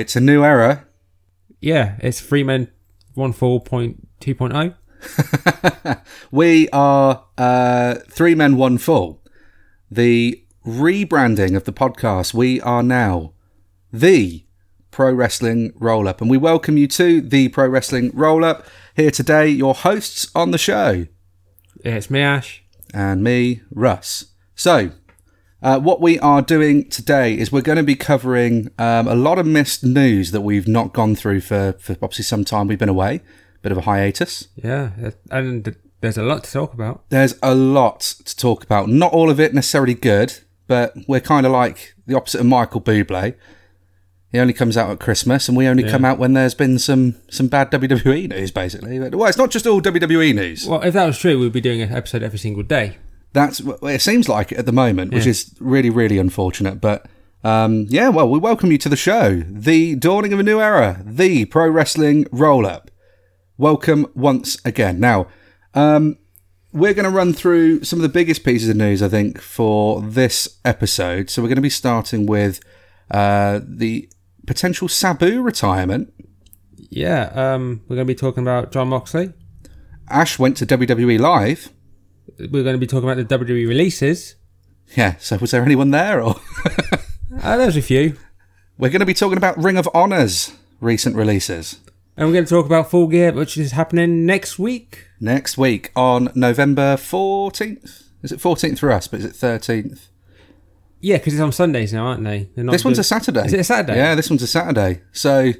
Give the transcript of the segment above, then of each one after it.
It's a new era. Yeah, it's three men, one fall point two oh. we are uh, three men, one fall. The rebranding of the podcast. We are now the Pro Wrestling Roll Up, and we welcome you to the Pro Wrestling Roll Up. Here today, your hosts on the show, it's me, Ash. and me, Russ. So, uh, what we are doing today is we're going to be covering um, a lot of missed news that we've not gone through for, for obviously some time. We've been away, bit of a hiatus. Yeah, and there's a lot to talk about. There's a lot to talk about. Not all of it necessarily good, but we're kind of like the opposite of Michael Bublé. He only comes out at Christmas, and we only come out when there's been some some bad WWE news, basically. Well, it's not just all WWE news. Well, if that was true, we'd be doing an episode every single day. That's well, it seems like at the moment, which is really really unfortunate. But um, yeah, well, we welcome you to the show, the dawning of a new era, the pro wrestling roll up. Welcome once again. Now, um, we're going to run through some of the biggest pieces of news, I think, for this episode. So we're going to be starting with uh, the potential Sabu retirement. Yeah, um, we're going to be talking about Jon Moxley. Ash went to WWE Live. We're going to be talking about the WWE releases. Yeah, so was there anyone there? Or Uh, there's a few. we're going to be talking about Ring of Honor's recent releases. And we're going to talk about Full Gear, which is happening next week. next week on November 14th. Is it 14th for us, but is it 13th? Yeah, because it's on Sundays now, aren't they? They're not This one's doing- a Saturday. Is it a Saturday? Yeah, this one's a Saturday. So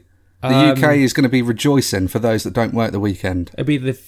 the Um, UK is going to be rejoicing for those that don't work the weekend. It'll be the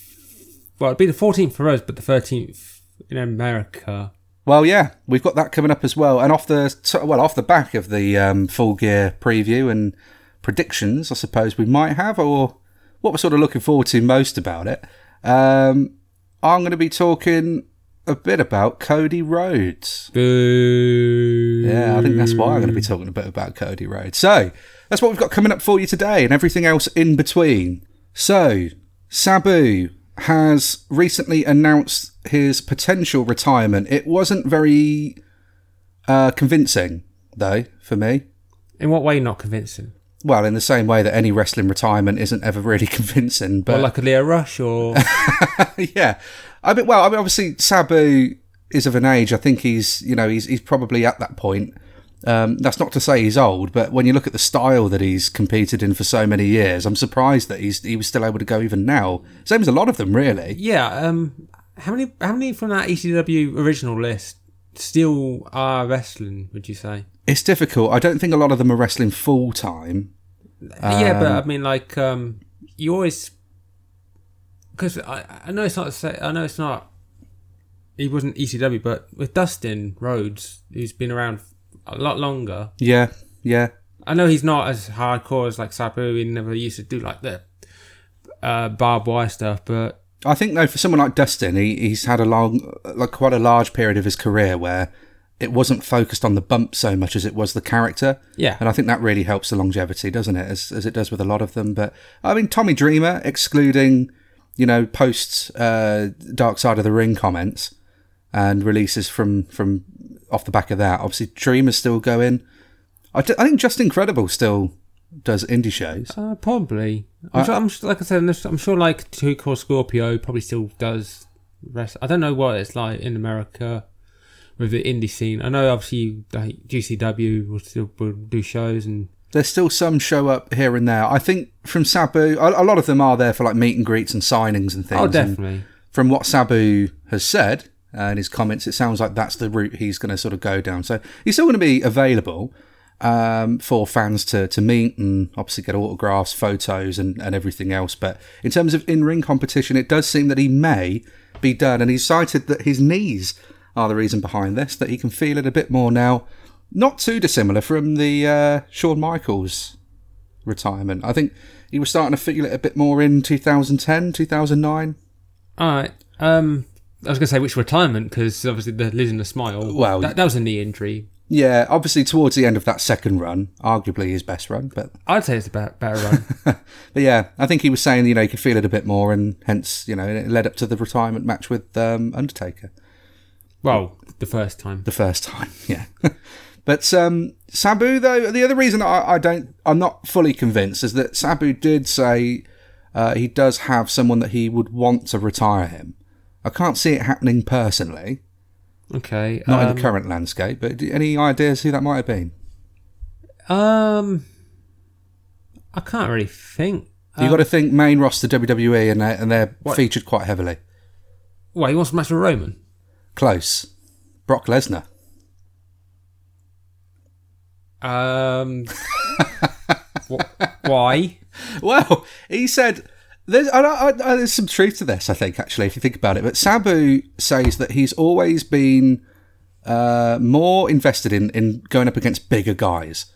well, it'll be the 14th for us, but the 13th in America. Well, yeah, we've got that coming up as well. And off the well, off the back of the um, full gear preview and predictions, I suppose we might have, or what we're sort of looking forward to most about it. Um, I'm going to be talking a bit about Cody Rhodes. Boo. Yeah, I think that's why I'm going to be talking a bit about Cody Rhodes. So that's what we've got coming up for you today, and everything else in between. So Sabu has recently announced his potential retirement. It wasn't very uh, convincing, though, for me. In what way not convincing? Well, in the same way that any wrestling retirement isn't ever really convincing, but Or like a Lio Rush or yeah, I mean, well, I mean, obviously Sabu is of an age. I think he's, you know, he's he's probably at that point. Um, that's not to say he's old, but when you look at the style that he's competed in for so many years, I'm surprised that he's he was still able to go even now. Same as a lot of them, really. yeah. Um, how many? How many from that ECW original list still are wrestling? Would you say? It's difficult. I don't think a lot of them are wrestling full time. yeah, but I mean, like, um, you always because I, I know it's not. I know it's not. He wasn't ECW, but with Dustin Rhodes, who's been around a lot longer. Yeah, yeah, I know he's not as hardcore as like Sabu. He never used to do like the uh, barbed wire stuff, but I think though for someone like Dustin, he, he's had a long, like quite a large period of his career where it wasn't focused on the bump so much as it was the character. yeah, And I think that really helps the longevity, doesn't it? As, as it does with a lot of them. But I mean, Tommy Dreamer, excluding, you know, post uh, Dark Side of the Ring comments and releases from from off the back of that. Obviously, Dream is still going. I, d- I think Justin Credible still does indie shows. uh, probably. I'm, sure, I'm sure, like I said, I'm sure- like 2 Cold Scorpio probably still does rest. I don't know what it's like in America with the indie scene. I know obviously like GCW will still will do shows and There's still some show up here and there. I think from Sabu, a, a lot of them are there for like meet and greets and signings and things. oh and- definitely. from what Sabu has said in his comments, it sounds like that's the route he's going to sort of go down. So he's still going to be available um, for fans to, to meet and obviously get autographs, photos, and, and everything else. But in terms of in ring competition, it does seem that he may be done. And he's cited that his knees are the reason behind this, that he can feel it a bit more now. Not too dissimilar from the uh, Shawn Michaels retirement. I think he was starting to feel it a bit more in 2010, 2009. All right. Um, I was gonna say which retirement because obviously the losing the smile. Well, that, that was a knee injury. Yeah, obviously towards the end of that second run, arguably his best run, but I'd say it's a better, better run. but yeah, I think he was saying you know he could feel it a bit more, and hence you know it led up to the retirement match with um, Undertaker well, the first time. the first time. Yeah, But um, Sabu, though, the other reason I, I don't, I'm not fully convinced is that Sabu did say uh, he does have someone that he would want to retire him. I can't see it happening personally, Okay. not in um, the current landscape. But any ideas who that might have been? Um, I can't really think. you got to think main roster WWE, and they're, and they're featured quite heavily. Well, he wants to match with Roman. Close. Brock Lesnar. Um, wh- why? Well, he said there's I, I, I, there's some truth to this. I think actually, if you think about it, but Sabu says that he's always been uh, more invested in in going up against bigger guys.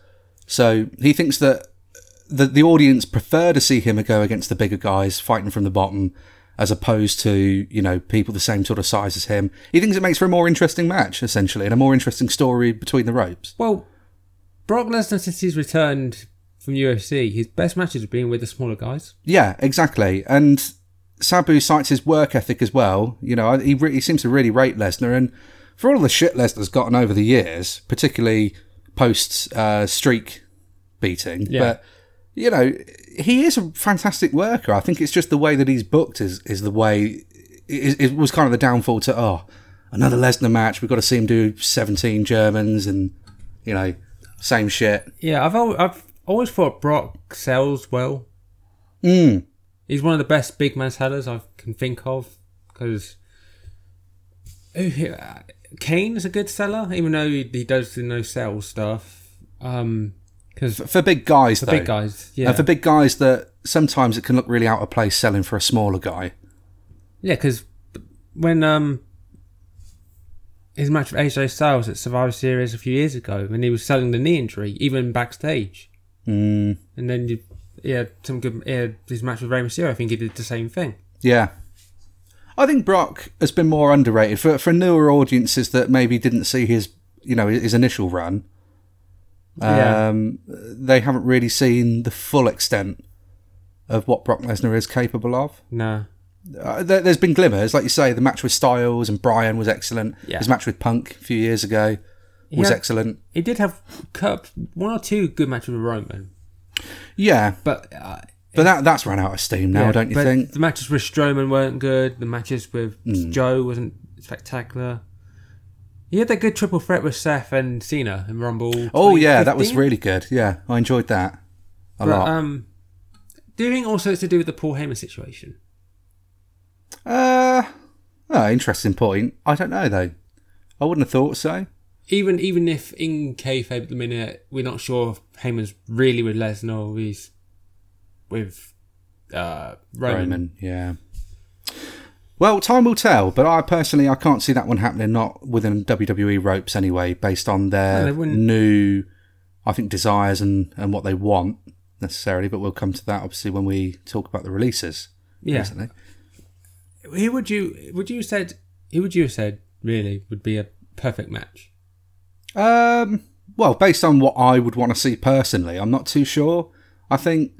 So he thinks that the the audience prefer to see him go against the bigger guys fighting from the bottom. As opposed to you know people the same sort of size as him, he thinks it makes for a more interesting match essentially, and a more interesting story between the ropes. Well, Brock Lesnar, since he's returned from UFC, his best matches have been with the smaller guys. Yeah, exactly. And Sabu cites his work ethic as well. You know, he, re- he seems to really rate Lesnar. And for all the shit Lesnar's gotten over the years, particularly post uh, streak beating, Yeah. but you know, he is a fantastic worker. I think it's just the way that he's booked is is the way is it was kind of the downfall to oh another Lesnar match. We've got to see him do seventeen Germans and you know same shit. Yeah, I've I've always thought Brock sells well. Mm. He's one of the best big man sellers I can think of because Kane is a good seller, even though he, he does the no sell stuff. Um, because For big guys, the though. big guys, yeah, for big guys that sometimes it can look really out of place selling for a smaller guy. yeah, because when um his match with AJ Styles at Survivor Series a few years ago, when he was selling the knee injury, even backstage, Mm, and then you, he had some good. He had his match with Rey Mysterio, I think he did the same thing. yeah. I think Brock has been more underrated for for newer audiences that maybe didn't see his you know his initial run. Yeah. Um, they haven't really seen the full extent of what Brock Lesnar is capable of. No. Uh, there, there's been glimmers, like you say, the match with Styles and Bryan was excellent. Yeah. His match with Punk a few years ago was had- excellent. he did have cup one or two good matches with Roman, Yeah, but. Uh, but that that's run out of steam now, Yeah, don't you but think? The matches with Strowman weren't good. The matches with Hmm. Joe wasn't spectacular. He had that good triple threat with Seth and Cena in Rumble. Oh yeah, that was really good. Yeah, I enjoyed that a But, lot. um, do you think also it's to do with the Paul Heyman situation? Uh, oh, interesting point. I don't know though. I wouldn't have thought so. Even even if in kayfabe at the minute we're not sure if Heyman's really with Lesnar or he's with uh, Roman. Roman, yeah. Well, time will tell, but I personally I can't see that one happening. Not within WWE ropes anyway, based on their wouldn't. new, I think desires and and what they want necessarily. But we'll come to that obviously when we talk about the releases. Yeah. recently. Who would you would you said who would you have said really would be a perfect match? Um, well, based on what I would want to see personally, I'm not too sure. I think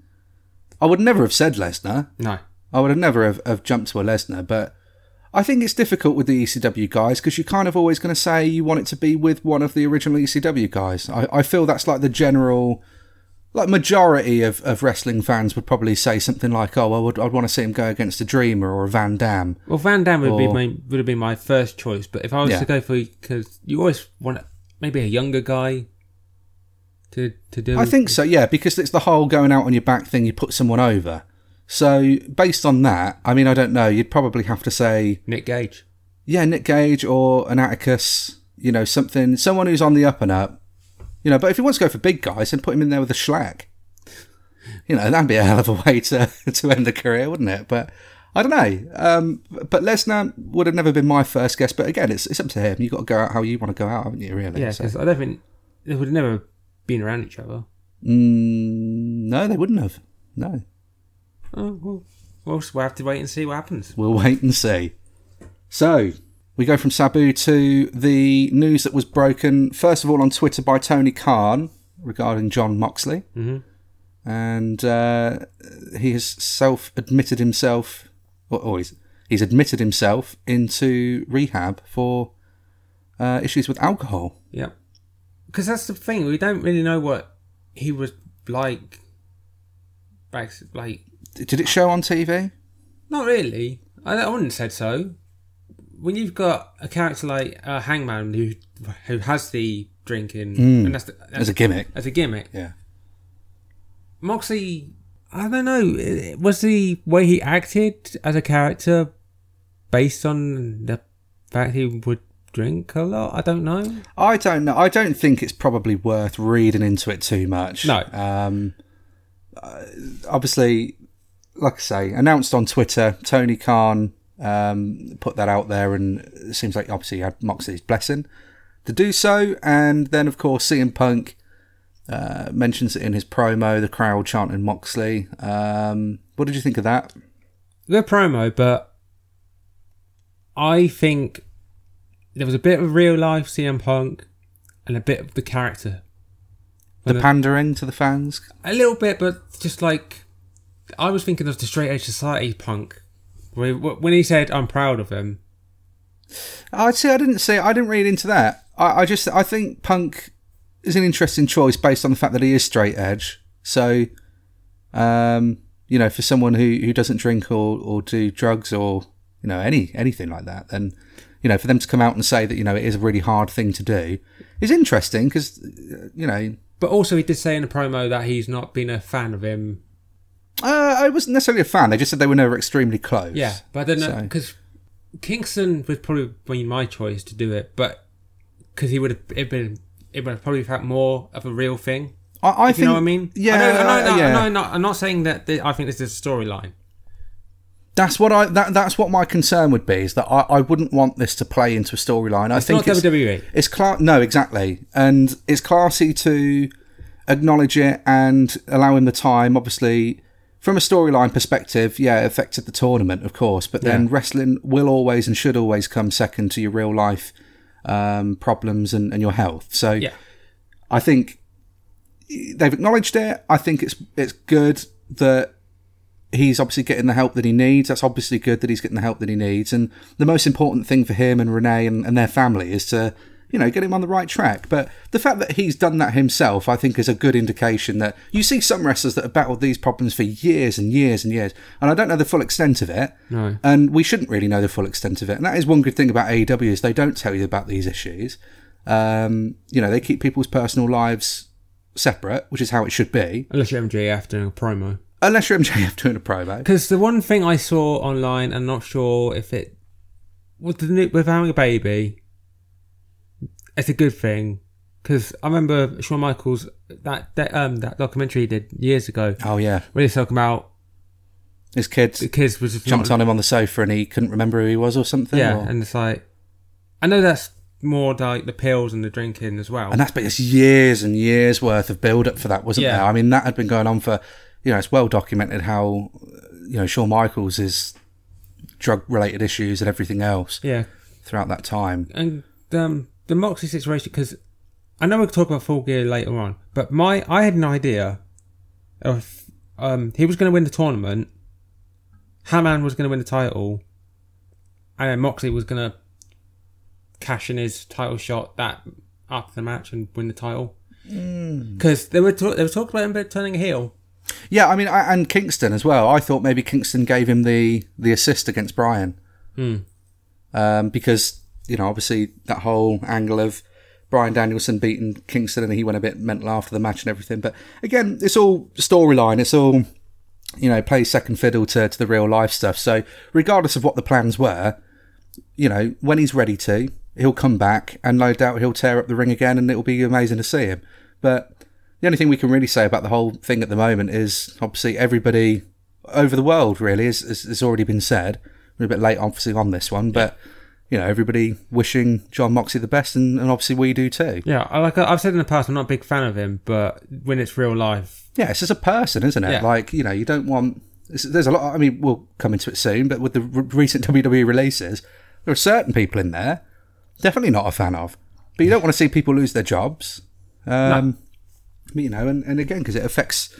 I would never have said Lesnar. No. I would have never have, have jumped to a Lesnar, but I think it's difficult with the ECW guys because you're kind of always going to say you want it to be with one of the original ECW guys. I, I feel that's like the general, like majority of, of wrestling fans would probably say something like, "Oh, I would I'd want to see him go against a Dreamer or a Van Dam." Well, Van Dam would be my would have been my first choice, but if I was Yeah. to go for because you always want maybe a younger guy to to do. I think so, yeah, because it's the whole going out on your back thing. You put someone over. So based on that, I mean, I don't know. You'd probably have to say Nick Gage. yeah, Nick Gage or an Atticus, you know, something, someone who's on the up and up, you know. But if he wants to go for big guys, then put him in there with a Schlack. You know, that'd be a hell of a way to to end a career, wouldn't it? But I don't know. Um, but Lesnar would have never been my first guess. But again, it's it's up to him. You've got to go out how you want to go out, haven't you? Really? Yeah, So- I don't think they would have never been around each other. Mm, no, they wouldn't have. No, Oh well, we'll we'll have to wait and see what happens. we'll wait and see. So we go from Sabu to the news that was broken first of all on Twitter by Tony Khan regarding Jon Moxley. Mhm. and uh, he has self-admitted himself, or, he's, he's admitted himself into rehab for uh, issues with alcohol. Yep. because that's the thing. We don't really know what he was like. Back, like, Did it show on TV? not really. I, I wouldn't have said so. When you've got a character like uh, Hangman who who has the drinking, and that's, the, As a gimmick. as a gimmick, Yeah. Moxley, I don't know. Was the way he acted as a character based on the fact he would drink a lot? I don't know. I don't know. I don't think it's probably worth reading into it too much. No. Um, uh, obviously, like I say, announced on Twitter, Tony Khan um, put that out there, and it seems like obviously he had Moxley's blessing to do so. And then, of course, CM Punk uh, mentions it in his promo, the crowd chanting Moxley. Um, what did you think of that? Good promo, but I think there was a bit of real life CM Punk and a bit of the character. The uh, pandering to the fans? A little bit, but just like I was thinking of the Straight Edge Society Punk. When he said, "I'm proud of him," I'd say I didn't say I didn't read into that. I, I just I think Punk is an interesting choice based on the fact that he is straight edge. So, um, you know, for someone who, who doesn't drink or, or do drugs or you know any anything like that, then you know for them to come out and say that you know it is a really hard thing to do is interesting because you know but also he did say in the promo that he's not been a fan of him. uh, I wasn't necessarily a fan. They just said they were never extremely close. Yeah, but I don't know So- because Kingston would probably been my choice to do it, but because he would have been it would have probably felt more of a real thing. I, I think you know what I mean? Yeah, I know, I know, uh, no, yeah. no, no, I'm not saying that. th- I think this is a storyline. That's what I that that's what my concern would be is that I, I wouldn't want this to play into a storyline. I It's think not it's, WWE. It's cla- no, exactly, and it's classy to acknowledge it and allow him the time. Obviously, from a storyline perspective, yeah, it affected the tournament, of course, but then Yeah. wrestling will always and should always come second to your real life um, problems and, and your health. So Yeah, I think they've acknowledged it. I think it's it's good that he's obviously getting the help that he needs. That's obviously good that he's getting the help that he needs. And the most important thing for him and Renee and, and their family is to, you know, get him on the right track. But the fact that he's done that himself, I think, is a good indication that you see some wrestlers that have battled these problems for years and years and years. And I don't know the full extent of it. No. And we shouldn't really know the full extent of it. And that is one good thing about AEW is they don't tell you about these issues. Um, you know, they keep people's personal lives separate, which is how it should be. unless you're MJF doing a promo. Unless you're MJF doing a promo. Because the one thing I saw online, I'm not sure if it with the new, with having a baby, it's a good thing. Because I remember Shawn Michaels that, that um that documentary he did years ago, Oh yeah, where he's talking about his kids the kids was jumped on him on the sofa and he couldn't remember who he was or something. Yeah, or- and it's like I know that's more like the pills and the drinking as well. and that's been it's years and years worth of build up for that, wasn't Yeah. there? I mean, that had been going on for you know, it's well documented how you know Shawn Michaels is drug related issues and everything else yeah, throughout that time. and um, the Moxley situation because I know we'll talk about Full Gear later on, but my I had an idea of um, he was going to win the tournament, Hangman was going to win the title, and then Moxley was going to cash in his title shot that after the match and win the title. Because they were they were talking about him turning heel. Yeah, I mean, I, and Kingston as well. I thought maybe Kingston gave him the the assist against Bryan, Hmm. um, because you know, obviously that whole angle of Bryan Danielson beating Kingston, and he went a bit mental after the match and everything. But again, it's all storyline. It's all you know, plays second fiddle to to the real life stuff. So regardless of what the plans were, you know, when he's ready to, he'll come back, and no doubt he'll tear up the ring again, and it'll be amazing to see him. But the only thing we can really say about the whole thing at the moment is obviously everybody over the world really has, has, has already been said. We're a bit late, obviously, on this one, but you know, everybody wishing Jon Moxley the best, and, and obviously we do too. Yeah, I- like I've said in the past, I'm not a big fan of him, but when it's real life, Yeah, it's just a person, isn't it? Yeah. Like you know, you don't want. There's a lot. I mean, we'll come into it soon, but with the re- recent WWE releases, there are certain people in there definitely not a fan of. But you don't want to see people lose their jobs. Um, but, you know, and, and again, because it affects.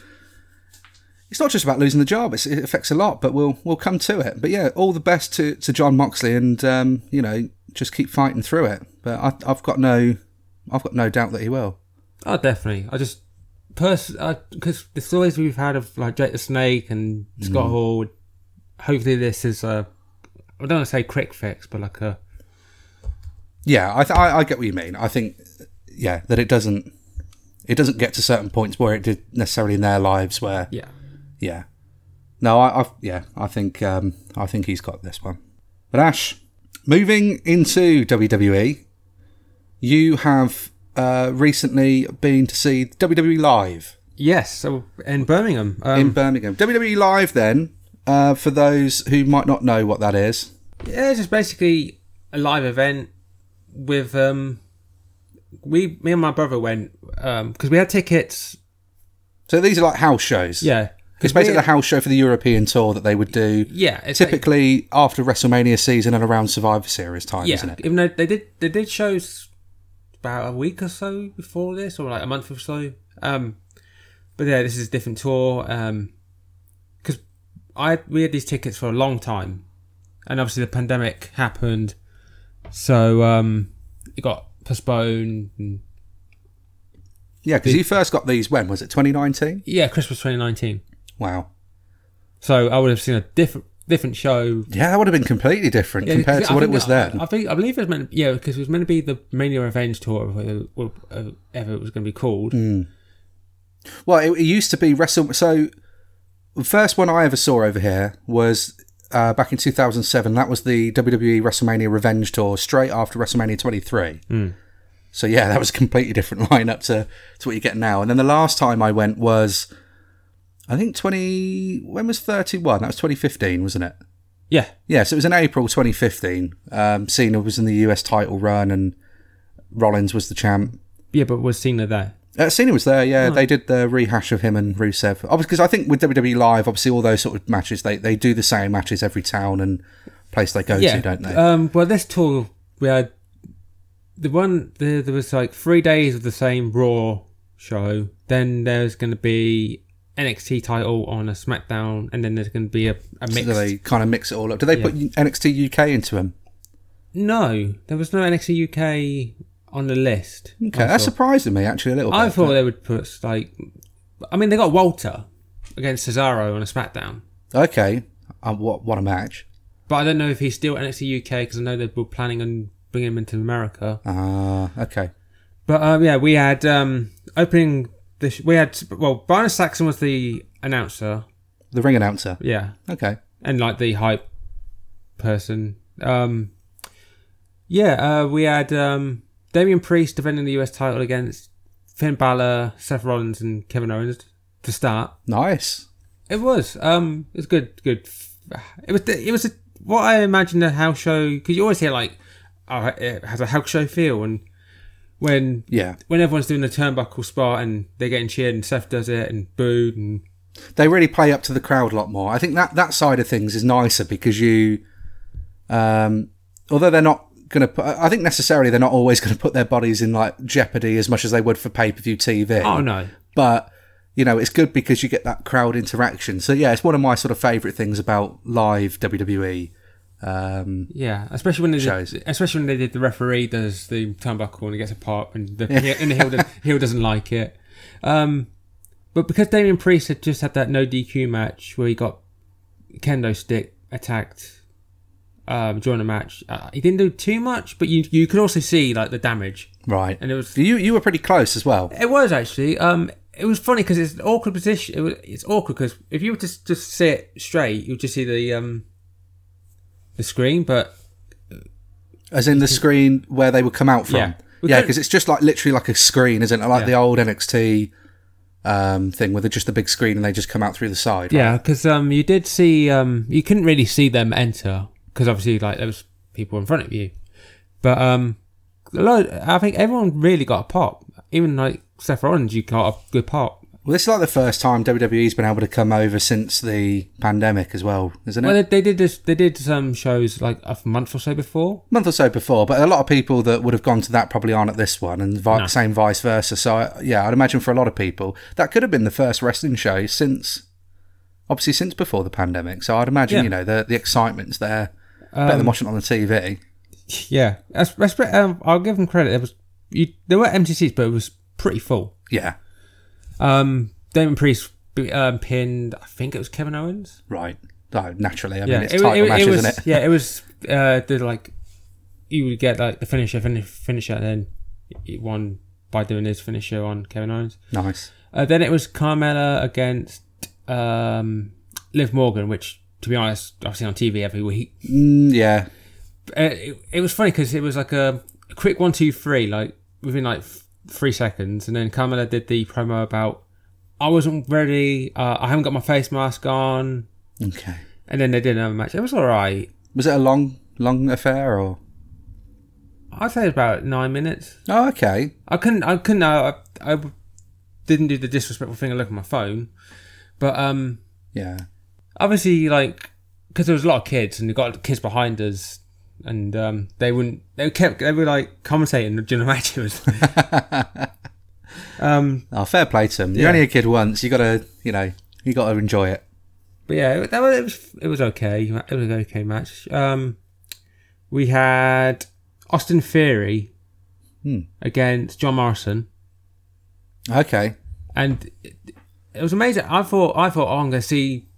It's not just about losing the job; it's, it affects a lot. But we'll we'll come to it. But yeah, all the best to, to Jon Moxley, and um, you know, just keep fighting through it. But I, I've got no I've got no doubt that he will. Oh, definitely. I just pers because the stories we've had of like Jake the Snake and Scott Mm. Hall. Hopefully, this is a. I don't want to say quick fix, but like a. Yeah, I, th- I I get what you mean. I think yeah that it doesn't it doesn't get to certain points where it did necessarily in their lives where Yeah. Yeah. No, I, I yeah I think um, I think he's got this one. But Ash, moving into WWE, you have uh, recently been to see WWE live. Yes. So in Birmingham. Um, in Birmingham. WWE Live, then, uh, for those who might not know what that is. Yeah, it's just basically a live event with um we me and my brother went um because we had tickets. So these are like house shows. Yeah. It's basically a house show for the European tour that they would do yeah, it's like- typically after WrestleMania season and around Survivor Series time, yeah, isn't it? even though they did they did shows about a week or so before this or like a month or so. Um but yeah, this is a different tour. Um because I we had these tickets for a long time. And obviously the pandemic happened. So um it got postponed and Yeah, because you first got these when? Was it 2019? yeah, Christmas twenty nineteen. Wow. So I would have seen a different different show Yeah, that would have been completely different Yeah, compared to I what it was that- then. I, think I believe it was meant. Yeah, because it was meant to be the Mania Revenge tour, whatever it was going to be called. Mm. Well, it, it used to be Wrestle. So, the first one I ever saw over here was uh, back in 2007. That was the WWE WrestleMania Revenge Tour, straight after WrestleMania 23. Hmm. So yeah, that was a completely different lineup to to what you get now. And then the last time I went was, I think 20. When was 31? That was 2015, wasn't it? Yeah, Yeah, so it was in April 2015. Um, Cena was in the US title run and Rollins was the champ. yeah, but was Cena there? Uh, Cena was there, yeah. They did the rehash of him and Rusev. Obviously, because I think with WWE Live, obviously all those sort of matches, they, they do the same matches every town and place they go Yeah, to, don't they? Um, well, this tour we had the one. The, there was like three days of the same Raw show. Then there's going to be NXT title on a SmackDown, and then there's going to be a, a so mix. they kind of mix it all up. Do they put NXT UK into them? No, there was no NXT UK on the list. Okay, that's surprising me actually a little bit. I thought but- they would put like, I mean, they got Walter against Cesaro on a SmackDown, Okay, um, what what a match! but I don't know if he's still NXT UK because I know they were planning on bringing him into America. Ah, okay. But um, yeah, we had um, opening. The sh- we had well, Byron Saxton was the announcer, The ring announcer. yeah, Okay. and like the hype person. Um, yeah, uh, we had um, Damian Priest defending the US title against Finn Balor, Seth Rollins, and Kevin Owens to start. Nice. It was. Um, it was good. Good. It was. It was a, what I imagined a house show because you always hear like, oh, it has a house show feel, and when Yeah. when everyone's doing the turnbuckle spot and they're getting cheered and Seth does it and booed and they really play up to the crowd a lot more. I think that that side of things is nicer because you, um, although they're not going to put, I think necessarily they're not always going to put their bodies in like jeopardy as much as they would for pay per view TV. oh no, But you know, it's good because you get that crowd interaction. So yeah, it's one of my sort of favourite things about live WWE. Um, yeah, especially when they Shows. did, especially when they did the referee does the turnbuckle and he gets a pop and the and the heel, does, heel doesn't like it. Um, but because Damian Priest had just had that no DQ match where he got kendo stick attacked um, during the match, uh, he didn't do too much, but you you could also see like the damage, right. and it was You you were pretty close as well. It was actually. Um, it was funny because it's an awkward position. It was, it's awkward because if you were to just sit straight, you'd just see the um, the screen. But As in the screen where they would come out from. Yeah. Yeah, because it's just like literally like a screen, isn't it? Like Yeah. the old NXT um, thing where they're just a big screen and they just come out through the side. right? yeah, because um, you did see um, you couldn't really see them enter because obviously like there was people in front of you. But um, a lot. I think everyone really got a pop. Even like Seth Rollins, you got a good pop. Well, this is like the first time WWE's been able to come over since the pandemic as well, isn't it? Well, they, they did this. They did some shows like a month or so before. month or so before, but a lot of people that would have gone to that probably aren't at this one, and vi- No. same vice versa. So I, yeah, I'd imagine for a lot of people that could have been the first wrestling show since, obviously since before the pandemic. So I'd imagine Yeah. you know the the excitement's there, better than Um, watching it on the TV. Yeah, that's, that's, um, I'll give them credit. There was you, there were empty seats, but it was pretty full. Yeah. Um, Damian Priest um, pinned, I think it was Kevin Owens. Right. Oh, naturally. I Yeah, mean, it's title match, was, isn't it? Yeah, it was. Uh, the like, you would get like the finisher, finish, finisher, and then he won by doing his finisher on Kevin Owens. Nice. Uh, then it was Carmella against um, Liv Morgan, which, to be honest, I've seen on TV every week. Mm, yeah. Uh, it, it was funny because it was like a, a quick one, two, three, like within like three seconds, and then Carmella did the promo about I wasn't ready, uh, I haven't got my face mask on, Okay. and then they did another match. It was all right. Was it a long, long affair or? I'd say about nine minutes. Oh, okay. I couldn't. I couldn't. I, I didn't do the disrespectful thing and look at my phone, but um, Yeah. obviously, like because there was a lot of kids and you got kids behind us, and um, they wouldn't. They kept. They were like commentating during the matches. um, Oh, fair play to him. You're Yeah. only a kid once. You gotta, you know, you gotta enjoy it. but yeah, it, that was, it was. It was okay. It was an okay match. Um, we had Austin Theory Hmm. against John Morrison. Okay. and it, it was amazing. I thought, I thought, oh, I'm going to see.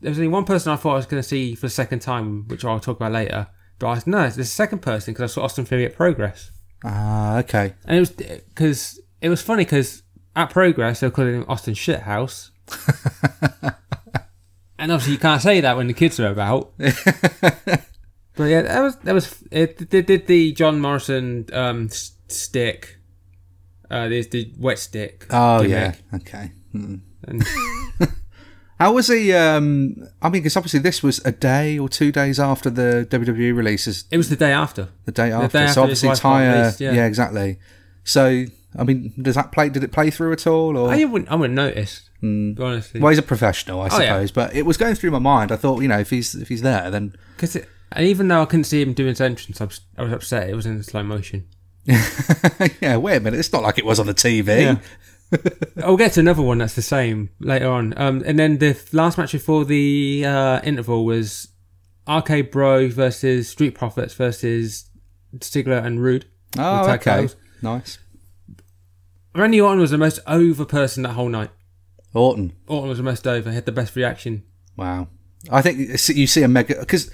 There was only one person I thought I was going to see for the second time, which I'll talk about later. But I no, it's the second person because I saw Austin Theory at Progress, Ah, okay. and it was because it was funny because at Progress they were calling him Austin Shithouse, and obviously you can't say that when the kids are about. but yeah, that was that was it. Did, did the John Morrison um, stick? Uh, there's the wet stick. Oh, gimmick. yeah. Okay. Mm. And How was he? Um, I mean, because obviously this was a day or two days after the WWE releases, it was the day after. the day after. day so after his obviously, wife got entire released, yeah. yeah. exactly. So, I mean, does that play? Did it play through at all? Or I wouldn't. I wouldn't notice. Honestly, well, he's a professional, I Oh, yeah. suppose. But it was going through my mind. I thought, you know, if he's if he's there, then because and even though I couldn't see him doing his entrance, I was, I was upset. It was in slow motion. yeah. Wait a minute, it's not like it was on the TV. I'll get to another one that's the same later on. Um, and then the last match before the uh, interval was RK-Bro versus Street Profits versus Ziggler and Roode. Oh, okay, titles. nice. Randy Orton was the most over person that whole night. Orton. Orton was the most over. Had the best reaction. Wow. I think you see a mega because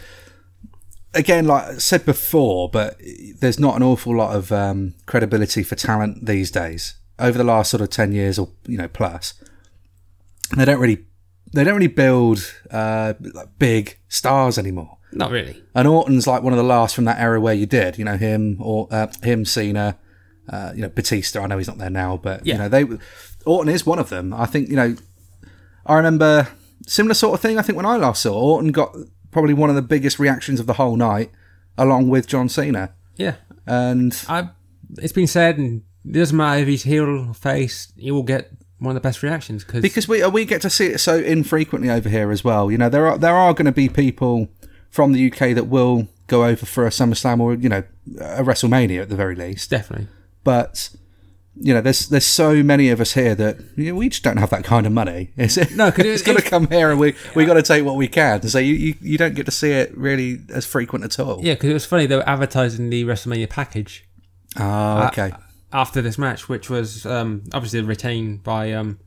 again, like I said before, but there's not an awful lot of um, credibility for talent these days. Over the last sort of ten years or you know plus, they don't really they don't really build uh, like big stars anymore. Not really. And Orton's like one of the last from that era where you did, you know, him or uh, him, Cena, uh, you know, Batista. I know he's not there now, but you know, they Orton is one of them. I think you know, I remember similar sort of thing. I think when I last saw Orton got probably one of the biggest reactions of the whole night, along with John Cena, Yeah. and I, it's been said, and it doesn't matter if he's heel or face, he will get one of the best reactions cause, because we we get to see it so infrequently over here as well. You know, there are there are going to be people from the UK that will go over for a SummerSlam or you know a WrestleMania at the very least. definitely. but you know, there's there's so many of us here that you know, we just don't have that kind of money. Is it? No, 'cause it- it's got to come here, and we we got to take what we can. So you, you you don't get to see it really as frequent at all. Yeah, because it was funny they were advertising the WrestleMania package Oh, okay. After this match, which was um, obviously retained by um,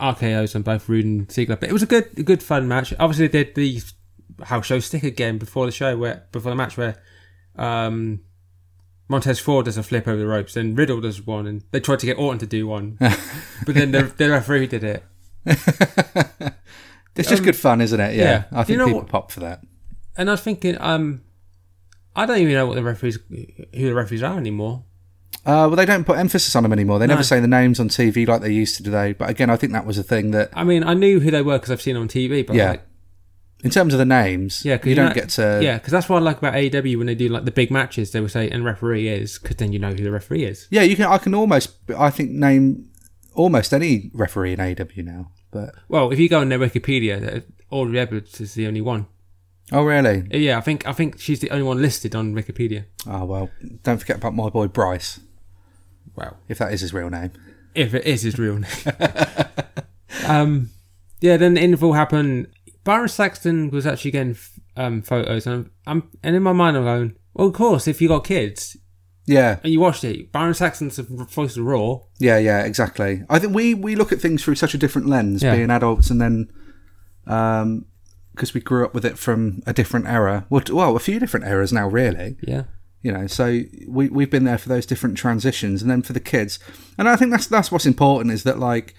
RKO's on both Roode and Ziggler. But it was a good, a good fun match. Obviously, they did the house show stick again before the show, where before the match, where um, Montez Ford does a flip over the ropes, and Riddle does one, and they tried to get Orton to do one, but then the, the referee did it. it's just good fun, isn't it? Yeah, Um, yeah. I think you know people what- pop for that. And I was thinking, um, I don't even know what the referees, who the referees are anymore. Uh, well, they don't put emphasis on them anymore. They never say the names on TV like they used to today. But again, I think that was a thing that, I mean, I knew who they were because I've seen them on TV, but Yeah. like, in terms of the names, Yeah, 'cause you you don't know- get to. Yeah, because that's what I like about AEW when they do like the big matches. They will say, "And referee is," because then you know who the referee is. Yeah, you can. I can almost. I think name almost any referee in AEW now. But Well, if you go on their Wikipedia, uh, Aubrey Edwards is the only one. Oh, really? Yeah, I think I think she's the only one listed on Wikipedia. Oh well. Don't forget about my boy Bryce, Wow, if that is his real name. if it is his real name. um, yeah. Then the interval happened. Byron Saxton was actually getting um, photos, and I'm, I'm and in my mind I'm going, well, of course, if you got kids, Yeah, and you watched it. Byron Saxton's voice of Raw. yeah, yeah, exactly. I think we we look at things through such a different lens, Yeah. being adults, and then um because we grew up with it from a different era. Well, well, a few different eras now, really. Yeah. You know, so we we've been there for those different transitions, and then for the kids, and I think that's that's what's important is that like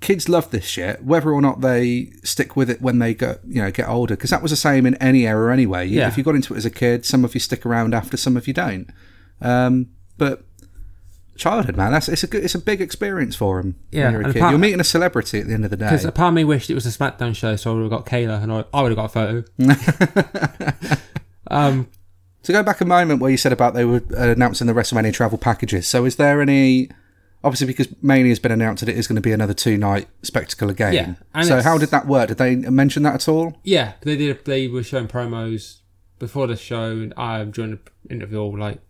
kids love this shit, whether or not they stick with it when they go, you know, get older. Because that was the same in any era anyway. You- Yeah. If you got into it as a kid, some of you stick around after, some of you don't. Um, but childhood, man, that's it's a good, it's a big experience for him. Yeah, you're a kid. apart- You're meeting a celebrity at the end of the day. Because a part of me wished it was a SmackDown show, so I would have got Kayla and I, I would have got a photo. um, To go back a moment where you said about they were announcing the WrestleMania travel packages. So is there any? Obviously, because Mania has been announced that it is going to be another two night spectacle again. Yeah, and so how did that work? Did they mention that at all? yeah, they did. They were showing promos before the show, and I during the interview, like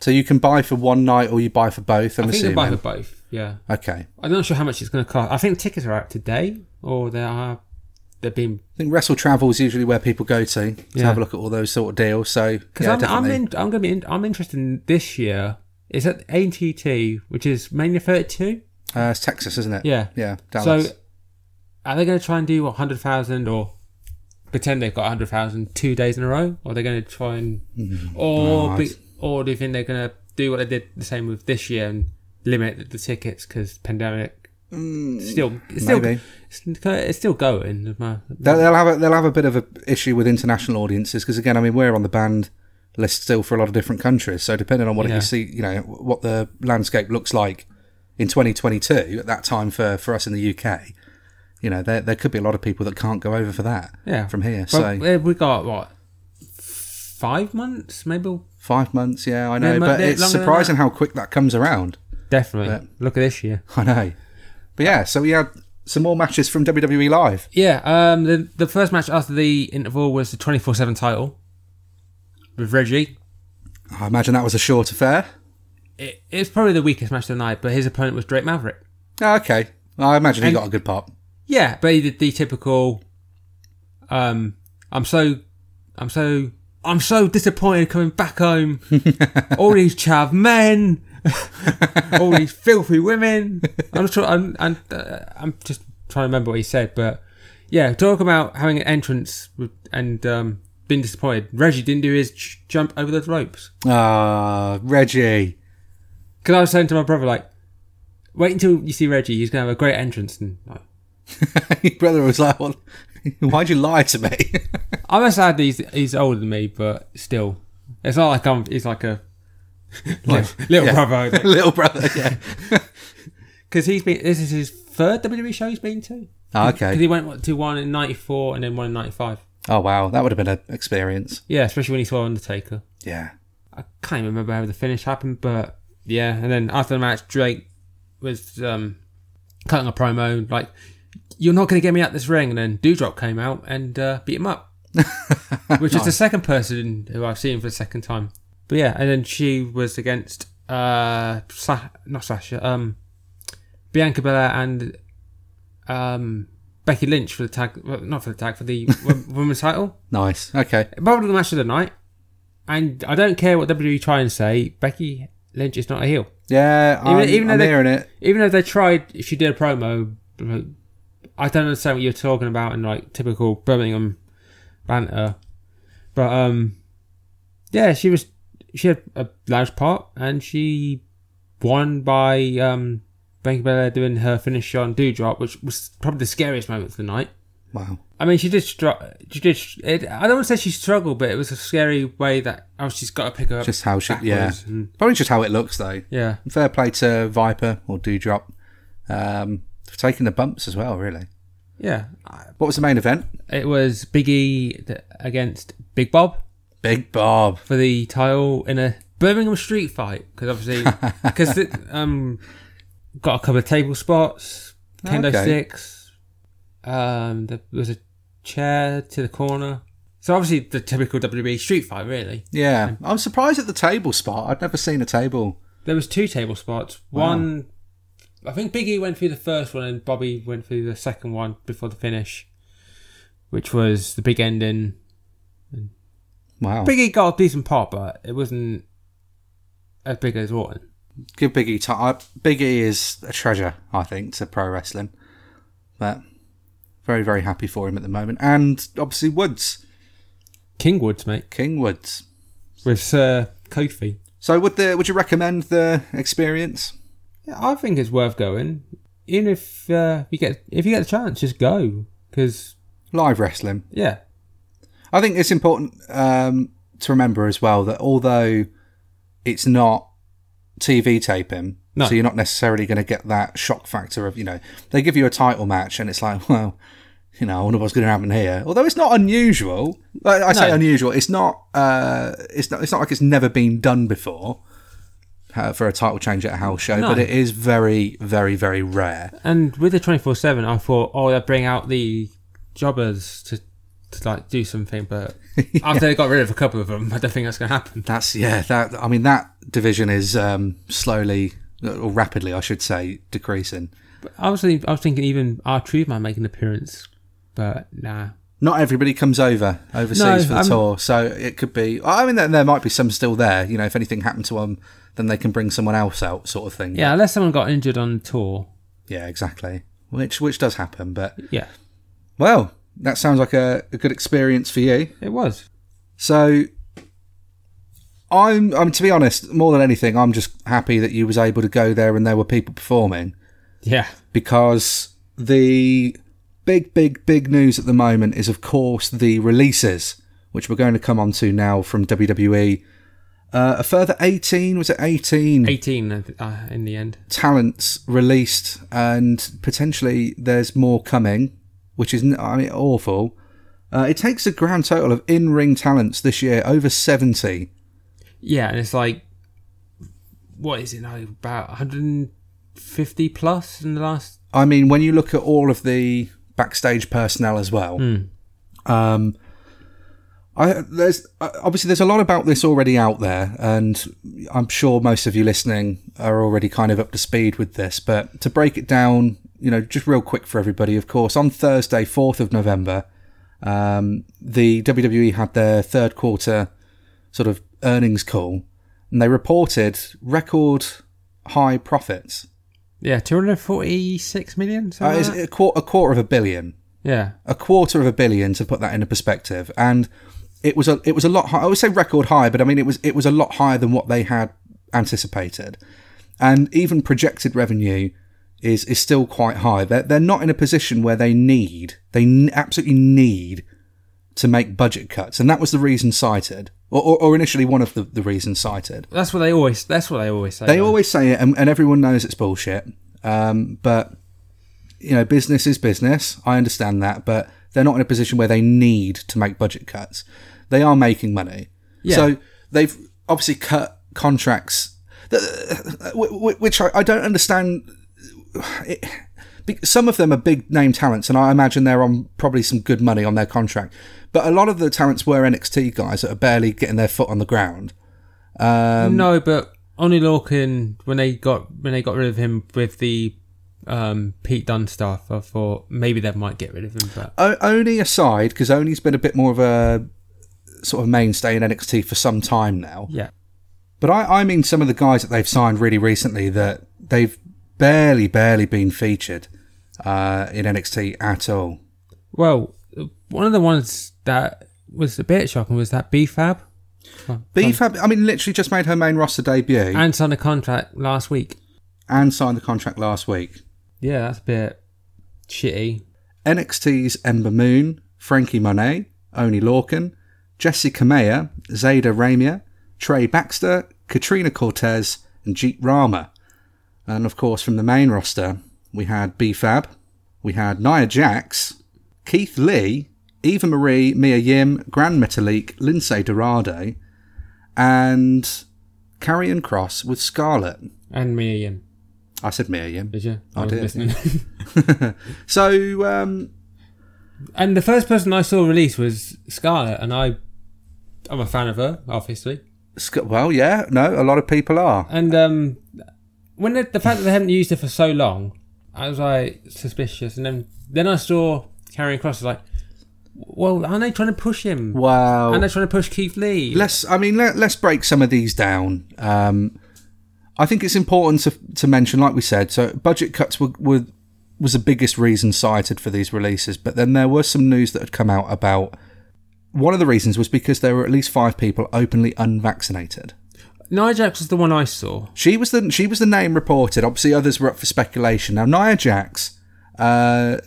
So you can buy for one night or you buy for both. I'm I think assuming. buy for both. Yeah, okay. I'm not sure how much it's going to cost. I think tickets are out today, or they are. They've been. I think Wrestle Travel is usually where people go to to Yeah. have a look at all those sort of deals. So because yeah, I'm, I'm in. I'm going to be. In, I'm interested in this year. Is at ATT, which is Mania 32. uh, it's Texas, isn't it? Yeah. Yeah. Dallas. So, are they going to try and do what hundred thousand or pretend they've got hundred thousand two days in a row? Or are they going to try and, or No, be, or do you think they're going to do what they did the same with this year and limit the tickets because pandemic? still, it's still, maybe. it's, it's still going. They'll, have a, they'll have a bit of a issue with international audiences because again, I mean, we're on the banned list still for a lot of different countries. So depending on what Yeah. you see, you know, what the landscape looks like in 2022 at that time for for us in the UK, you know, there there could be a lot of people that can't go over for that. Yeah. from here. Well, so uh, we got what five months, maybe. five months, yeah, I know, Yeah, but but it's surprising how quick that comes around. Definitely. Yeah. Look at this year. I know, but yeah, so we had some more matches from WWE Live. Yeah, um, the the first match after the interval was the twenty four seven title with Reggie. I imagine that was a short affair. It, it's probably the weakest match of the night, but his opponent was Drake Maverick. Oh, okay, I imagine he And- got a good pop. Yeah, but he did the typical. Um, I'm so, I'm so, I'm so disappointed coming back home. all these chav men, all these filthy women. I'm just, try- I'm, I'm, uh, I'm just trying to remember what he said, but yeah, talk about having an entrance and um, being disappointed. Reggie didn't do his ch- jump over the ropes Ah, Reggie. because I was saying to my brother like, wait until you see Reggie. He's gonna have a great entrance and. Like, Your brother was like, well, why'd you lie to me? I'm sad he's he's older than me, but still, it's not like I'm. He's like a little, little yeah. brother Little brother, yeah. because he's been. This is his third WWE show he's been to. Because okay. he went to one in '94 and then one in '95. Oh, wow. That would have been an experience. Yeah, especially when he saw Undertaker. Yeah. I can't even remember how the finish happened, but yeah. And then after the match, Drake was um, cutting a promo like, "You're not going to get me out this ring." And then Doudrop came out and uh, beat him up, which is the second person who I've seen for the second time. But yeah, and then she was against uh, Sa- not Sasha, um, Bianca Belair and um, Becky Lynch for the tag, well, not for the tag, for the wo- women's title. Nice. Okay. Probably the match of the night. And I don't care what WWE try and say, Becky Lynch is not a heel. Yeah, I'm, even though I'm they- hearing it. Even though they tried, she did a promo, I don't understand what you're talking about in like typical Birmingham banter. But um, yeah, she was she had a large part and she won by um Becky Belair doing her finish on Doudrop, which was probably the scariest moment of the night. Wow. I mean, she did. Str- she did. It, I don't want to say she struggled, but it was a scary way that oh, she's got to pick her up. Just how she, yeah. and- Probably just how it looks, though. yeah. Fair play to Viper or Doudrop um, taking the bumps as well, really. Yeah. What was the main event? It was Biggie th- against Big Bob Big Bob. for the title in a Birmingham street fight because obviously because um got a couple of table spots, kendo Okay. sticks. Um, there was a chair to the corner. So obviously the typical WWE street fight, really. Yeah. I'm surprised at the table spot. I'd never seen a table. There was two table spots. One, I think Biggie went through the first one and Bobby went through the second one before the finish, which was the big ending. Wow. Biggie got a decent pop, but it wasn't. as big as Orton. Give Big E time. Uh, big E is a treasure, I think, to pro wrestling. But very, very happy for him at the moment. And obviously Woods, King Woods, mate, King Woods. with Sir Kofi. So would the would you recommend the experience? I think it's worth going. Even if uh, you get if you get the chance, just go because Live wrestling. yeah, I think it's important um, to remember as well that although it's not TV taping, No. so you're not necessarily going to get that shock factor of you know they give you a title match and it's like well you know I wonder what's going to happen here. Although it's not unusual, like I say unusual, it's not uh, it's not it's not like it's never been done before. Uh, for a title change at a house show, No. but it is very, very, very rare. and with the twenty four seven, I thought, oh, they'll bring out the jobbers to to like do something, but after they got rid of a couple of them, I don't think that's going to happen. That's yeah. That I mean, that division is um, slowly or rapidly, I should say, decreasing. But I was thinking, I was thinking even R-Truth Man make an appearance, but nah. Not everybody comes over overseas No, for the I'm- tour, so it could be. I mean, there, there might be some still there. You know, if anything happened to them, then they can bring someone else out, sort of thing. Yeah, unless someone got injured on tour. yeah, exactly. Which which does happen, but Yeah, well, that sounds like a, a good experience for you. it was. So, I'm, I'm to be honest, more than anything, I'm just happy that you was able to go there and there were people performing. Yeah, because the big, big, big news at the moment is, of course, the releases, which we're going to come on to now from WWE. Uh, a further 18, was it 18 eighteen uh, in the end. talents released, and potentially there's more coming, which is, I mean, awful. Uh, it takes a grand total of in ring talents this year, over 70. Yeah, and it's like, what is it now? About one hundred and fifty plus in the last. I mean, when you look at all of the backstage personnel as well, um, I there's uh, obviously there's a lot about this already out there, and I'm sure most of you listening are already kind of up to speed with this. But to break it down, you know, just real quick for everybody, of course, on Thursday, fourth of November, um, the WWE had their third quarter sort of earnings call, and they reported record high profits. Yeah, two hundred forty-six million. Uh, like a, quarter, a quarter of a billion. yeah, a quarter of a billion to put that into perspective and it was a it was a lot high, I would say record high but I mean it was it was a lot higher than what they had anticipated and even projected revenue is is still quite high they're, they're not in a position where they need they absolutely need to make budget cuts and that was the reason cited or, or, or initially one of the, the reasons cited that's what they always. That's what they always say. they though. always say it, and, and everyone knows it's bullshit. Um, but you know, business is business. I understand that, but they're not in a position where they need to make budget cuts. They are making money, Yeah. so they've obviously cut contracts, that- wh- which I, I don't understand. It, some of them are big name talents, and I imagine they're on probably some good money on their contract. But a lot of the talents were NXT guys that are barely getting their foot on the ground. Um, no, but Oni Lorcan when they got when they got rid of him with the um, Pete Dunne stuff, I thought maybe they might get rid of him. But O- Oni aside, because Oni's been a bit more of a sort of mainstay in NXT for some time now. yeah, But I, I mean some of the guys that they've signed really recently that they've barely, barely been featured uh, in NXT at all. well, one of the ones that was a bit shocking was that BFAB BFAB, I mean, literally just made her main roster debut and, and signed a contract last week. And signed the contract last week. Yeah, that's a bit shitty. NXT's Ember Moon, Frankie Monet, Oni Lorcan, Jessi Kamea, Zayda Ramier, Trey Baxter, Katrina Cortez, and Jeet Rama. And of course, from the main roster, we had BFAB, we had Nia Jax, Keith Lee, Eva Marie, Mia Yim, Grand Metalik, Lince Dorado, and Karrion Kross with Scarlett. And Mia Yim, I said Mia Yim. did you? I was did, listening. So, um, and the first person I saw release was Scarlett, and I, I'm a fan of her, obviously. Well, yeah, no, a lot of people are. And um, when the, the fact that they haven't used it for so long, I was like suspicious. And then then I saw Karrion Kross. I was like, well, aren't they trying to push him? Wow. And they're trying to push Keith Lee. let's, I mean, let, let's break some of these down. Um, I think it's important to to mention, like we said, so budget cuts were, were was the biggest reason cited for these releases, but then there was some news that had come out about one of the reasons was because there were at least five people openly unvaccinated. Nia Jax was the one I saw. She was the she was the name reported. Obviously, others were up for speculation. Now, Nia Jax, uh,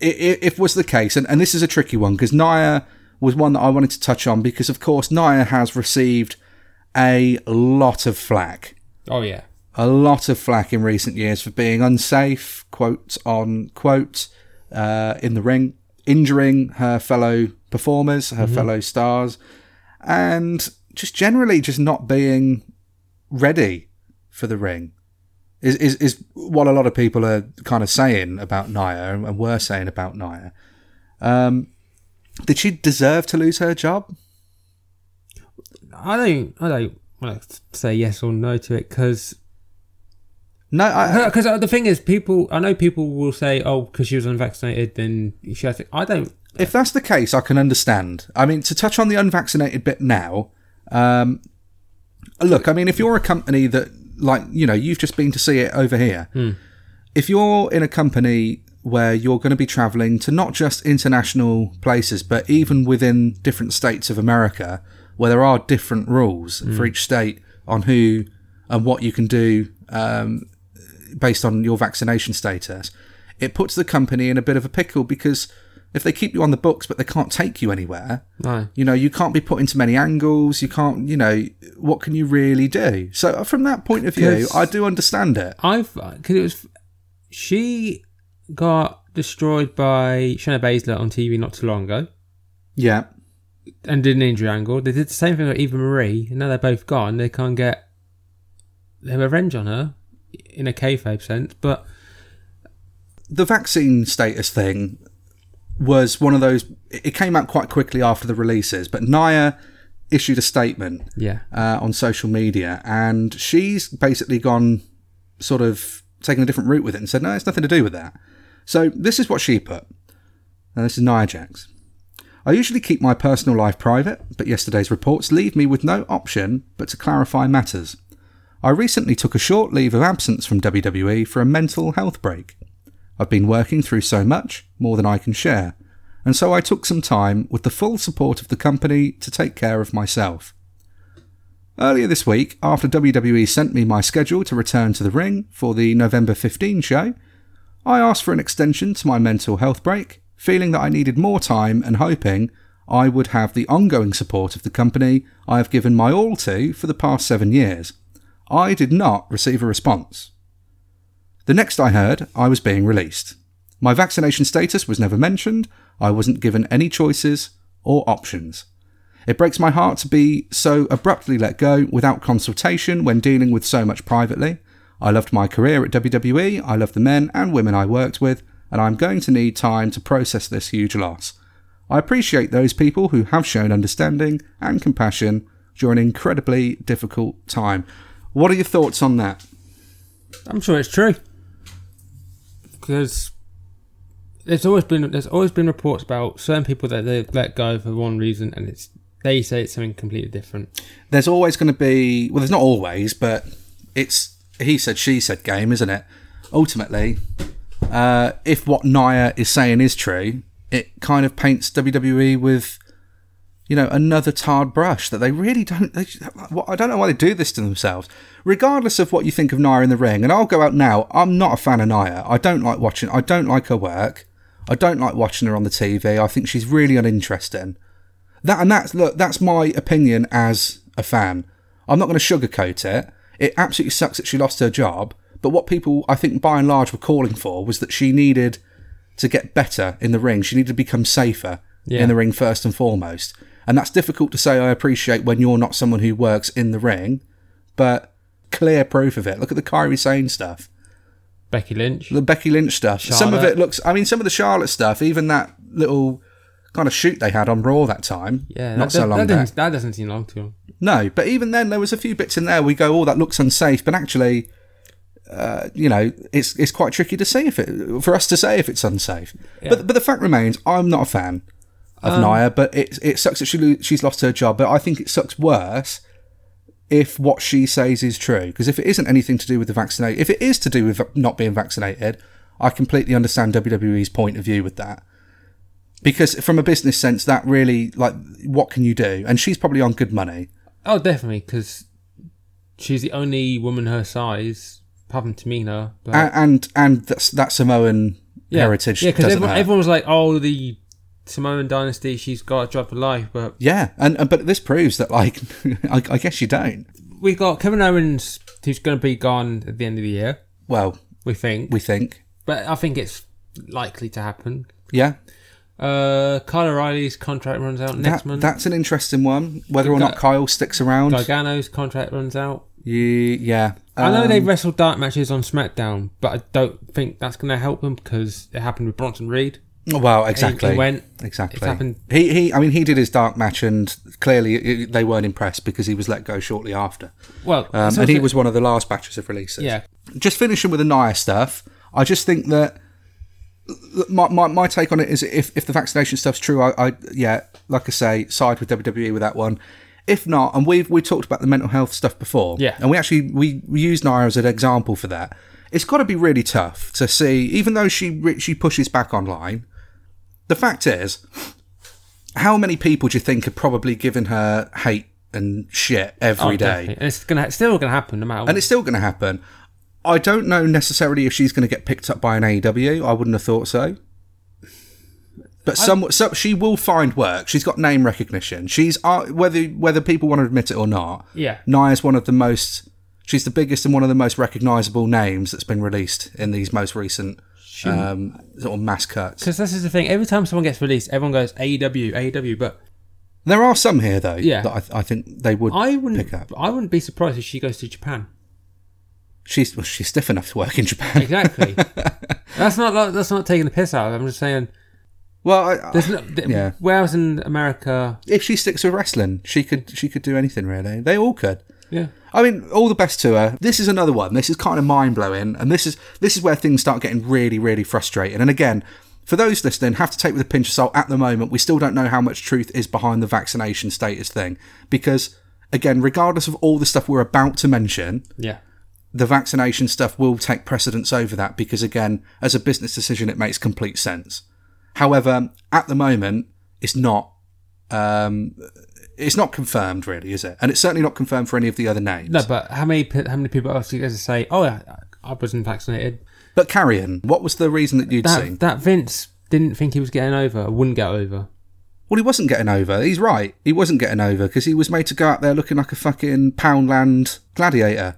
if, if was the case, and, and this is a tricky one because Nia was one that I wanted to touch on because, of course, Nia has received a lot of flack. Oh yeah, a lot of flack in recent years for being unsafe, quote on quote, uh, in the ring, injuring her fellow performers, her mm-hmm. fellow stars, and just generally just not being ready for the ring. Is, is is what a lot of people are kind of saying about Nia and were saying about Nia. Um, did she deserve to lose her job? I don't. I don't want to say yes or no to it because no, because uh, the thing is, people. I know people will say, "Oh, because she was unvaccinated, then she has to." I don't. If that's the case, I can understand. I mean, to touch on the unvaccinated bit now, um, look, I mean, if you're a company that, like, you know, you've just been to see it over here, hmm. if you're in a company where you're going to be traveling to not just international places, but even within different states of America, where there are different rules hmm. for each state on who and what you can do um, based on your vaccination status, it puts the company in a bit of a pickle because if they keep you on the books but they can't take you anywhere, no. you know, you can't be put into many angles. You can't, you know, what can you really do? So uh, from that point of view, I do understand it. I've because it was she got destroyed by Shayna Baszler on TV not too long ago. Yeah. And did an injury angle. They did the same thing with Eva Marie, and now they're both gone. They can't get their revenge on her in a kayfabe sense, but the vaccine status thing was one of those. It came out quite quickly after the releases, but Nia issued a statement yeah. uh, on social media, and she's basically gone sort of taken a different route with it and said, no, it's nothing to do with that. So this is what she put. And this is Nia Jax. I usually keep my personal life private, but yesterday's reports leave me with no option but to clarify matters. I recently took a short leave of absence from WWE for a mental health break. I've been working through so much, more than I can share, and so I took some time with the full support of the company to take care of myself. Earlier this week, after WWE sent me my schedule to return to the ring for the November 15 show, I asked for an extension to my mental health break, feeling that I needed more time and hoping I would have the ongoing support of the company I have given my all to for the past seven years. I did not receive a response. The next I heard, I was being released. My vaccination status was never mentioned, I wasn't given any choices or options. It breaks my heart to be so abruptly let go without consultation when dealing with so much privately. I loved my career at WWE, I loved the men and women I worked with, and I'm going to need time to process this huge loss. I appreciate those people who have shown understanding and compassion during an incredibly difficult time. What are your thoughts on that? I'm sure it's true because there's always been there's always been reports about certain people that they've let go for one reason, and it's they say it's something completely different. There's always going to be well, there's not always, but it's he said she said game, isn't it? Ultimately, uh, if what Nia is saying is true, it kind of paints WWE with you know, another tarred brush that they really don't. They, I don't know why they do this to themselves. Regardless of what you think of Nia in the ring, and I'll go out now. I'm not a fan of Nia. I don't like watching. I don't like her work. I don't like watching her on the TV. I think she's really uninteresting. That and that's look. That's my opinion as a fan. I'm not going to sugarcoat it. It absolutely sucks that she lost her job. But what people, I think, by and large, were calling for was that she needed to get better in the ring. She needed to become safer yeah. in the ring first and foremost. And that's difficult to say, I appreciate when you're not someone who works in the ring, but clear proof of it. Look at the Kairi Sane stuff. Becky Lynch. The Becky Lynch stuff. Charlotte. Some of it looks, I mean, some of the Charlotte stuff, even that little kind of shoot they had on Raw that time. Yeah, not that, so long that, doesn't, that doesn't seem long to No, but even then, there was a few bits in there we go, oh, that looks unsafe, but actually, uh, you know, it's it's quite tricky to say if it for us to say if it's unsafe. Yeah. But but the fact remains, I'm not a fan of um, Nia, but it it sucks that she she's lost her job. But I think it sucks worse if what she says is true. Because if it isn't anything to do with the vaccination, if it is to do with not being vaccinated, I completely understand WWE's point of view with that. Because from a business sense, that really, like, what can you do? And she's probably on good money. Oh, definitely, because she's the only woman her size, apart from Tamina. But A- And and that's, that Samoan yeah, heritage Yeah, because everyone, everyone was like, "Oh, the Samoan dynasty, she's got a job for life." But Yeah, and, and but this proves that, like, I, I guess you don't. We've got Kevin Owens, who's going to be gone at the end of the year. Well, We think, we think. but I think it's likely to happen. Yeah, Uh, Kyle O'Reilly's contract runs out next that, month. that's an interesting one. Whether or not Kyle sticks around. Gargano's contract runs out. Ye- yeah. I know Um, they wrestled dark matches on SmackDown, but I don't think that's going to help them because it happened with Bronson Reed. Well, exactly. He went. Exactly. It's happened. He, he, I mean, he did his dark match, and clearly it, they weren't impressed because he was let go shortly after. Well, Um, and he was one of the last batches of releases. Yeah. Just finishing with the Nia stuff, I just think that my, my, my take on it is if, if the vaccination stuff's true, I, I yeah, like I say, side with WWE with that one. If not, and we've we talked about the mental health stuff before, Yeah. and we actually we, we use Nia as an example for that. It's got to be really tough to see, even though she she pushes back online. The fact is, how many people do you think are probably giving her hate and shit every Oh, day? definitely. And it's gonna it's still going to happen no matter. what. and it's still going to happen. I don't know necessarily if she's going to get picked up by an AEW. I wouldn't have thought so. But some, so she will find work. She's got name recognition. She's uh, whether whether people want to admit it or not. Yeah. Nia's one of the most. She's the biggest and one of the most recognisable names that's been released in these most recent um, sort of mass cuts. Because this is the thing. Every time someone gets released, everyone goes AEW, AEW. But There are some here though Yeah. that I, th- I think they would I wouldn't. pick up. I wouldn't be surprised if she goes to Japan. She's well, she's stiff enough to work in Japan. Exactly. that's not that's not taking the piss out. I'm just saying. Well, I, There's no, th- Yeah. Whereas in America, if she sticks with wrestling, she could she could do anything really. They all could. yeah, I mean, all the best to her. This is another one. This is kind of mind blowing, and this is this is where things start getting really, really frustrating. And again, for those listening, have to take with a pinch of salt. At the moment, we still don't know how much truth is behind the vaccination status thing, because again, regardless of all the stuff we're about to mention, yeah, the vaccination stuff will take precedence over that because again as a business decision it makes complete sense however at the moment it's not um it's not confirmed really is it and it's certainly not confirmed for any of the other names no. But how many how many people else you guys to say? Oh, yeah, I wasn't vaccinated. but Karrion what was the reason that you'd seen That that Vince didn't think he was getting over, wouldn't get over. well he wasn't getting over he's right he wasn't getting over because he was made to go out there looking like a fucking poundland gladiator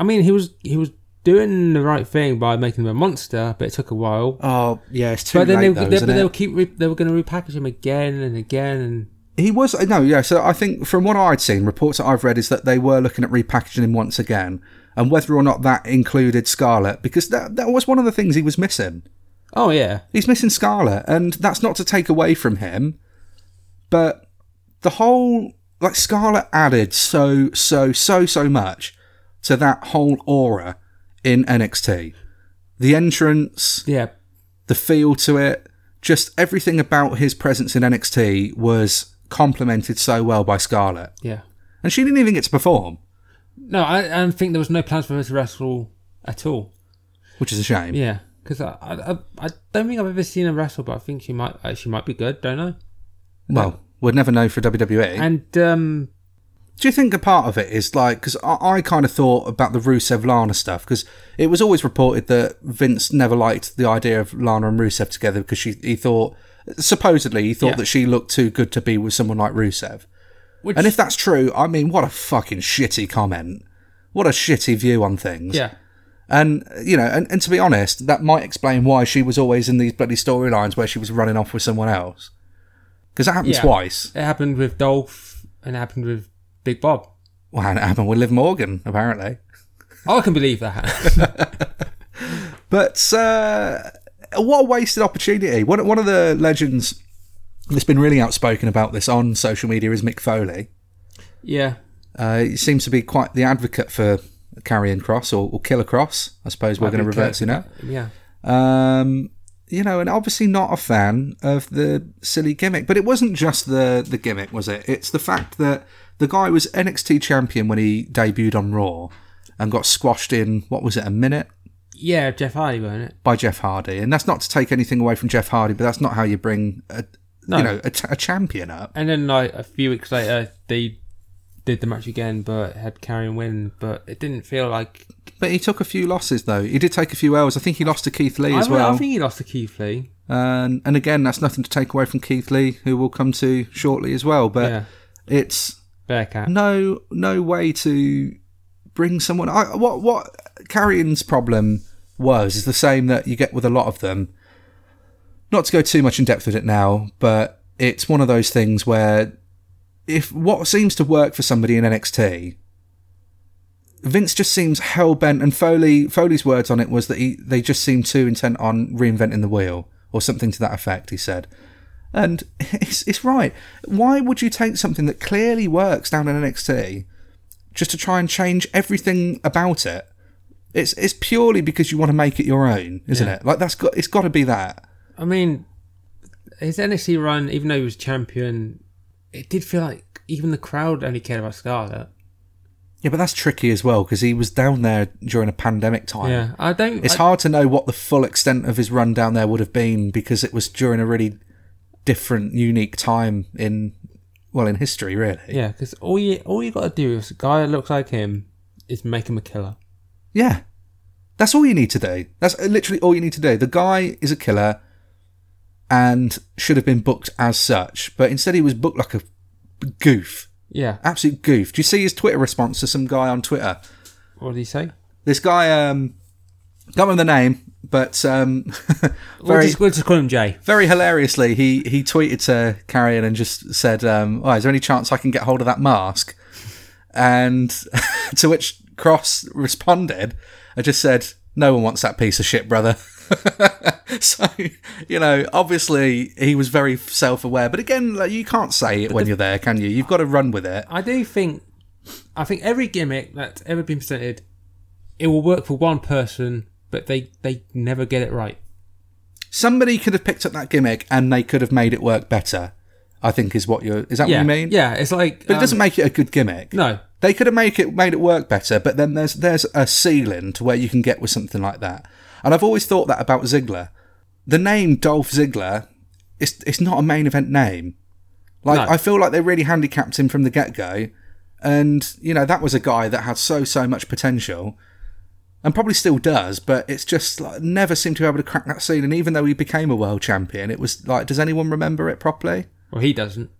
I mean, he was he was doing the right thing by making him a monster, but it took a while. oh yeah it's too But then late they, though, they, but it? they'll keep re- they were going to repackage him again and again and He was uh, no, yeah. So I think from what I'd seen, reports that I've read is that they were looking at repackaging him once again, and whether or not that included Scarlett, because that that was one of the things he was missing. oh yeah, He's missing Scarlett, and that's not to take away from him, but the whole like Scarlett added so so so so much to that whole aura in NXT. The entrance, yeah. the feel to it, just everything about his presence in NXT was complemented so well by Scarlett. Yeah. And she didn't even get to perform, No, I, I don't think there was no plans for her to wrestle at all. which is a shame. Yeah, because I, I I I don't think I've ever seen her wrestle, but I think she might uh, she might be good. Don't know. Well, we'd never know for WWE. And um, Do you think a part of it is like because I, I kind of thought about the Rusev Lana stuff because it was always reported that Vince never liked the idea of Lana and Rusev together because she he thought supposedly he thought Yeah. that she looked too good to be with someone like Rusev. which And if that's true, I mean, what a fucking shitty comment. What a shitty view on things. yeah, And, you know, and, and to be honest, that might explain why she was always in these bloody storylines where she was running off with someone else. Because that happened Yeah. twice. it happened with Dolph and it happened with Big Bob. Well, and it happened with Liv Morgan, apparently. I can believe that. But uh, what a wasted opportunity. One, one of the legends that's been really outspoken about this on social media is Mick Foley. yeah, Uh, he seems to be quite the advocate for Karrion Kross or, or Killer Kross, I suppose we're going to revert to now. Yeah, Um, you know, and obviously not a fan of the silly gimmick. But it wasn't just the the gimmick, was it? It's the fact that The guy was NXT champion when he debuted on Raw and got squashed in what was it a minute Yeah, Jeff Hardy, wasn't it? by Jeff Hardy. And that's not to take anything away from Jeff Hardy, but that's not how you bring a No. you know a, a champion up. And then like a few weeks later, they did the match again, but had Karrion win. But it didn't feel like But he took a few losses though. He did take a few L's. I think he lost to Keith Lee I, as well. I think he lost to Keith Lee. and and again, that's nothing to take away from Keith Lee, who we'll come to shortly as well. But yeah, it's Bearcat. no no way to bring someone. I, what what Karrion's problem was is the same that you get with a lot of them. Not to go too much in depth with it now, but it's one of those things where if what seems to work for somebody in NXT, Vince just seems hell bent. And Foley Foley's words on it was that he they just seem too intent on reinventing the wheel or something to that effect. He said. And it's, it's right. Why would you take something that clearly works down in NXT just to try and change everything about it? It's it's purely because you want to make it your own, isn't Yeah. it? Like that's got it's got to be that. I mean, his NXT run, even though he was champion, it did feel like even the crowd only cared about Scarlett. Yeah, but that's tricky as well because he was down there during a pandemic time. Yeah, I don't. It's I, hard to know what the full extent of his run down there would have been because it was during a really different, unique time in well in history, really. Yeah, because all you all you got to do is a guy that looks like him is make him a killer. Yeah. That's all you need to do. That's literally all you need to do. The guy is a killer and should have been booked as such, but instead he was booked like a goof. Yeah. Absolute goof. Do you see his Twitter response to some guy on Twitter? What did he say? This guy, um, can't remember the name, but um, We'll very, just, we'll just call him Jay. very hilariously, he he tweeted to Karrion and just said, um, "Oh, is there any chance I can get hold of that mask?" And to which Kross responded "I just said, "No one wants that piece of shit, brother." so you know, obviously he was very self-aware, but again, like, you can't say it when you're there, can you? You've got to run with it. I do think, I think every gimmick that's ever been presented, it will work for one person, but they they never get it right. Somebody could have picked up that gimmick and they could have made it work better. I think is what you're. Is that Yeah, what you mean? yeah. It's like, But it um, doesn't make it a good gimmick. No, They could have make it made it work better, but then there's there's a ceiling to where you can get with something like that. And I've always thought that about Ziggler. The name Dolph Ziggler, it's it's not a main event name. Like No. I feel like they really handicapped him from the get go, and you know that was a guy that had so so much potential, and probably still does. But it's just like never seemed to be able to crack that ceiling. Even though he became a world champion, it was like, does anyone remember it properly? well, he doesn't.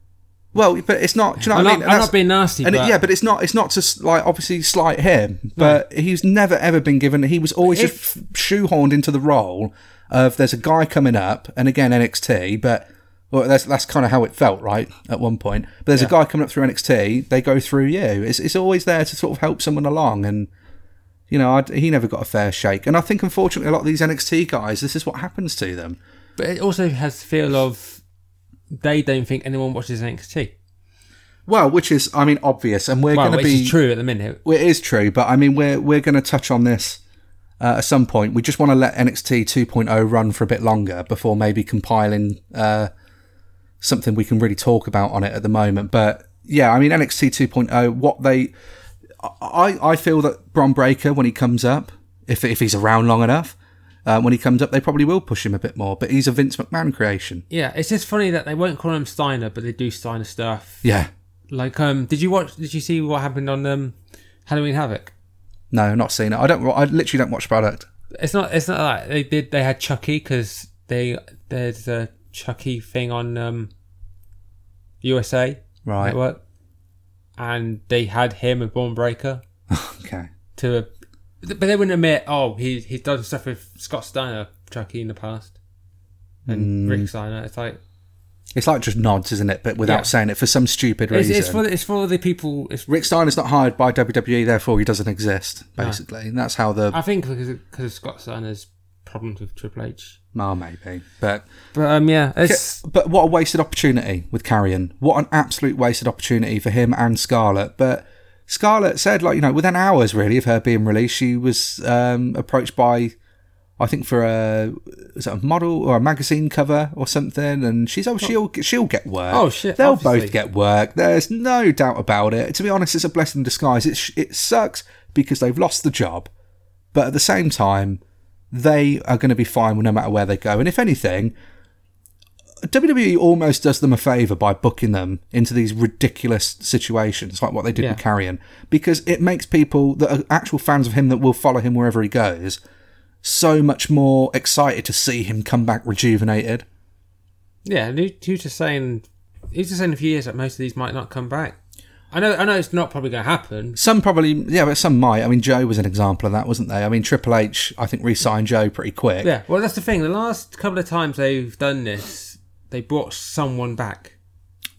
Well, but it's not. Do you know I'm what I not, mean? I'm not being nasty, and but it, yeah, but it's not. It's not to like obviously slight him, but he's never ever been given. He was always If- just shoehorned into the role of there's a guy coming up, and again NXT, but well, that's that's kind of how it felt, right? At one point, but there's a guy coming up through NXT. They go through you. It's it's always there to sort of help someone along, and you know I'd, he never got a fair shake. And I think unfortunately a lot of these NXT guys, this is what happens to them. but it also has the feel of they don't think anyone watches NXT. Well, which is I mean obvious, and we're Well, going to be true at the minute. It is true, but I mean, we're we're going to touch on this uh, at some point. We just want to let NXT 2.0 run for a bit longer before maybe compiling uh, something we can really talk about on it at the moment. But yeah, I mean, NXT 2.0, what they, I I feel that Bron Breakker when he comes up, if if he's around long enough. Uh, when he comes up, they probably will push him a bit more. But he's a Vince McMahon creation. Yeah, it's just funny that they won't call him Steiner, but they do Steiner stuff. Yeah. Like, um, did you watch? Did you see what happened on um, Halloween Havoc? No, not seen it. I don't. I literally don't watch product. It's not. It's not like they did. They had Chucky because they there's a Chucky thing on um, USA Right. Network, and they had him and Bron Breakker Okay. to, but they wouldn't admit. Oh, he he's done stuff with Scott Steiner, Chucky in the past, and mm. Rick Steiner. It's like It's like just nods, isn't it? But without Yeah. saying it for some stupid reason. it's for the, it's for the people. It's Rick Steiner's not hired by WWE, therefore he doesn't exist, basically. And that's how the I think because because of Scott Steiner's problems with Triple H. well, maybe. But But um, yeah, it's but what a wasted opportunity with Karrion. What an absolute wasted opportunity for him and Scarlett. But Scarlett said, like, you know, within hours really of her being released, she was um, approached by I think for a is it a model or a magazine cover or something, and she's oh she'll she'll get work. Oh, shit, They'll obviously. both get work. There's no doubt about it. To be honest, it's a blessing in disguise. It it sucks because they've lost the job, but at the same time, they are going to be fine no matter where they go. And if anything, WWE almost does them a favour by booking them into these ridiculous situations, like what they did Yeah. with Karrion, because it makes people that are actual fans of him that will follow him wherever he goes so much more excited to see him come back rejuvenated. Yeah, and he, he was just saying, he was just saying in a few years that most of these might not come back. I know, I know, it's not probably going to happen. Some probably, yeah, but some might. I mean, Joe was an example of that, wasn't they? I mean, Triple H, I think, re-signed Joe pretty quick. Yeah, well, that's the thing. The last couple of times they've done this, they brought someone back.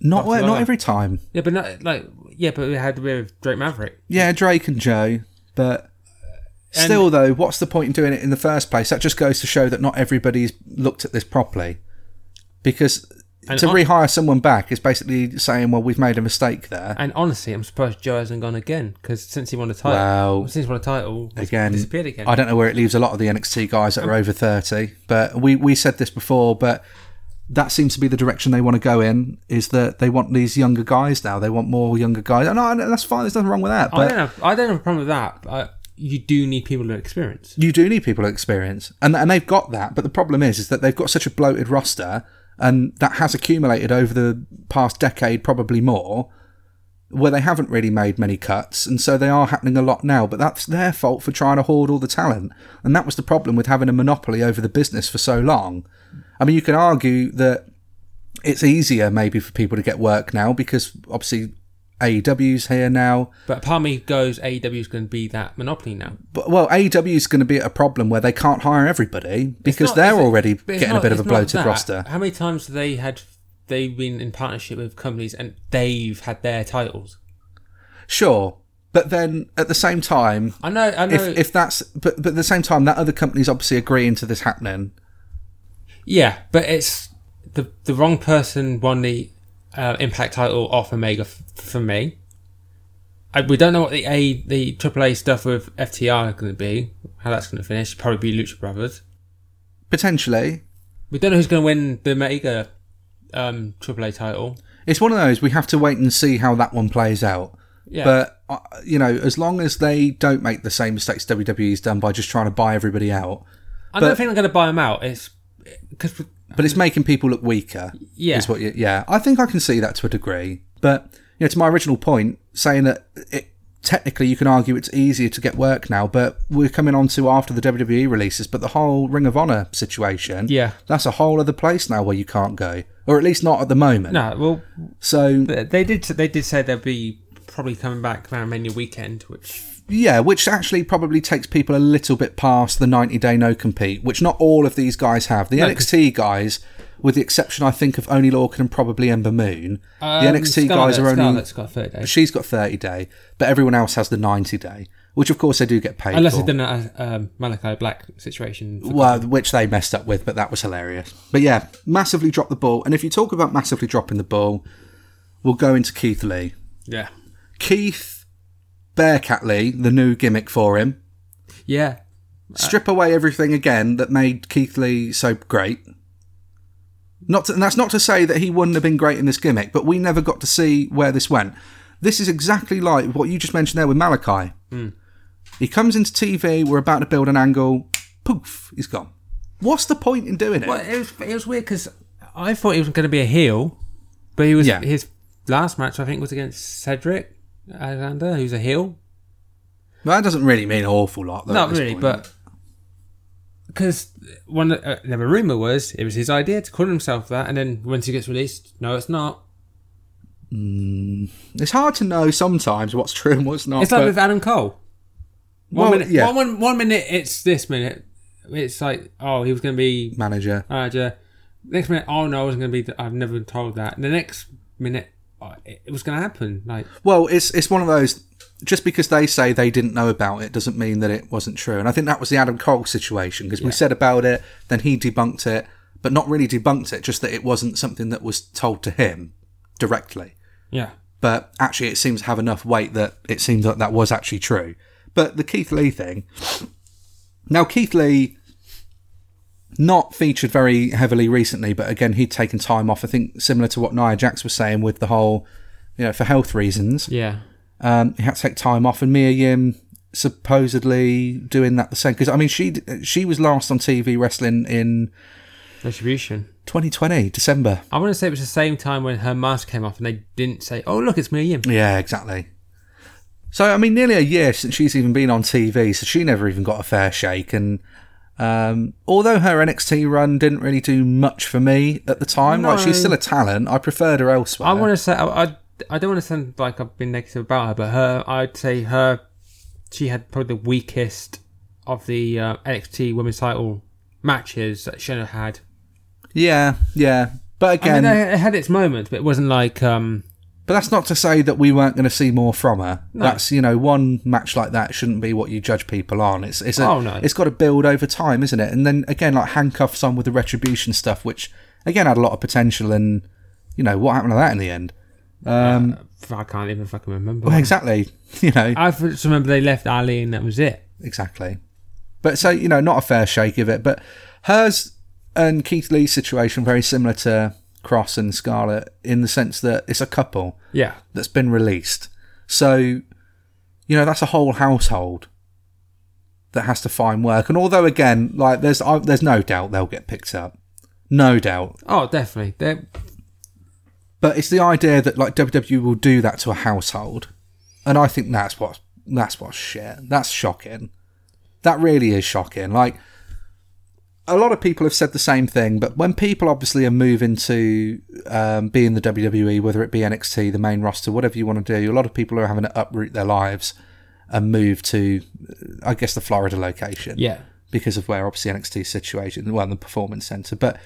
Not After not every time. Yeah, but not like yeah, but we had with Drake Maverick. Yeah, Drake and Joe, but still, though, what's the point in doing it in the first place? That just goes to show that not everybody's looked at this properly. Because And to on- rehire someone back is basically saying, "Well, we've made a mistake there." And honestly, I'm surprised Joe hasn't gone again because since he won the title, Well, since he won the title, he's again, disappeared again. I don't know where it leaves a lot of the NXT guys that are um, over 30, but we, we said this before, but that seems to be the direction they want to go in, is that they want these younger guys now. They want more younger guys. And I, that's fine, there's nothing wrong with that. I But don't have, I don't have a problem with that. But you do need people with experience. you do need people with experience. And, and they've got that, but the problem is, is that they've got such a bloated roster, and that has accumulated over the past decade, probably more, where they haven't really made many cuts, and so they are happening a lot now. But that's their fault for trying to hoard all the talent, and that was the problem with having a monopoly over the business for so long. I mean, you can argue that it's easier maybe for people to get work now because obviously AEW's here now. But part of me goes, AEW is going to be that monopoly now. But well, AEW is going to be at a problem where they can't hire everybody because not- they're already getting not- a bit of a bloated that. roster. How many times have they had they've been in partnership with companies and they've had their titles? Sure, but then at the same time, I know, I know. if if that's but but at the same time, that other company's obviously agreeing to this happening. yeah, but it's the the wrong person won the uh, Impact title off Omega for me. I, we don't know what the A the AAA stuff with FTR are going to be. How that's going to finish? Probably be Lucha Brothers. Potentially, We don't know who's going to win the Mega um, AAA title. it's one of those we have to wait and see how that one plays out. Yeah, But uh, you know, as long as they don't make the same mistakes WWE's done by just trying to buy everybody out, I don't think they're going to buy them out. It's because but it's making people look weaker. yeah, is what you, yeah i think i can see that to a degree but you know to my original point saying that it technically you can argue it's easier to get work now but we're coming on to after the wwe releases but the whole ring of honor situation yeah. that's a whole other place now where you can't go or at least not at the moment No, well, so they did. They did say they'll be probably coming back around Mania weekend, which yeah which actually probably takes people a little bit past the 90 day no compete which not all of these guys have the No, nxt guys with the exception i think of Oni Lorcan and probably ember moon um, the nxt guys are only Scarlett's got thirty days. She's got 30 day, but everyone else has the 90 day, which of course they do get paid Unless for. it's done a um, Malachi Black situation. well, which they messed up with, but that was hilarious. But yeah, massively dropped the ball. And if you talk about massively dropping the ball, we'll go into Keith Lee. yeah, Keith Bearcat Lee, the new gimmick for him. yeah, Strip away everything again that made Keith Lee so great. Not to, and that's not to say that he wouldn't have been great in this gimmick, but we never got to see where this went. This is exactly like what you just mentioned there with Malachi. Hmm. He comes into TV, we're about to build an angle, poof, he's gone. What's the point in doing it? Well, it was it was weird because I thought he was going to be a heel, but he was Yeah. his last match I think was against Cedric Alexander, who's a heel. Well, that doesn't really mean an awful lot, though. Not really, point. but because one uh, the rumor was it was his idea to call himself that, and then once he gets released, no, it's not. it's hard to know sometimes what's true and what's not. It's like but- with Adam Cole. One Well, minute, yeah. one, one, one minute it's this minute, it's like oh he was going to be manager. manager. Next minute, oh no, I wasn't going to be. Th- I've never been told that. And the next minute, oh, it, it was going to happen. Like Well, it's it's one of those. Just because they say they didn't know about it doesn't mean that it wasn't true. And I think that was the Adam Cole situation because we said about it, then he debunked it, but not really debunked it, just that it wasn't something that was told to him directly. yeah, But actually, it seems to have enough weight that it seems like that was actually true. But the Keith Lee thing. Now, Keith Lee not featured very heavily recently, but again, he'd taken time off. I think similar to what Nia Jax was saying with the whole, you know, for health reasons. Yeah. Um, he had to take time off, and Mia Yim supposedly doing that the same. Because I mean, she she was last on TV wrestling in Retribution. 2020 December. I want to say it was the same time when her mask came off and they didn't say, oh, look, it's Mia Yim. Yeah, exactly. So I mean, nearly a year since she's even been on TV, so she never even got a fair shake. And um, although her NXT run didn't really do much for me at the time, like she's still a talent, I preferred her elsewhere. I want to say, I, I, I don't want to sound like I've been negative about her, but her, I'd say her, she had probably the weakest of the uh, NXT women's title matches that Shayna had. yeah, yeah. But again, I mean, it had its moments, but it wasn't like, um, But that's not to say that we weren't going to see more from her. No. That's you know one match like that shouldn't be what you judge people on. It's it's a, Oh, no. it's got to build over time, isn't it? And then again, like handcuffs on with the retribution stuff, which again had a lot of potential. And you know what happened to that in the end? Um, I can't even fucking remember. well, exactly. You know I just remember they left Ali and that was it. exactly. But so you know, not a fair shake of it. But hers and Keith Lee's situation very similar to Kross and Scarlett in the sense that it's a couple. Yeah. that's been released. So, you know, that's a whole household that has to find work. And although, again, like there's I, there's no doubt they'll get picked up, no doubt. Oh, definitely. They're, But it's the idea that like WWE will do that to a household, and I think that's what that's what's shit. That's shocking. That really is shocking. Like a lot of people have said the same thing, but when people obviously are moving to um, be in the WWE, whether it be NXT, the main roster, whatever you want to do, a lot of people are having to uproot their lives and move to, I guess, the Florida location yeah. because of where obviously NXT is situated, well, the performance center. But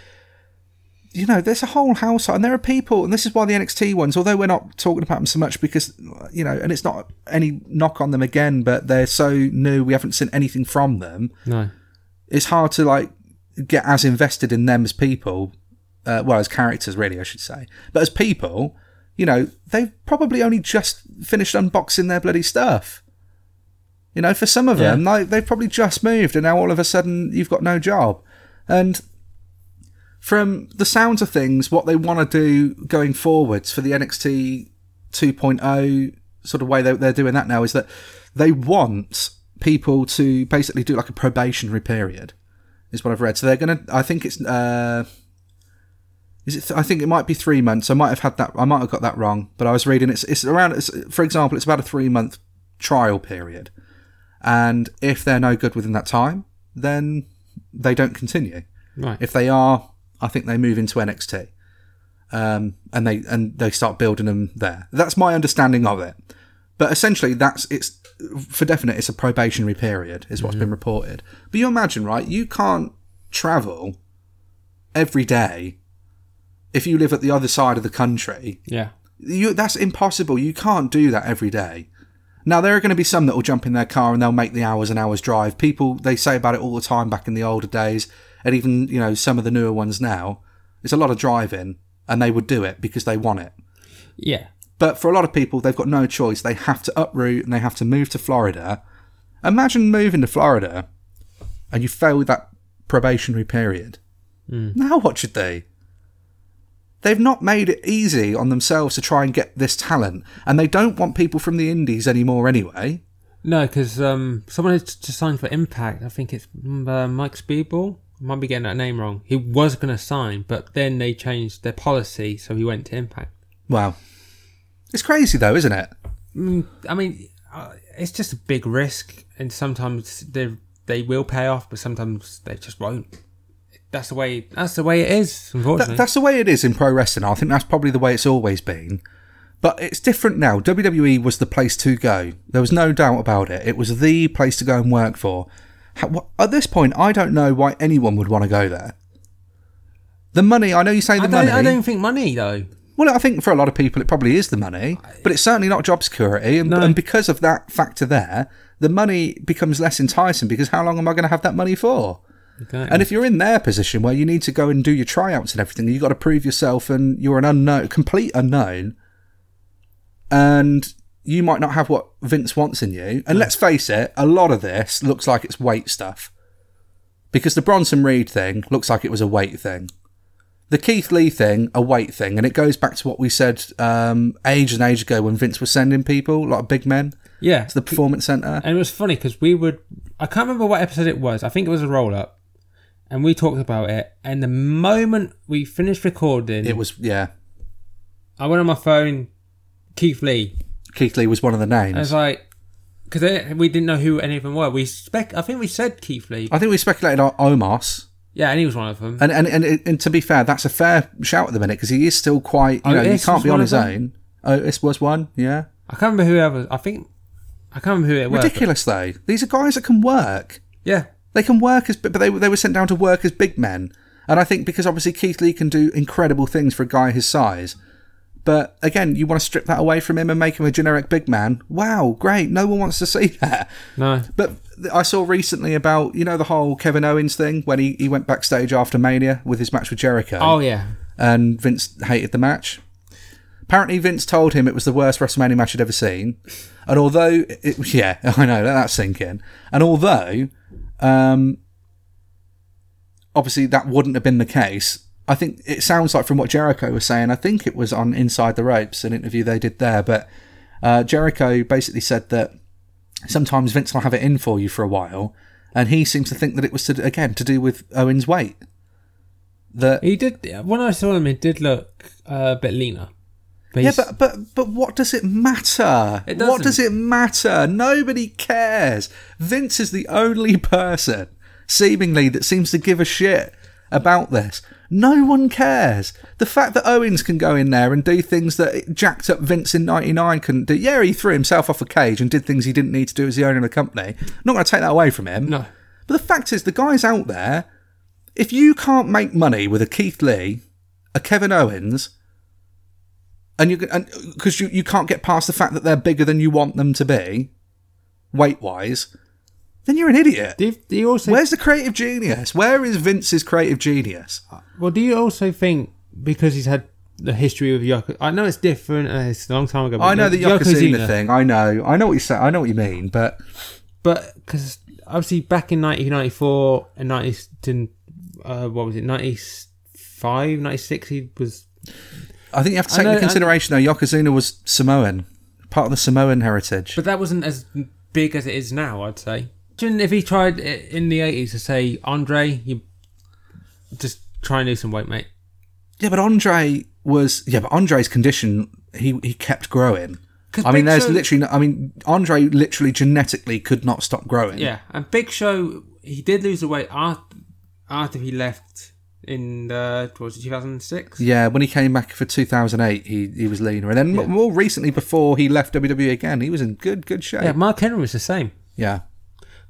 you know, there's a whole house, and there are people, and this is why the NXT ones, although we're not talking about them so much because you know, and it's not any knock on them again, but they're so new, we haven't seen anything from them. No. It's hard to like get as invested in them as people, uh, well, as characters, really, I should say, but as people. You know, they've probably only just finished unboxing their bloody stuff. You know, for some of Yeah. them, like they've probably just moved, and now all of a sudden you've got no job. And from the sounds of things, what they want to do going forwards for the NXT 2.0 sort of way they, they're doing that now is that they want people to basically do like a probationary period, is what I've read. So they're gonna, I think it's, uh, is it? Th- I think it might be three months. I might have had that. I might have got that wrong, but I was reading it's it's around. It's, for example, it's about a three month trial period, and if they're no good within that time, then they don't continue. Right. If they are, I think they move into NXT, um, and they and they start building them there. That's my understanding of it. But essentially, that's it's for definite. It's a probationary period, is what's been reported. But you imagine, right? You can't travel every day if you live at the other side of the country. yeah. You that's impossible. You can't do that every day. Now there are going to be some that will jump in their car and they'll make the hours and hours drive. People they say about it all the time back in the older days, and even you know some of the newer ones now. It's a lot of driving, and they would do it because they want it. Yeah. But for a lot of people, they've got no choice. They have to uproot and they have to move to Florida. Imagine moving to Florida and you fail that probationary period. Now what should they? They've not made it easy on themselves to try and get this talent, and they don't want people from the indies anymore anyway. No, because um, someone has just signed for Impact. I think it's mm, uh, Mike Speedball. I might be getting that name wrong. He was going to sign, but then they changed their policy, so he went to Impact. Wow. It's crazy though, isn't it? Mm, I mean, uh, it's just a big risk, and sometimes they they will pay off, but sometimes they just won't. That's the way. That's the way it is. Unfortunately, That, that's the way it is in pro wrestling. I think that's probably the way it's always been. But it's different now. WWE was the place to go. There was no doubt about it. It was the place to go and work for. At this point, I don't know why anyone would want to go there. The money, I know you say the I money. I don't think money though. Well, I think for a lot of people, it probably is the money, but it's certainly not job security. And, No. and because of that factor there, the money becomes less enticing because how long am I going to have that money for? Exactly. And if you're in their position where you need to go and do your tryouts and everything, you've got to prove yourself and you're an unknown, complete unknown, and you might not have what Vince wants in you. And let's face it, a lot of this looks like it's weight stuff. because the Bronson Reed thing looks like it was a weight thing. The Keith Lee thing, a weight thing, and it goes back to what we said um, ages and ages ago when Vince was sending people, like big men, Yeah. to the performance center. And it was funny because we would, I can't remember what episode it was. I think it was a roll up. And we talked about it. And the moment we finished recording, It was yeah. I went on my phone, Keith Lee. Keith Lee was one of the And I names. was like, because we didn't know who any of them were. We spec, I think we said Keith Lee. I think we speculated on Omos, Yeah, and he was one of them. and and and, and to be fair, that's a fair shout at the minute because he is still quite. You oh, know, he Otis can't was be on his them? own. Oh, this was one. Yeah, I can't remember who ever. I think I can't remember who it was. ridiculous though. These are guys that can work. Yeah, They can work as, but they they were sent down to work as big men. And I think because obviously Keith Lee can do incredible things for a guy his size. But again, you want to strip that away from him and make him a generic big man. Wow, great. No one wants to see that. no, But I saw recently about, you know, the whole Kevin Owens thing when he, he went backstage after Mania with his match with Jericho. oh yeah, And Vince hated the match. Apparently, Vince told him it was the worst WrestleMania match he'd ever seen. And although, it, yeah, I know, let that sink in. And although, um, obviously that wouldn't have been the case, I think it sounds like from what Jericho was saying, I think it was on Inside the Ropes, an interview they did there, but uh, Jericho basically said that sometimes Vince will have it in for you for a while, and he seems to think that it was, to, again, to do with Owen's weight. That he did. When I saw him, he did look uh, a bit leaner. But Yeah, but but but what does it matter? It what does it matter? Nobody cares. Vince is the only person, seemingly, that seems to give a shit about this. No one cares. The fact that Owens can go in there and do things that jacked up Vince in '99 couldn't do. Yeah, he threw himself off a cage and did things he didn't need to do as the owner of the company. I'm Not going to take that away from him. no, But the fact is, the guys out there, if you can't make money with a Keith Lee, a Kevin Owens, and you can because you, you can't get past the fact that they're bigger than you want them to be, weight wise, then you're an idiot. do you, do you also Where's the creative genius? Where is Vince's creative genius? well? Do you also think because he's had the history with Yoko? I know it's different. and it's a long time ago. but I know the Yo- Yokozuna thing. I know. I know what you say. I know what you mean. But but because obviously back in 1994 and 90 uh, what was it 95 96 he was I think you have to I take know- into consideration though. Yokozuna was Samoan, part of the Samoan heritage. but that wasn't as big as it is now i'd say Imagine if he tried in the 80s to say andre you just try and lose some weight mate Yeah, but Andre was yeah, but Andre's condition he he kept growing. I mean, Big there's Show- literally no, I mean Andre literally genetically could not stop growing. yeah and big show he did lose the weight after, after he left in uh what was it 2006 Yeah, when he came back for 2008, he he was leaner, and then m more recently, before he left WWE again, he was in good good shape. yeah mark henry was the same yeah.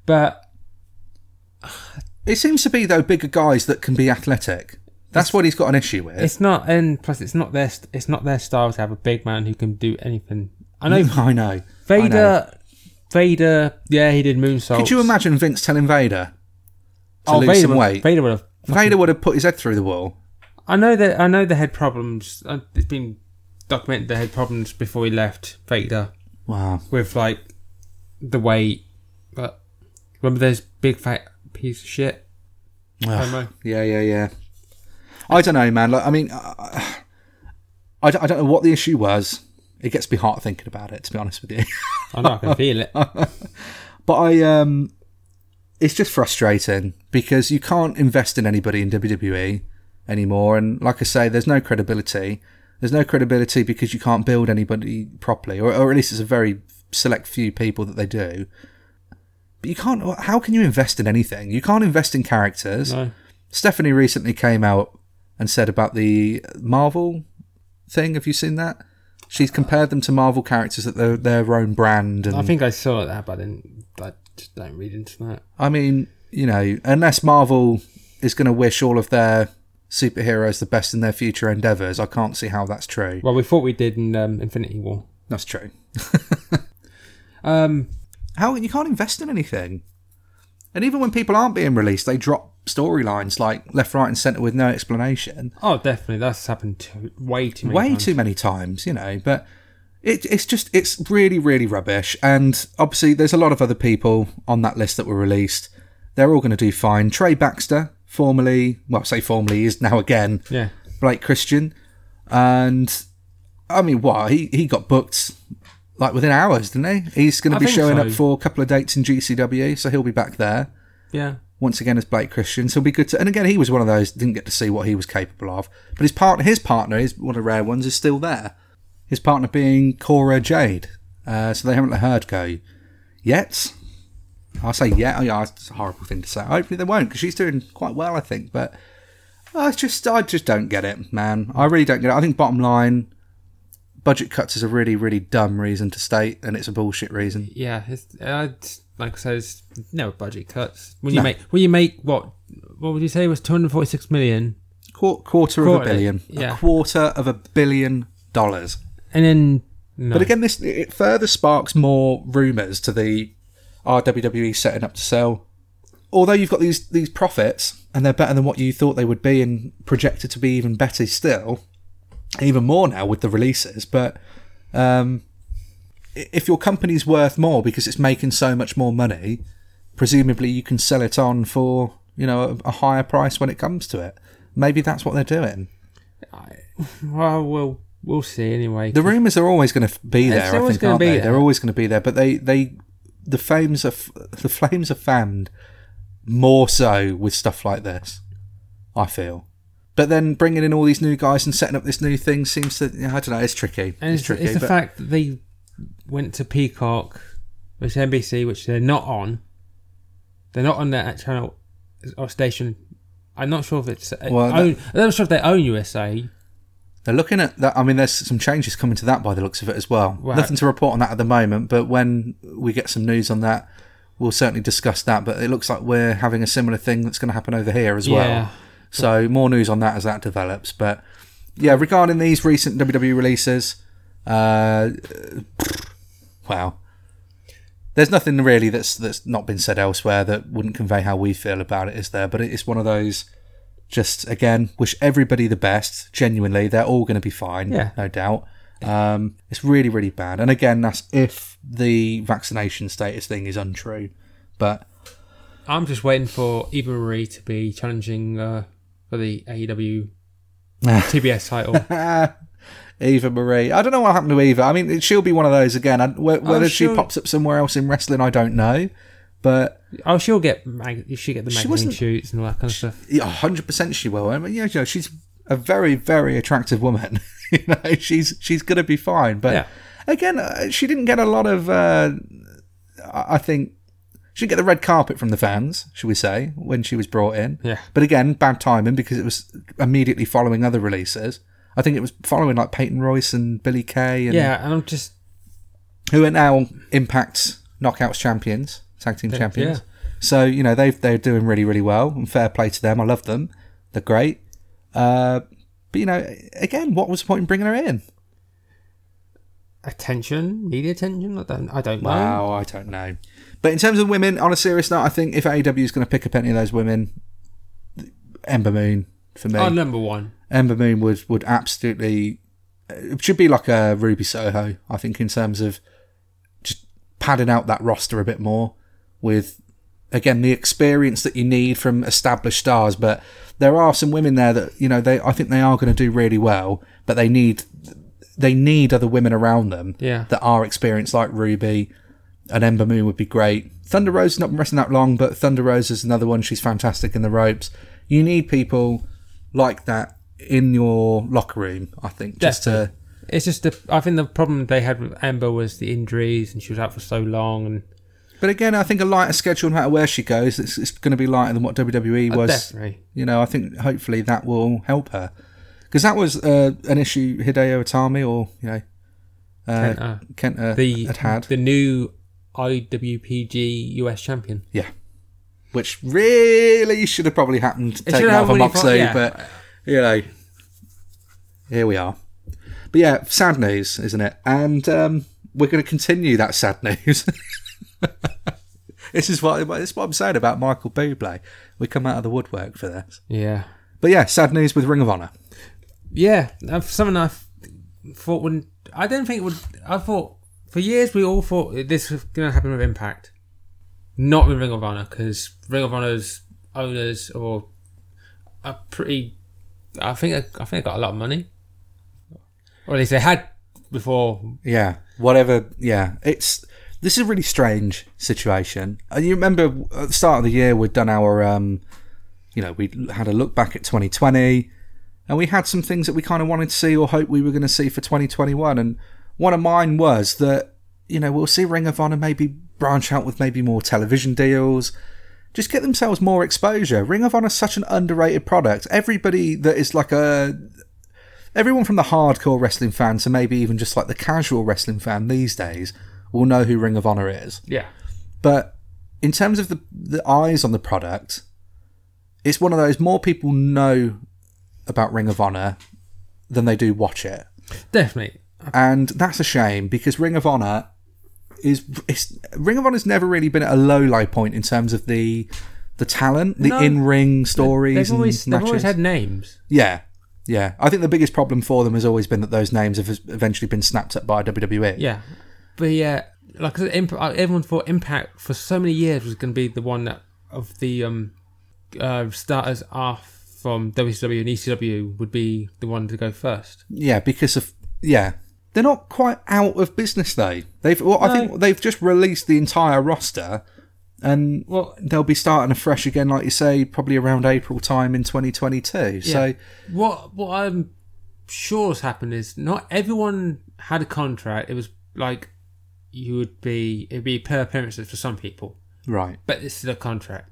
But It seems to be though bigger guys that can be athletic. That's what he's got an issue with. It's not, and plus, it's not their it's not their style to have a big man who can do anything. I know I know. I know. Vader. Vader, yeah, he did moonsaults. Could you imagine Vince telling Vader to Oh, lose Vader some would, weight? Vader would have. Vader would have put his head through the wall. I know that. I know they had problems. uh, It's been documented they had problems before he left. Vader Wow. with like the weight, remember there's big fat piece of shit. Ugh. Yeah, yeah, yeah. I don't know, man. Like, I mean, I, I don't I don't know what the issue was. It gets me hot thinking about it, to be honest with you. I know I can feel it. but I, um, it's just frustrating because you can't invest in anybody in WWE anymore. And like I say, there's no credibility. There's no credibility because you can't build anybody properly, or, or at least it's a very select few people that they do. But you can't. How can you invest in anything? You can't invest in characters. No. Stephanie recently came out and said about the Marvel thing. Have you seen that? She's compared them to Marvel characters that they're their own brand. And I think I saw that, but I didn't. I just don't read into that. I mean, you know, unless Marvel is going to wish all of their superheroes the best in their future endeavors, I can't see how that's true. Well, we thought we did in um, Infinity War. That's true. Um, How you can't invest in anything, and even when people aren't being released, they drop storylines like left, right, and centre with no explanation. oh, definitely, that's happened to, way too many way times. too many times, you know. But it, it's just it's really really rubbish. And obviously, there's a lot of other people on that list that were released They're all going to do fine. Trey Baxter, formerly, well, say formerly, is now again Yeah. Blake Christian, and I mean, what he he got booked like within hours, didn't he? He's going I to be showing so. up for a couple of dates in GCW, so he'll be back there Yeah. once again as Blake Christian. So it'll be good to. And again, he was one of those didn't get to see what he was capable of, but his partner, his partner, is one of the rare ones, is still there. His partner being Cora Jade. Uh, so they haven't let her go yet. I say yeah, oh, yeah, it's a horrible thing to say. Hopefully they won't because she's doing quite well, I think. But I just, I just don't get it, man. I really don't get it. I think bottom line, budget cuts is a really, really dumb reason to state, and it's a bullshit reason. Yeah. It's, uh, like I said, it's no budget cuts. When you No. make when you make what what would you say was two hundred forty six million, Qu- quarter of a billion, yeah. a quarter of a billion dollars. and then no. But again, this it further sparks more rumours to the RWWE setting up to sell. Although you've got these these profits and they're better than what you thought they would be, and projected to be even better still, even more now with the releases. But um, if your company's worth more because it's making so much more money, presumably you can sell it on for you know a, a higher price when it comes to it. Maybe that's what they're doing. well, we'll we'll see anyway. The rumours are always going to be It's there. I always think, aren't be they? there. They're always going to be there. But they, they, the flames are the flames are fanned more so with stuff like this. I feel. But then bringing in all these new guys and setting up this new thing seems to I don't know. It's tricky. and it's, it's, tricky. it's the but fact that they went to Peacock, which is NBC, which they're not on. They're not on that channel or station. I'm not sure if it's. Uh, well, that- own, I'm not sure if they own USA. they're looking at that. I mean, there's some changes coming to that by the looks of it as well. Right. Nothing to report on that at the moment. But when we get some news on that, we'll certainly discuss that. But it looks like we're having a similar thing that's going to happen over here as well. So more news on that as that develops. But yeah, regarding these recent WWE releases, uh, wow, there's nothing really that's that's not been said elsewhere that wouldn't convey how we feel about it, is there? But it's one of those. Just again, wish everybody the best. Genuinely, they're all going to be fine, Yeah. no doubt. Um, it's really, really bad. And again, that's if the vaccination status thing is untrue. But I'm just waiting for Eva Marie to be challenging uh, for the AEW TBS title. Eva Marie. I don't know what happened to Eva. I mean, she'll be one of those again. I, wh- whether she she'll- pops up somewhere else in wrestling, I don't know. But oh, she'll get mag- she'll get the She magazine shoots and all that kind of stuff. yeah, hundred percent she will. I mean, yeah, you know, she's a very, very attractive woman. you know, she's she's gonna be fine. But Yeah. again, uh, she didn't get a lot of. Uh, I think she didn't get the red carpet from the fans, should we say, when she was brought in. Yeah. But again, bad timing because it was immediately following other releases. I think it was following like Peyton Royce and Billy Kay and Yeah, and I'm just who are now Impact Knockouts champions, tag team champions. So you know they they're doing really really well, and fair play to them. I love them; they're great. Uh, but you know, again, what was the point in bringing her in? attention, media attention. I don't, I don't know. Wow, I don't know. But in terms of women, on a serious note, I think if AEW is going to pick up any of those women, Ember Moon for me. Oh, number one. Ember Moon would would absolutely it should be like a Ruby Soho. I think in terms of just padding out that roster a bit more with again the experience that you need from established stars. But there are some women there that you know they I think they are going to do really well, but they need they need other women around them Yeah. that are experienced like Ruby. And Ember Moon would be great. Thunder Rosa has not been wrestling that long, but Thunder Rosa is another one. She's fantastic in the ropes. You need people like that in your locker room, I think, just to It's just the. I think the problem they had with Ember was the injuries, and she was out for so long. And But again, I think a lighter schedule, no matter where she goes, it's, it's going to be lighter than what WWE uh, was. definitely, You know, I think hopefully that will help her because that was uh, an issue Hideo Itami or you know uh, Kenta. Kenta the had had, the new IWGP US champion. yeah, which really should have probably happened It taken should have off of really fo- Moxley, yeah. but you know, here we are. But yeah, sad news, isn't it? And um, we're going to continue that sad news. this is what this is what I'm saying about Michael Bublé. We come out of the woodwork for this. Yeah, But yeah, sad news with Ring of Honor. yeah. Something I thought wouldn't. I didn't think it would. I thought for years we all thought this was going to happen with Impact. not with Ring of Honor because Ring of Honor's owners are pretty. I think I think they got a lot of money, or at least they had before. Yeah, whatever. Yeah, it's this is a really strange situation. And you remember at the start of the year we'd done our, um, you know, we had a look back at 2020, and we had some things that we kind of wanted to see or hope we were going to see for 2021. And one of mine was that you know we'll see Ring of Honor maybe branch out with maybe more television deals. Just get themselves more exposure. Ring of Honor is such an underrated product. Everybody that is like a everyone from the hardcore wrestling fan to maybe even just like the casual wrestling fan these days will know who Ring of Honor is. Yeah, But in terms of the the eyes on the product, it's one of those more people know about Ring of Honor than they do watch it. definitely. And that's a shame because Ring of Honor is it's, Ring of Honor's never really been at a low low point in terms of the the talent, the No. in ring stories They've always and they've always had names. yeah, yeah. I think the biggest problem for them has always been that those names have eventually been snapped up by WWE. Yeah, but yeah, like I said, uh, everyone thought Impact for so many years was going to be the one that of the um uh, starters off from WCW and ECW would be the one to go first. Yeah, because of yeah, they're not quite out of business though. They've well, I think they've just released the entire roster, and Well, they'll be starting afresh again, like you say, probably around April time in 2022. So what what I'm sure has happened is not everyone had a contract. It was like you would be it'd be per appearances for some people, right, but this is a contract.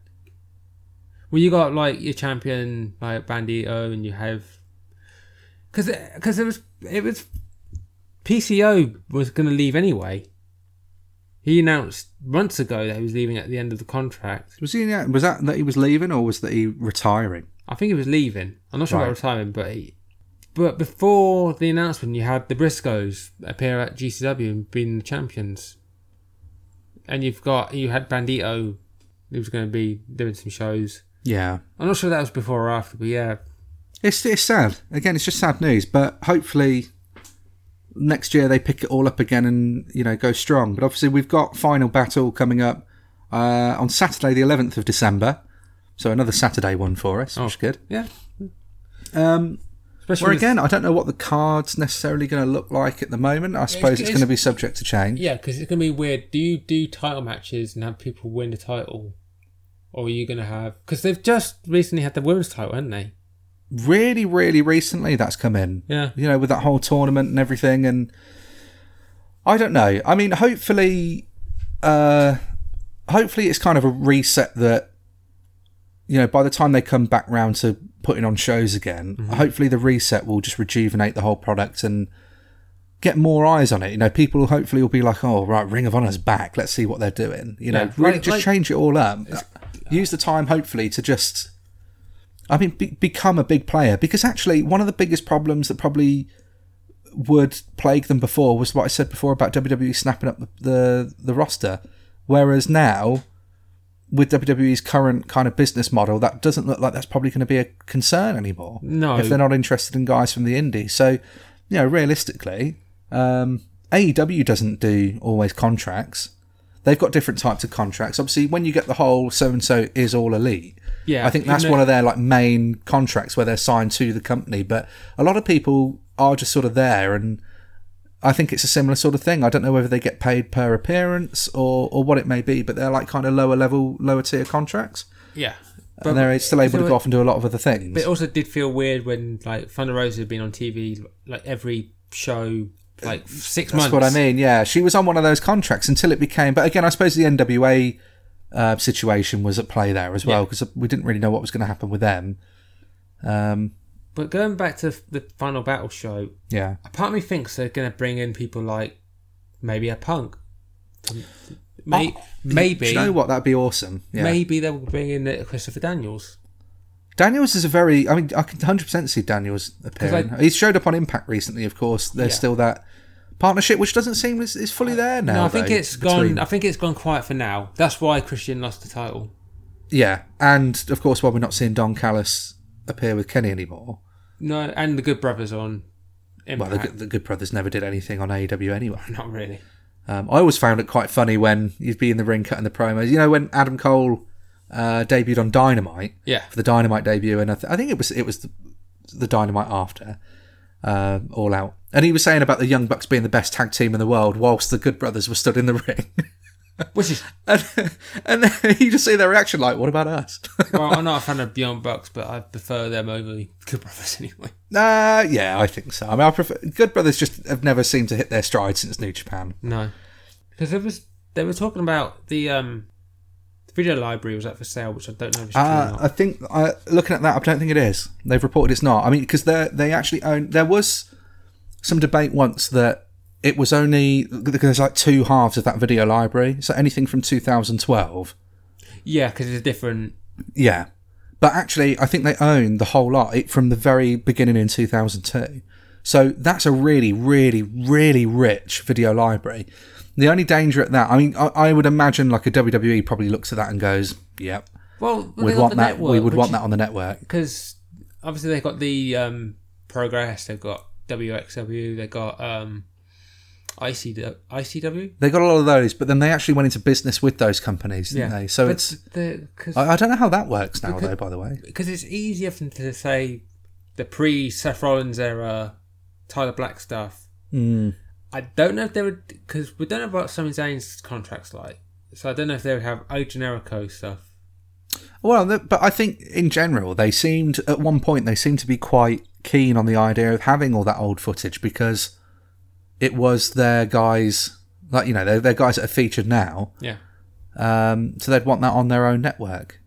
Well, you got like your champion like Bandito, and you have because because it was it was PCO was going to leave anyway. He announced months ago that he was leaving at the end of the contract. was he? Was that that he was leaving, or was that he retiring? I think he was leaving. I'm not sure Right. about retiring, but he, but before the announcement, you had the Briscoes appear at GCW and being the champions, and you've got you had Bandito, who was going to be doing some shows. Yeah, I'm not sure that was before or after, but yeah, it's it's sad. Again, it's just sad news. But hopefully, next year they pick it all up again and you know go strong. But obviously, we've got final battle coming up uh, on Saturday, the 11th of December. So another Saturday one for us, which is good. yeah. Um, Especially where again, I don't know what the card's necessarily going to look like at the moment. I suppose it's, it's- going to be subject to change. yeah, because it's going to be weird. Do you do title matches and have people win the title, or are you going to have? Because they've just recently had the women's title, haven't they? Really, really recently, that's come in. Yeah. you know, with that whole tournament and everything. And I don't know. I mean, hopefully, uh, hopefully it's kind of a reset that, you know, by the time they come back round to putting on shows again, hopefully the reset will just rejuvenate the whole product and get more eyes on it. You know, people hopefully will be like, oh, right, Ring of Honor's back. Let's see what they're doing. You know, Yeah, really like- just like- change it all up. Use the time, hopefully, to just I mean, be- become a big player because actually one of the biggest problems that probably would plague them before was what I said before about WWE snapping up the the, the roster, whereas now with WWE's current kind of business model, that doesn't look like that's probably going to be a concern anymore. No. if they're not interested in guys from the indies. So, you know, realistically, um, AEW doesn't do always contracts. They've got different types of contracts. Obviously, when you get the whole so and so is all elite, Yeah, I think that's one of their like main contracts where they're signed to the company. But a lot of people are just sort of there, and I think it's a similar sort of thing. I don't know whether they get paid per appearance or or what it may be, but they're like kind of lower level, lower tier contracts, Yeah, and they're still able to go off and do a lot of other things. But it also did feel weird when like Thunder Rosa had been on TV like every show like six That's months. That's what I mean. Yeah, she was on one of those contracts until it became. But again, I suppose the NWA uh, situation was at play there as well Yeah. because we didn't really know what was going to happen with them. Um, But going back to the final battle show, yeah, a part of me thinks they're going to bring in people like maybe a Punk. May, maybe Oh, Do you know what? That'd be awesome. Yeah. maybe they'll bring in Christopher Daniels. Daniels is a very. I mean, I can 100% see Daniels appearing. He's showed up on Impact recently, of course. There's Yeah. still that partnership, which doesn't seem is, is fully there now. No, I think though, it's between- gone. I think it's gone quiet for now. That's why Christian lost the title. Yeah, and of course, while we're not seeing Don Callis appear with Kenny anymore, No, and the Good Brothers on well, the, Good- the Good Brothers never did anything on AEW anyway. Not really. Um, I always found it quite funny when you'd be in the ring cutting the promos. You know, when Adam Cole uh, debuted on Dynamite Yeah. for the Dynamite debut, and I, th- I think it was it was the, the Dynamite after uh, All Out, and he was saying about the Young Bucks being the best tag team in the world, whilst the Good Brothers were stood in the ring. Which is and, and you just see their reaction like, "What about us?" well, I'm not a fan of Beyond Bucks, but I prefer them over the Good Brothers anyway. Uh, yeah, I think so. I mean, I prefer Good Brothers. Just have never seemed to hit their stride since New Japan. No, because it was they were talking about the um the video library was up for sale, which I don't know if it's true or Uh, not. I think uh, looking at that, I don't think it is. They've reported it's not. I mean, because they they actually own. There was some debate once that it was only because there's like two halves of that video library. So anything from 2012. Yeah, because it's different. Yeah, but actually, I think they own the whole lot it- from the very beginning in 2002. So that's a really, really, really rich video library. The only danger at that, I mean, I, I would imagine like a WWE probably looks at that and goes, "Yep, Well, we'd want that. we would want that on the network." because obviously they've got the um Progress, they've got WXW, they've got um ICW. ICW. They got a lot of those, but then they actually went into business with those companies, didn't they? So but it's the I, I don't know how that works now, Because- though. By the way, because it's easier for them to say the pre Seth Rollins era, Tyler Black stuff. mm. I don't know if they would because we don't know what Sami Zayn's contracts like, so I don't know if they would have O Generico stuff. well, but I think in general they seemed at one point they seemed to be quite keen on the idea of having all that old footage because it was their guys, like you know, they're, they're guys that are featured now, Yeah, um, so they'd want that on their own network.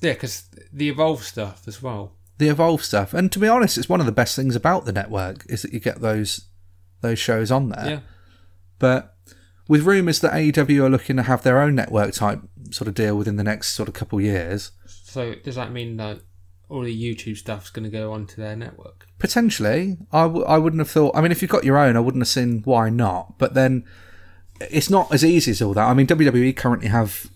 yeah, because the Evolve stuff as well. The Evolve stuff, and to be honest, it's one of the best things about the network is that you get those those shows on there. Yeah, But with rumours that AEW are looking to have their own network type sort of deal within the next sort of couple years, so does that mean that all the YouTube stuff's going to go onto their network? potentially, I w- I wouldn't have thought. I mean, if you've got your own, I wouldn't have seen why not. But then it's not as easy as all that. I mean, WWE currently have,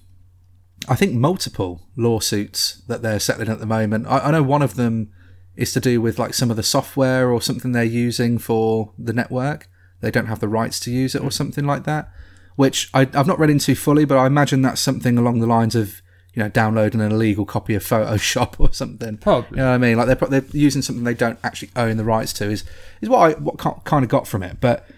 I think, multiple lawsuits that they're settling at the moment. I, I know one of them is to do with like some of the software or something they're using for the network. They don't have the rights to use it or hmm. something like that. Which I, I've not read into fully, but I imagine that's something along the lines of you know downloading an illegal copy of Photoshop or something. Probably. You know what I mean? Like they're they're using something they don't actually own the rights to. Is is what I what kind of got from it. But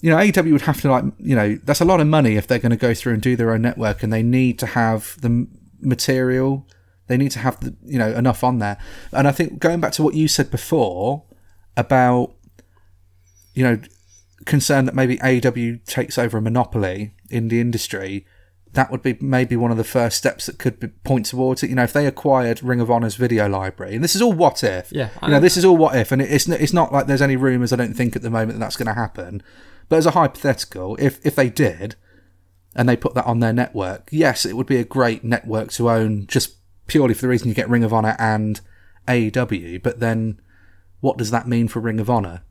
you know, AEW would have to like you know that's a lot of money if they're going to go through and do their own network, and they need to have the material. They need to have the you know enough on there. And I think going back to what you said before about you know concern that maybe AEW takes over a monopoly in the industry. That would be maybe one of the first steps that could be, point towards it. You know, if they acquired Ring of Honor's video library, and this is all what if. Yeah, You know, this is all what if, and it's it's not like there's any rumours. I don't think at the moment that that's going to happen. But as a hypothetical, if if they did, and they put that on their network, yes, it would be a great network to own, just purely for the reason you get Ring of Honor and AEW. But then, what does that mean for Ring of Honor?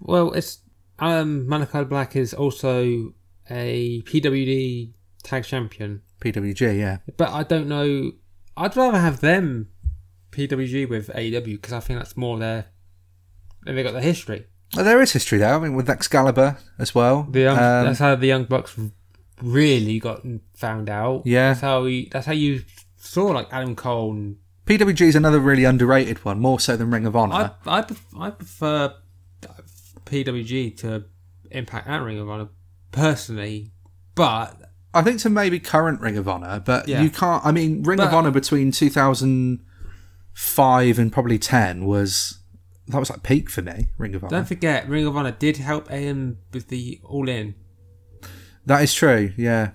Well, it's um Malakai Black is also a PWD tag champion, PWG, yeah. but I don't know. I'd rather have them PWG with AEW because I think that's more their. and They got the history. Well, there is history there. I mean, with Excalibur as well. The young, Um, that's how the Young Bucks really got found out. Yeah. that's how we, that's how you saw like Adam Cole. And PWG is another really underrated one, more so than Ring of Honor. I I, pref- I prefer uh, PWG to Impact and Ring of Honor personally, but I think to maybe current Ring of Honor, but Yeah. you can't. I mean, Ring of Honor between 2005 and probably 10 was that was like peak for me. Ring of Honor. don't forget Ring of Honor did help AEW with the All In. that is true. Yeah.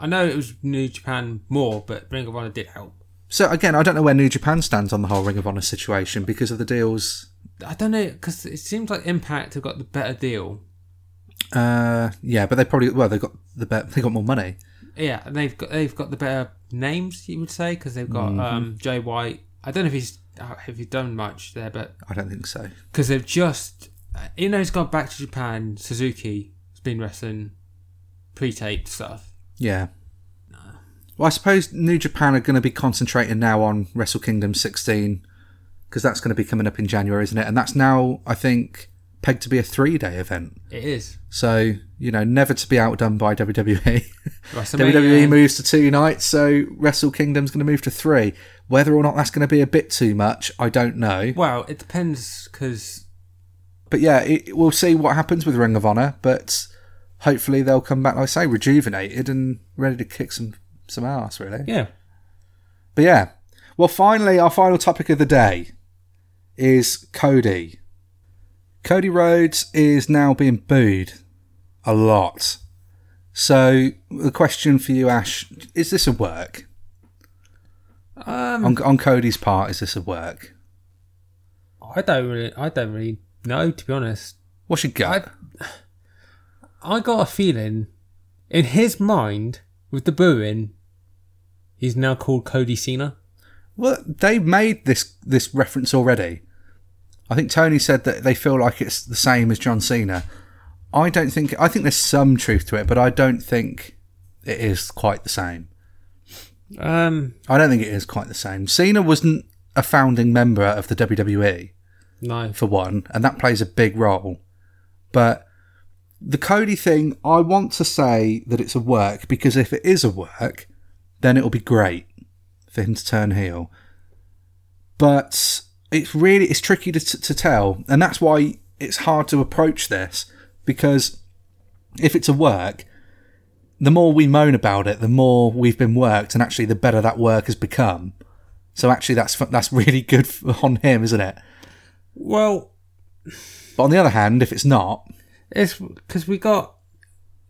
I know it was New Japan more, but Ring of Honor did help. So again, I don't know where New Japan stands on the whole Ring of Honor situation because of the deals. I don't know because it seems like Impact have got the better deal. Uh, yeah, but they probably well they got the bet they got more money. Yeah, and they've got they've got the better names, you would say, because they've got Mm-hmm. um, Jay White. I don't know if he's have if he's done much there, but I don't think so. because they've just you know he's gone back to Japan. Suzuki has been wrestling pre-taped stuff. Yeah. Well, I suppose New Japan are going to be concentrating now on Wrestle Kingdom 16 because that's going to be coming up in January, isn't it? And that's now, I think, pegged to be a three day event. It is. So, you know, never to be outdone by WWE. WWE uh, moves to two nights, so Wrestle Kingdom's going to move to three. Whether or not that's going to be a bit too much, I don't know. Well, it depends because But yeah, it, we'll see what happens with Ring of Honor. But hopefully they'll come back, like I say, rejuvenated and ready to kick some some ass, really. yeah, But yeah, well, finally, our final topic of the day is Cody. Cody Rhodes is now being booed a lot. So the question for you, Ash, is this a work um, on, on Cody's part? Is this a work? I don't really, I don't really know to be honest. What's your gut? I got a feeling in his mind with the booing, he's now called Cody Cena. Well, they made this this reference already. I think Tony said that they feel like it's the same as John Cena. I don't think. I think there's some truth to it, but I don't think it is quite the same. Um, I don't think it is quite the same. Cena wasn't a founding member of the WWE no, for one, and that plays a big role. But the Cody thing, I want to say that it's a work because if it is a work, then it'll be great for him to turn heel. But it's really it's tricky to, to tell, and that's why it's hard to approach this because if it's a work, the more we moan about it, the more we've been worked, and actually the better that work has become. So actually, that's that's really good on him, isn't it? well, But on the other hand, if it's not, it's because we got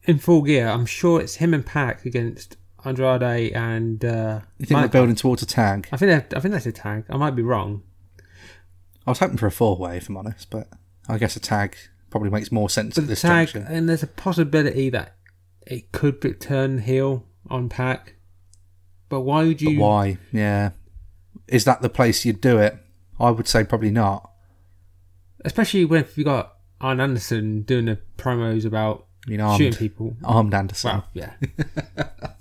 in full gear. I'm sure it's him and PAC against Andrade and. Uh, you think Mike. building towards a tag. I think that- I think that's a tag. I might be wrong. I was hoping for a four way, if I'm honest, but I guess a tag probably makes more sense But at the this tag, juncture. and there's a possibility that it could be turn heel on PAC. But why would But you? why? Yeah. Is that the place you'd do it? I would say probably not. Especially when you got Arn Anderson doing the promos about I mean, armed, shooting people. armed Anderson. Well, yeah.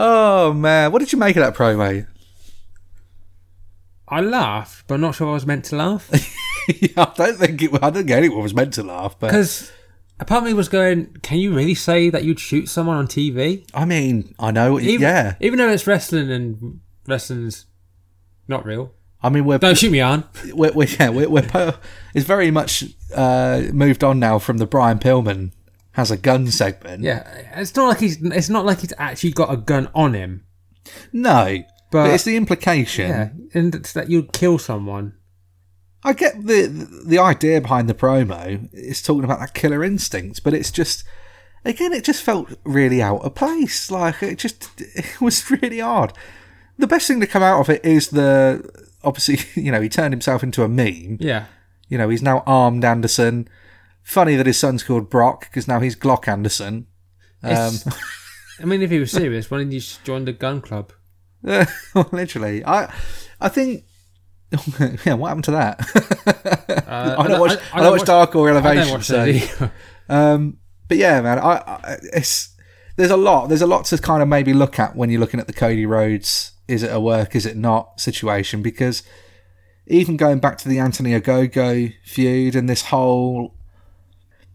Oh man, what did you make of that promo? I laughed, but I'm not sure I was meant to laugh. yeah, I don't think it. I don't get anyone was meant to laugh, but Because a part of me was going, can you really say that you'd shoot someone on TV? I mean, I know. Even, yeah, Even though it's wrestling and wrestling's not real. I mean we're Don't shoot me on. we're, we're yeah we're, we're po- it's very much uh, moved on now from the Brian Pillman has a gun segment. Yeah, it's not like he's. It's not like he's actually got a gun on him. No, but, But- it's the implication. Yeah, and it's that you'd kill someone. I get the the idea behind the promo. It's talking about that killer instinct, but it's just again, it just felt really out of place. Like it just it was really odd. The best thing to come out of it is the obviously you know he turned himself into a meme. Yeah. You know he's now armed Anderson. Funny that his son's called Brock because now he's Glock Anderson. Um, I mean, if he was serious, why didn't you just join the gun club? literally, I I think. yeah, what happened to that? Uh, I don't watch. I, don't watch Dark or I don't Elevation. watch so. that either. Um, but yeah, man, I, I it's there's a lot. There's a lot to kind of maybe look at when you're looking at the Cody Rhodes. Is it a work? Is it not? Situation because even going back to the Anthony Ogogo feud and this whole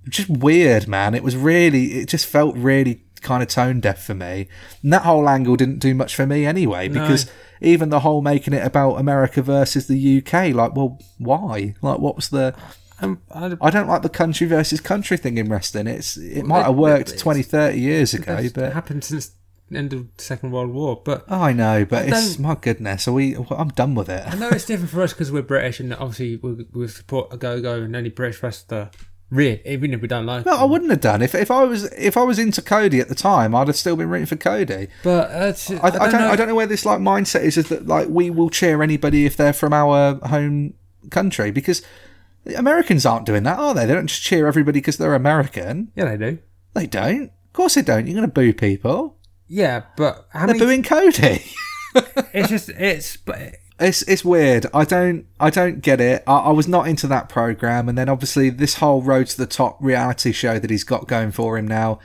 just weird, man. It was really. It just felt really kind of tone deaf for me. And that whole angle didn't do much for me anyway because even the whole making it about America versus the UK, like, well, why? Like, what was the Um, I, don't like the country versus country thing in wrestling. It's it might have worked it's- 20, 30 years ago, but happened since end of the Second World War. But oh, I know, but I it's my goodness. Are we? I'm done with it. I know it's different for us because we're British and obviously we, we support Ogogo and any British wrestler. Really, even if we don't like. No, I wouldn't have done if if I was if I was into Cody at the time. I'd have still been rooting for Cody. But uh, it's, I, I, don't, I don't know where this like mindset is. Is that like we will cheer anybody if they're from our home country because the Americans aren't doing that, are they? They don't just cheer everybody because they're American. Yeah, they do. They don't. Of course they don't. You're going to boo people. Yeah, but how They're many? booing Cody. It's just it's. But It's it's weird. I don't I don't get it. I, I was not into that program, and then obviously this whole road to the top reality show that he's got going for him now,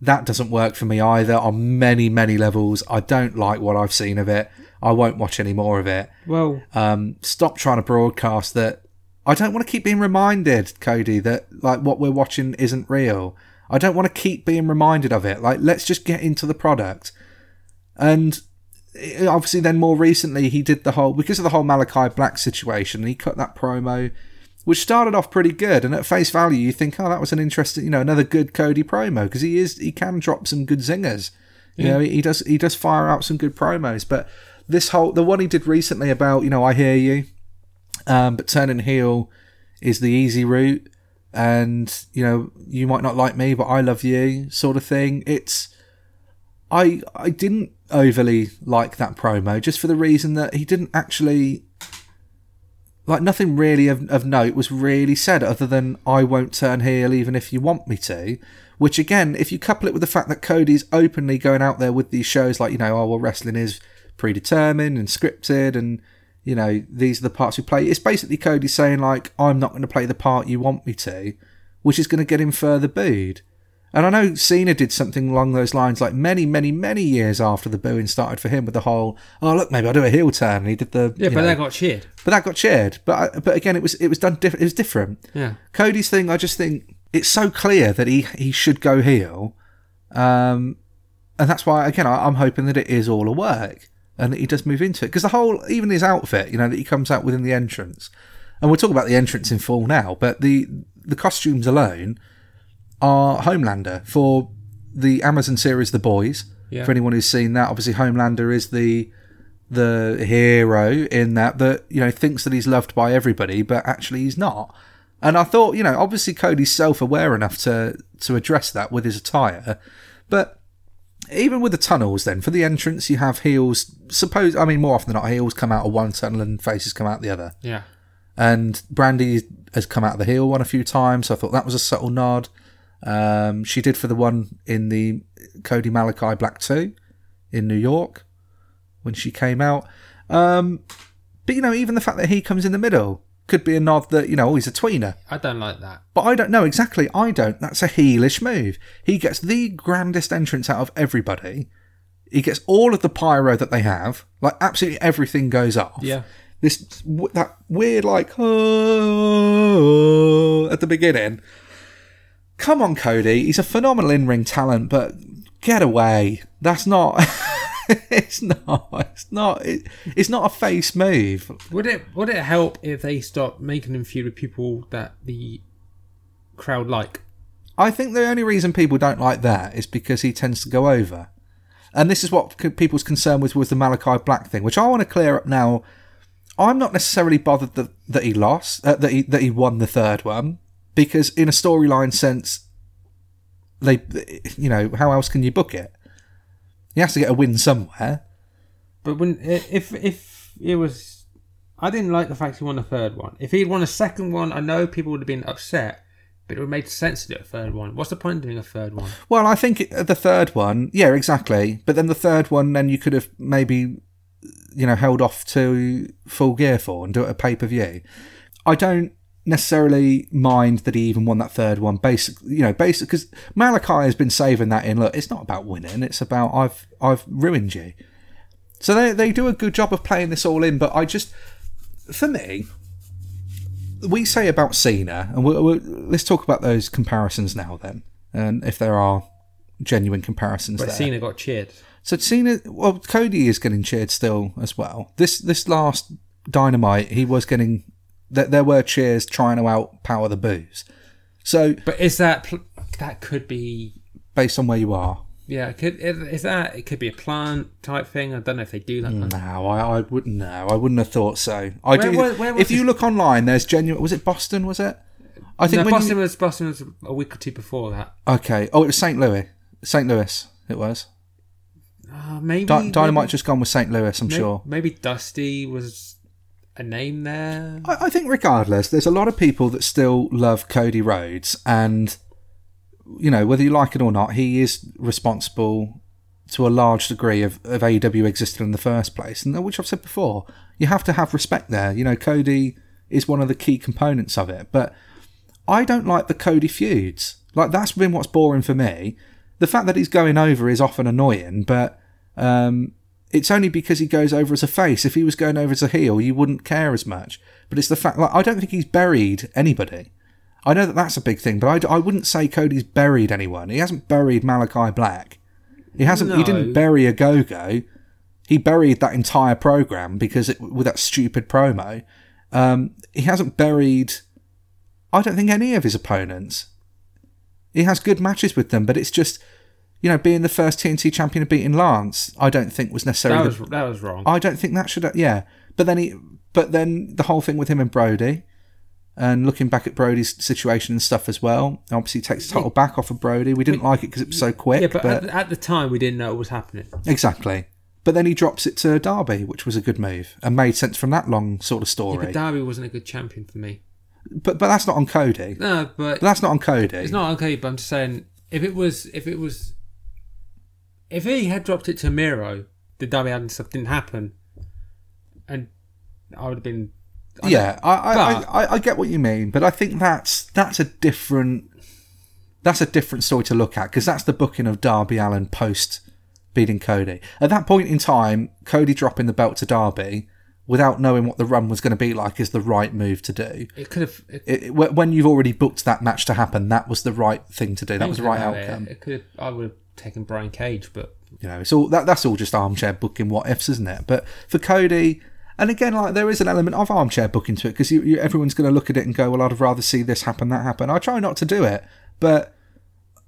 that doesn't work for me either on many many levels. I don't like what I've seen of it. I won't watch any more of it. well, Um, stop trying to broadcast that I don't want to keep being reminded, Cody, that like what we're watching isn't real. I don't want to keep being reminded of it. Like, let's just get into the product. And eh, obviously, then more recently, he did the whole because of the whole Malakai Black situation. He cut that promo, which started off pretty good. And at face value, you think, oh, that was an interesting, you know, another good Cody promo because he is he can drop some good zingers. You know, he does he does fire out some good promos. But this whole the one he did recently about you know I hear you, um, but turning heel is the easy route and you know you might not like me but i love you sort of thing. It's i i didn't overly like that promo just for the reason that he didn't actually like nothing really of, of note was really said other than i won't turn heel even if you want me to which again if you couple it with the fact that cody's openly going out there with these shows like you know oh well wrestling is predetermined and scripted and you know, these are the parts we play. It's basically Cody saying, like, I'm not going to play the part you want me to, which is going to get him further booed. And I know Cena did something along those lines, like many, many, many years after the booing started for him, with the whole, oh look, maybe I'll do a heel turn. And he did the Yeah, but know, that got cheered. but that got cheered. But I, but again, it was it was done. Diff- it was different. Yeah. Cody's thing, I just think it's so clear that he he should go heel, um, and that's why again I, I'm hoping that it is all a work and he does move into it because the whole even his outfit, you know, that he comes out within the entrance, and we'll talk about the entrance in full now, but the the costumes alone are Homelander for the Amazon series The Boys. Yeah. For anyone who's seen that, obviously Homelander is the the hero in that that you know thinks that he's loved by everybody, but actually he's not. And I thought, you know, obviously Cody's self-aware enough to to address that with his attire, but even with the tunnels, then for the entrance, you have heels. Suppose I mean more often than not, heels come out of one tunnel and faces come out the other. Yeah. And Brandi has come out of the heel one a few times, so I thought that was a subtle nod. Um, she did for the one in the Cody Malakai Black Two in New York when she came out. Um, but you know, even the fact that he comes in the middle could be a nod that you know oh, he's a tweener. I don't like that. But I don't know exactly. I don't. That's a heelish move. He gets the grandest entrance out of everybody. He gets all of the pyro that they have. Like absolutely everything goes off. Yeah. This that weird like oh at the beginning. Come on, Cody. He's a phenomenal in-ring talent, but get away. That's not. it's not. It's not. It, it's not a face move. Would it would it help if they stopped making him feud with people that the crowd like? I think the only reason people don't like that is because he tends to go over. And this is what people's concern was with the Malakai Black thing, which I want to clear up now. I'm not necessarily bothered that, that he lost, uh, that he that he won the third one, because in a storyline sense, they, you know, how else can you book it? He has to get a win somewhere. But when if if it was, I didn't like the fact he won the third one. If he'd won a second one, I know people would have been upset, but it would have made sense to do a third one. What's the point of doing a third one? Well, I think the third one, yeah, exactly. But then the third one, then you could have maybe, you know, held off to full gear for and do it a pay per view. I don't necessarily mind that he even won that third one. Basic, you know, basic because Malakai has been saving that in. Look, it's not about winning; it's about I've I've ruined you. So they they do a good job of playing this all in. But I just, for me, we say about Cena, and we'll, we'll, let's talk about those comparisons now. Then, and if there are genuine comparisons But there. Cena got cheered. So Cena, well, Cody is getting cheered still as well. This this last Dynamite, he was getting there. There were cheers trying to outpower the boos. So But is that pl- that could be? based on where you are, Yeah, could is that it could be a plant type thing? I don't know if they do that. no, I, I wouldn't know. I wouldn't have thought so. I Where- do. where- where was if you look online, there's genuine. Was it Boston? Was it? I think No, Boston you, was Boston was a week or two before that. okay. Oh, it was St. Louis. St. Louis. It was. Uh, maybe Dy- Dynamite maybe, just gone with St. Louis. I'm maybe, sure. maybe Dusty was a name there. I, I think regardless, there's a lot of people that still love Cody Rhodes, and you know whether you like it or not, he is responsible to a large degree of, of AEW existing in the first place, and which I've said before, you have to have respect there. You know, Cody is one of the key components of it, but I don't like the Cody feuds. Like that's been what's boring for me. The fact that he's going over is often annoying, but um, it's only because he goes over as a face. If he was going over as a heel, you wouldn't care as much. But it's the fact, like, I don't think he's buried anybody. I know that that's a big thing, but I, I wouldn't say Cody's buried anyone. He hasn't buried Malakai Black. He hasn't. He didn't bury Ogogo. He buried that entire program because it, with that stupid promo. Um, he hasn't buried. I don't think any of his opponents. He has good matches with them, but it's just, you know, being the first TNT champion and beating Lance. I don't think was necessarily. That the- was that was wrong. I don't think that should. Have, yeah, but then he, but then the whole thing with him and Brodie, and looking back at Brodie's situation and stuff as well. Obviously, takes the title back off of Brodie. We didn't like it because it was so quick. yeah, but, but at, at the time we didn't know what was happening. exactly. But then he drops it to Darby, which was a good move and made sense from that long sort of Yeah, story. but Darby wasn't a good champion for me. but but that's not on Cody. No, but But that's not on Cody. it's not okay. But I'm just saying, if it was, if it was, if he had dropped it to Miro, the Darby Allin stuff didn't happen, and I would have been. I yeah, I I, but- I I get what you mean, but I think that's that's a different that's a different story to look at because that's the booking of Darby Allin post beating Cody. At that point in time, Cody dropping the belt to Darby without knowing what the run was going to be like is the right move to do. It could have. It, It, when you've already booked that match to happen, that was the right thing to do. That was the right about it, outcome. It, could have. I would have taken Brian Cage, but You know, it's all that that's all just armchair booking what ifs, isn't it? But for Cody, and again, like there is an element of armchair booking to it because everyone's going to look at it and go, "Well, I'd rather see this happen, that happen." I try not to do it, but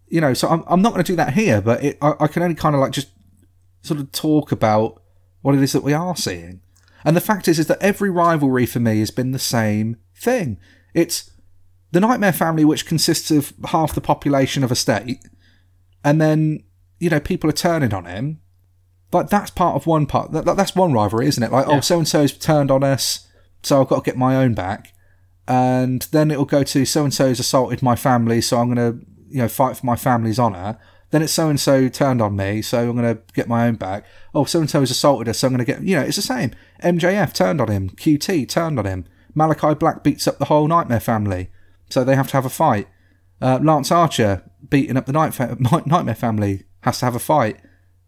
you know, so I'm I'm not going to do that here. But it, I, I can only kind of like just sort of talk about what it is that we are seeing. And the fact is, is that every rivalry for me has been the same thing. It's the Nightmare family, which consists of half the population of a state, and then you know people are turning on him. Like that's part of one part. That, that- that's one rivalry, isn't it? Like, oh, so and so's turned on us, so I've got to get my own back. And then it'll go to so and so's assaulted my family, so I'm going to you know fight for my family's honor. Then it's so and so turned on me, so I'm going to get my own back. Oh, so and so has assaulted us, so I'm going to get you know it's the same. MJF turned on him, QT turned on him, Malakai Black beats up the whole Nightmare family, so they have to have a fight. Uh, Lance Archer beating up the Night fa- Nightmare family has to have a fight.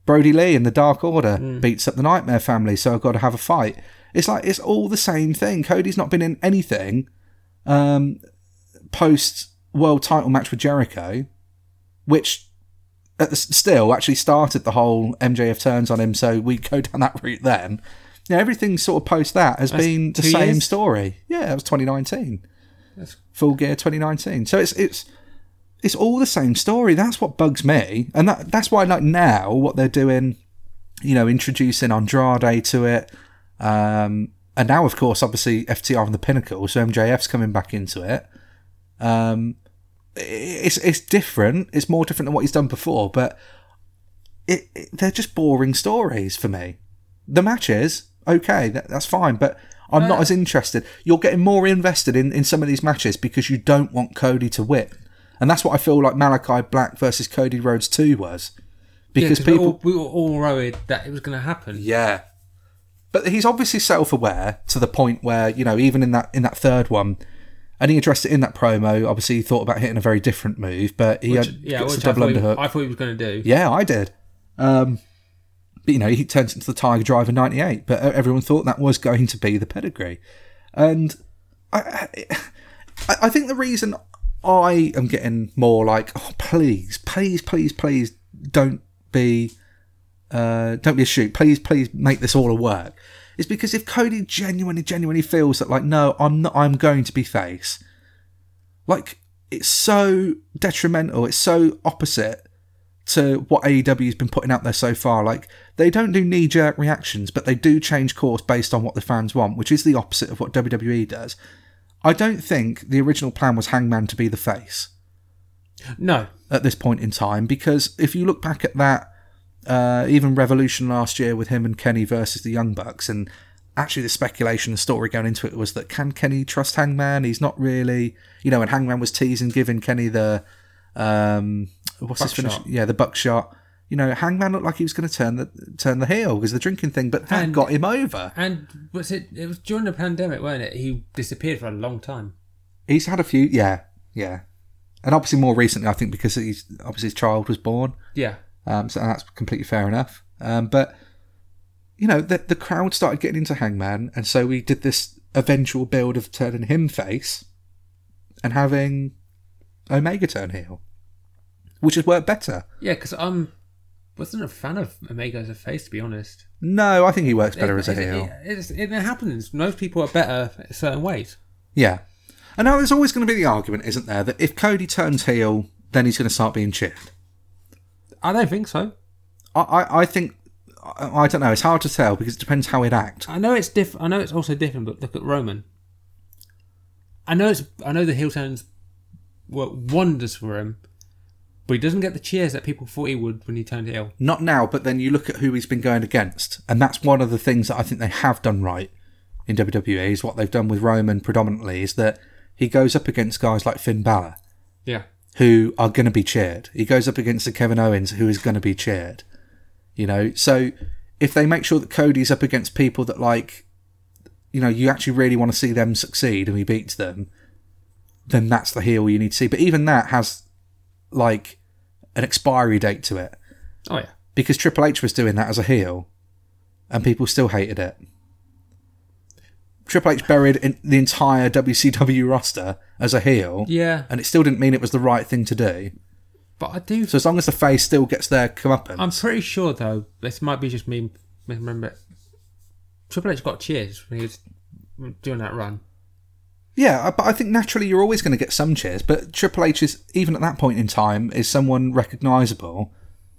Brodie Lee in the Dark Order beats up the Nightmare family, so I've got to have a fight. It's like it's all the same thing. Cody's not been in anything um, post world title match with Jericho, which at the, still actually started the whole MJF turns on him, so we go down that route then. Yeah, everything sort of post that has That's been the same years? story. Yeah, it was 2019. That's- Full Gear 2019. So it's it's it's all the same story. That's what bugs me, and that that's why like now what they're doing, you know, introducing Andrade to it, um, and now of course obviously FTR on the pinnacle, so MJF's coming back into it. Um, it's it's different. It's more different than what he's done before, but it, it they're just boring stories for me. The matches, okay, that, that's fine, but I'm not as interested. You're getting more invested in, in some of these matches because you don't want Cody to win. And that's what I feel like Malakai Black versus Cody Rhodes 2 was. Because Yeah, people. we, all, we were all worried that it was going to happen. Yeah. But he's obviously self-aware to the point where you know, even in that in that third one, and he addressed it in that promo. Obviously, he thought about hitting a very different move, but he Which, had yeah, gets which a I double thought, he, underhook. I thought he was going to do. Yeah, I did. Um, but you know, he turns into the Tiger Driver '98. But everyone thought that was going to be the pedigree, and I, I, I think the reason I am getting more like, oh, please, please, please, please, don't be, uh, don't be a shoot. Please, please, make this all a work. Is because if Cody genuinely, genuinely feels that, like, no, I'm not, I'm going to be face. Like, it's so detrimental. It's so opposite to what AEW has been putting out there so far. Like they don't do knee jerk reactions, but they do change course based on what the fans want, which is the opposite of what WWE does. I don't think the original plan was Hangman to be the face No, at this point in time because if you look back at that, uh, even Revolution last year with him and Kenny versus the Young Bucks, and actually the speculation, the story going into it was that can Kenny trust Hangman? He's not really, you know, and Hangman was teasing giving Kenny the, um, what's his finish? Yeah, the buckshot. You know, Hangman looked like he was going to turn the turn the heel because the drinking thing, but that And- got him over. and was it? It was during the pandemic, wasn't it? He disappeared for a long time. He's had a few, yeah, yeah, and obviously more recently, I think because he's obviously his child was born. Yeah, Um, so that's completely fair enough. Um, but you know, the, the crowd started getting into Hangman, and so we did this eventual build of turning him face and having Omega turn heel, which has worked better. Yeah, because I'm wasn't a fan of Omega as a face, to be honest. No, I think he works better it, as a heel. It, it's- it happens. Most people are better in certain ways. Yeah. And now there's always going to be the argument, isn't there, that if Cody turns heel, then he's going to start being cheered. I don't think so. I, I, I think, I, I don't know, it's hard to tell because it depends how it act. I know it's diff. I know it's also different, but look at Roman. I know it's. I know the heel turns work wonders for him, but he doesn't get the cheers that people thought he would when he turned heel. Not now, but then you look at who he's been going against, and that's one of the things that I think they have done right in WWE. Is what they've done with Roman predominantly is that he goes up against guys like Finn Balor, Yeah. who are going to be cheered. He goes up against the Kevin Owens, who is going to be cheered. You know, so if they make sure that Cody's up against people that like, you know, you actually really want to see them succeed, and he beats them, then that's the heel you need to see. But even that has like an expiry date to it Oh yeah. because Triple H was doing that as a heel, and people still hated it. Triple H buried in the entire WCW roster as a heel, Yeah, and it still didn't mean it was the right thing to do. but I do. So as long as the face still gets their comeuppance, I'm pretty sure though. This might be just me. Remember, Triple H got cheers when he was doing that run. Yeah, but I think naturally you're always going to get some cheers. But Triple H is even at that point in time is someone recognisable,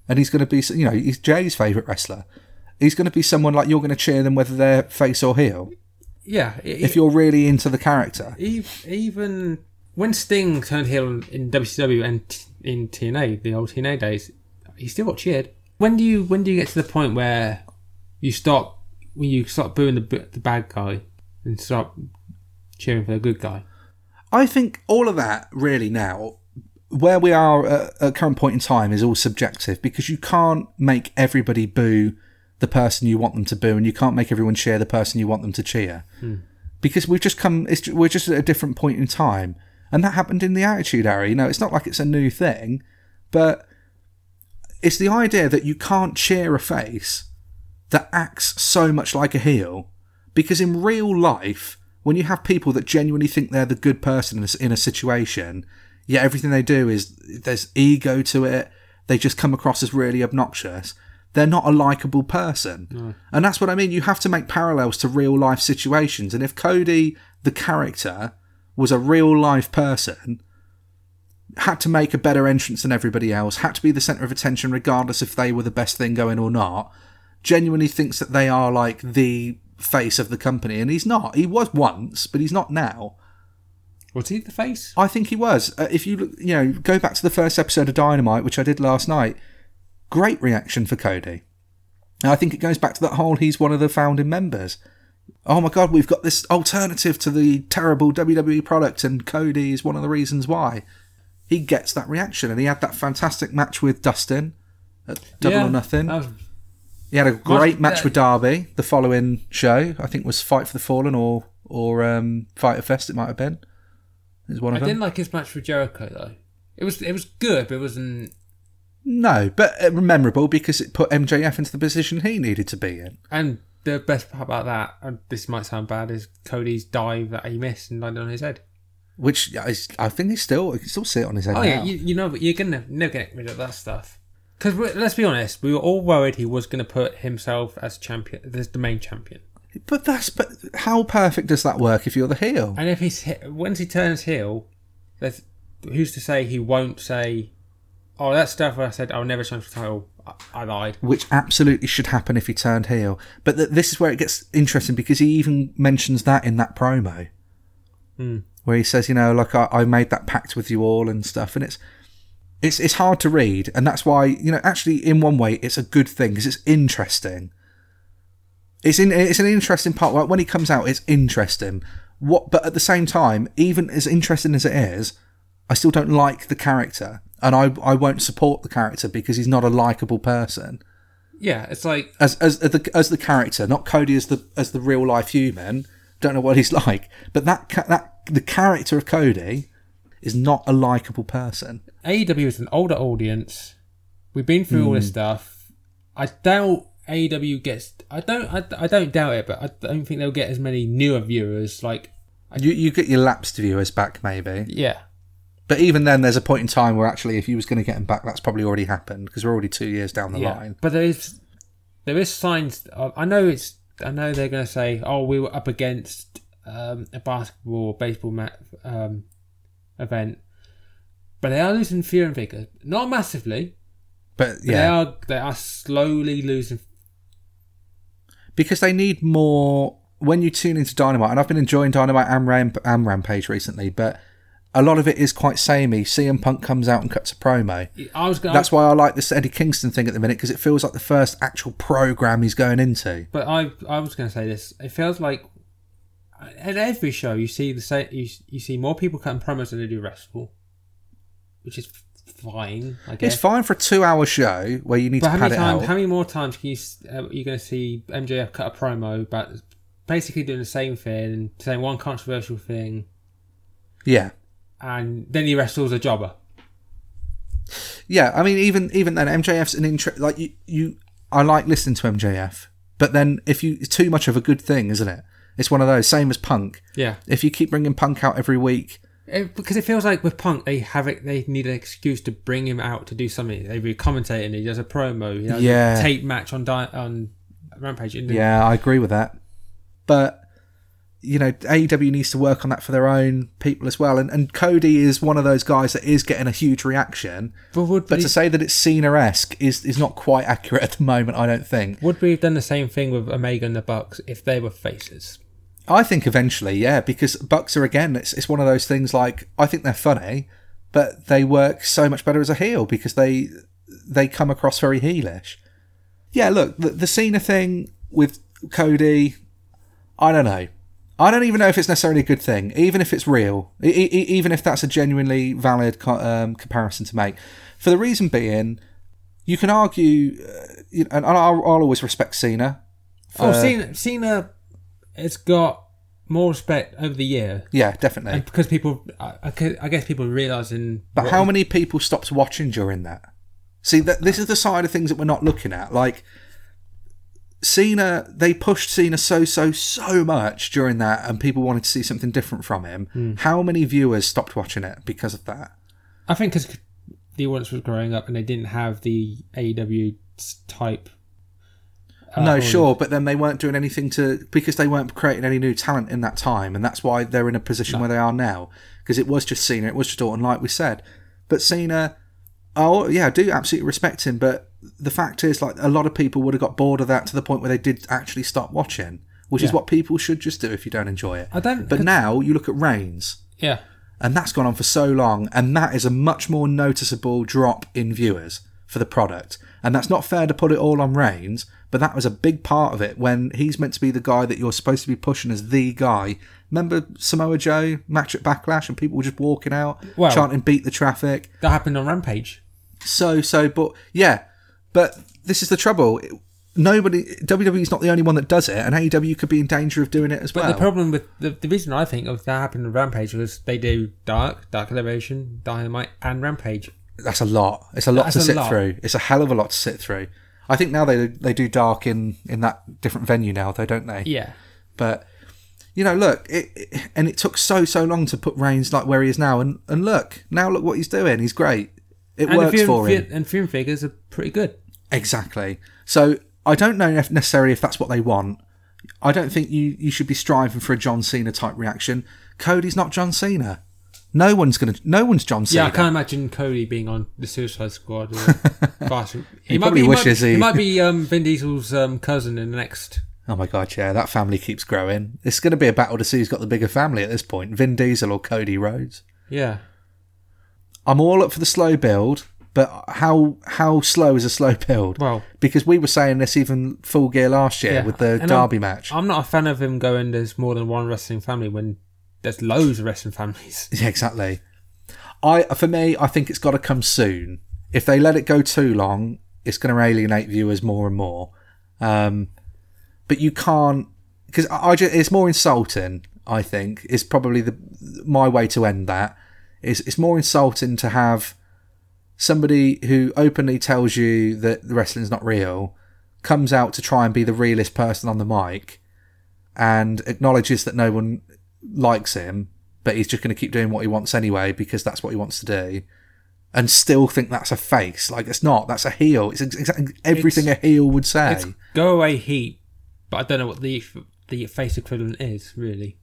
and he's going to be you know he's Jay's favourite wrestler. He's going to be someone like you're going to cheer them whether they're face or heel Yeah. if you're really into the character. Even when Sting turned heel in- in WCW and t- in TNA, the old TNA days, he still got cheered. When do you when do you get to the point where you stop when you start booing the the bad guy and start cheering for the good guy? I think all of that really now, where we are at at current point in time, is all subjective because you can't make everybody boo the person you want them to boo, and you can't make everyone cheer the person you want them to cheer. Hmm. Because we've just come, it's, we're just at a different point in time, and that happened in the Attitude Era. You know, it's not like it's a new thing, but it's the idea that you can't cheer a face that acts so much like a heel because in real life when you have people that genuinely think they're the good person in a, in a situation yet everything they do is there's ego to it. They just come across as really obnoxious. They're not a likable person. And that's what i mean. You have to make parallels to real life situations. And if cody the character was a real life person had to make a better entrance than everybody else, had to be the centre of attention regardless if they were the best thing going or not, genuinely thinks that they are like the face of the company, and he's not. He was once, but he's not now. Was he the face? I think he was. Uh, if you look, you know, go back to the first episode of Dynamite, which I did last night, great reaction for Cody. And I think it goes back to that whole he's one of the founding members. Oh my god, we've got this alternative to the terrible WWE product, and Cody is one of the reasons why. He gets that reaction, and he had that fantastic match with Dustin at Double Yeah, or Nothing. that was- He had a great match with Darby the following show. I think it was Fight for the Fallen or or um, Fyter Fest. It might have been. It was one I of them. didn't like his match with Jericho though. It was it was good, but it wasn't. No, but uh, memorable because it put MJF into the position he needed to be in. And the best part about that, and this might sound bad, is Cody's dive that he missed and landed on his head. Which is, I think he still, he can still see it on his head Oh now. yeah, you, you know, but you're gonna never get rid of that stuff. Because let's be honest, we were all worried he was gonna put himself as champion, as the main champion. But that's, but how perfect does that work if you're the heel? And if he's once he turns heel, there's, who's to say he won't say, "Oh, that stuff where I said I'll never change the title, I, I lied." Which absolutely should happen if he turned heel. But th- this is where it gets interesting because he even mentions that in that promo. Hmm. Where he says, you know, like I, I made that pact with you all and stuff. And it's, it's, it's hard to read. And that's why, you know, actually in one way, it's a good thing because it's interesting. It's in, it's an interesting part. Like when he comes out, it's interesting. What, but at the same time, even as interesting as it is, I still don't like the character, and I I won't support the character because he's not a likable person Yeah, it's like as as as the as the character, not Cody as the as the real life human. Don't know what he's like, but that that the character of Cody is not a likable person. AEW is an older audience. We've been through all this stuff. I doubt AEW gets. I don't. I, I don't doubt it, but I don't think they'll get as many newer viewers. Like, You you get your lapsed viewers back maybe, yeah, but even then, there's a point in time where actually, if you was going to get them back, that's probably already happened because we're already two years down the yeah. line. But there is, there is signs. Of, I know it's. I know they're going to say, "Oh, we were up against um, a basketball, or baseball ma- um, event," but they are losing Fear and Vigor. Not massively. But But They yeah, are. They are slowly losing. because they need more. When you tune into Dynamite, and I've been enjoying Dynamite and, Ram- and Rampage recently, but a lot of it is quite samey. CM Punk comes out and cuts a promo. I was going. That's why I like this Eddie Kingston thing at the minute because it feels like the first actual program he's going into. But I I was going to say this. It feels like at every show you see the same. You, you see more people cutting promos than they do wrestle, which is fine. I guess. It's fine for a two-hour show where you need But to pad it out. How many more times can you? Uh, you're going to see MJF cut a promo about basically doing the same thing saying one controversial thing, yeah, and then he wrestles a jobber. yeah. I mean, even even then, MJF's an interest. Like you, you, I like listening to MJF, but then if you, it's too much of a good thing, isn't it? It's one of those. Same as Punk. Yeah, If you keep bringing Punk out every week, It- because it feels like with Punk, they have it. They need an excuse to bring him out to do something. They be commentating. He does a promo. He does Yeah. a tape match on Di- on Rampage. Yeah, I agree with that. But you know, AEW needs to work on that for their own people as well. And and Cody is one of those guys that is getting a huge reaction. But would But we, to say that it's Cena-esque is is not quite accurate at the moment. I don't think. would we have done the same thing with Omega and the Bucks if they were faces? I think eventually, yeah, because Bucks are again. It's it's one of those things. Like I think they're funny, but they work so much better as a heel because they they come across very heelish. Yeah, look, the, the Cena thing with Cody, I don't know. I don't even know if it's necessarily a good thing, even if it's real, e- e- even if that's a genuinely valid co- um, comparison to make. For the reason being, you can argue, uh, you know, and I'll, I'll always respect Cena. Oh, for- Cena, Cena has got more respect over the year, Yeah, definitely. and because people, I, I guess people realizing. But how many people stopped watching during that? See, that this is the side of things that we're not looking at. Like Cena, they pushed Cena so so so much during that, and people wanted to see something different from him. Hmm. How many viewers stopped watching it because of that? I think because the audience was growing up and they didn't have the AEW type. Uh, no, sure, but then they weren't doing anything to because they weren't creating any new talent in that time, and that's why they're in a position where they are now. Because it was just Cena, it was just Orton, like we said. But Cena, oh yeah, I do absolutely respect him, but the fact is, like a lot of people would have got bored of that to the point where they did actually stop watching, which is what people should just do if you don't enjoy it. I don't. But now you look at Reigns, yeah, and that's gone on for so long, and that is a much more noticeable drop in viewers for the product. And that's not fair to put it all on Reigns, but that was a big part of it when he's meant to be the guy that you're supposed to be pushing as the guy. Remember Samoa Joe match at Backlash and people were just walking out, Well- chanting "Beat the traffic." that happened on Rampage. So so, but yeah, but this is the trouble. Nobody WWE is not the only one that does it, and AEW could be in danger of doing it as But well. But the problem with the, the reason I think of that happened on Rampage was they do Dark, Dark Elevation, Dynamite, and Rampage. That's a lot. It's a lot That's to sit lot. through. It's a hell of a lot to sit through. I think now they they do dark in in that different venue now, though, don't they? Yeah, But you know, look, it, it, and it took so so long to put Reigns like where he is now, and and look now, look what he's doing. He's great. It and works film, for him and film figures are pretty good. exactly. So I don't know if necessarily if that's what they want. I don't think you you should be striving for a John Cena type reaction. Cody's not John Cena. No one's gonna. No one's John Cena. Yeah, I can't imagine Cody being on the Suicide Squad. Or Fast- He probably wishes might, he- he might be um, Vin Diesel's um, cousin in the next. Oh my god, yeah, that family keeps growing. It's going to be a battle to see who's got the bigger family at this point, Vin Diesel or Cody Rhodes. Yeah, I'm all up for the slow build, but how how slow is a slow build? well, Because we were saying this even full gear last year Yeah, with the and Darby match. I'm not a fan of him going. There's more than one wrestling family when there's loads of wrestling families. Yeah, exactly. I for me, I think it's got to come soon. If they let it go too long, it's going to alienate viewers more and more. Um, but you can't because I, I just, it's more insulting. I think is probably the my way to end that. Is it's more insulting to have somebody who openly tells you that the wrestling's not real comes out to try and be the realest person on the mic and acknowledges that no one likes him, but he's just going to keep doing what he wants anyway because that's what he wants to do, and still think that's a face. Like it's not. That's a heel. It's exactly everything a heel would say. It's go away heat, but I don't know what the the face equivalent is really.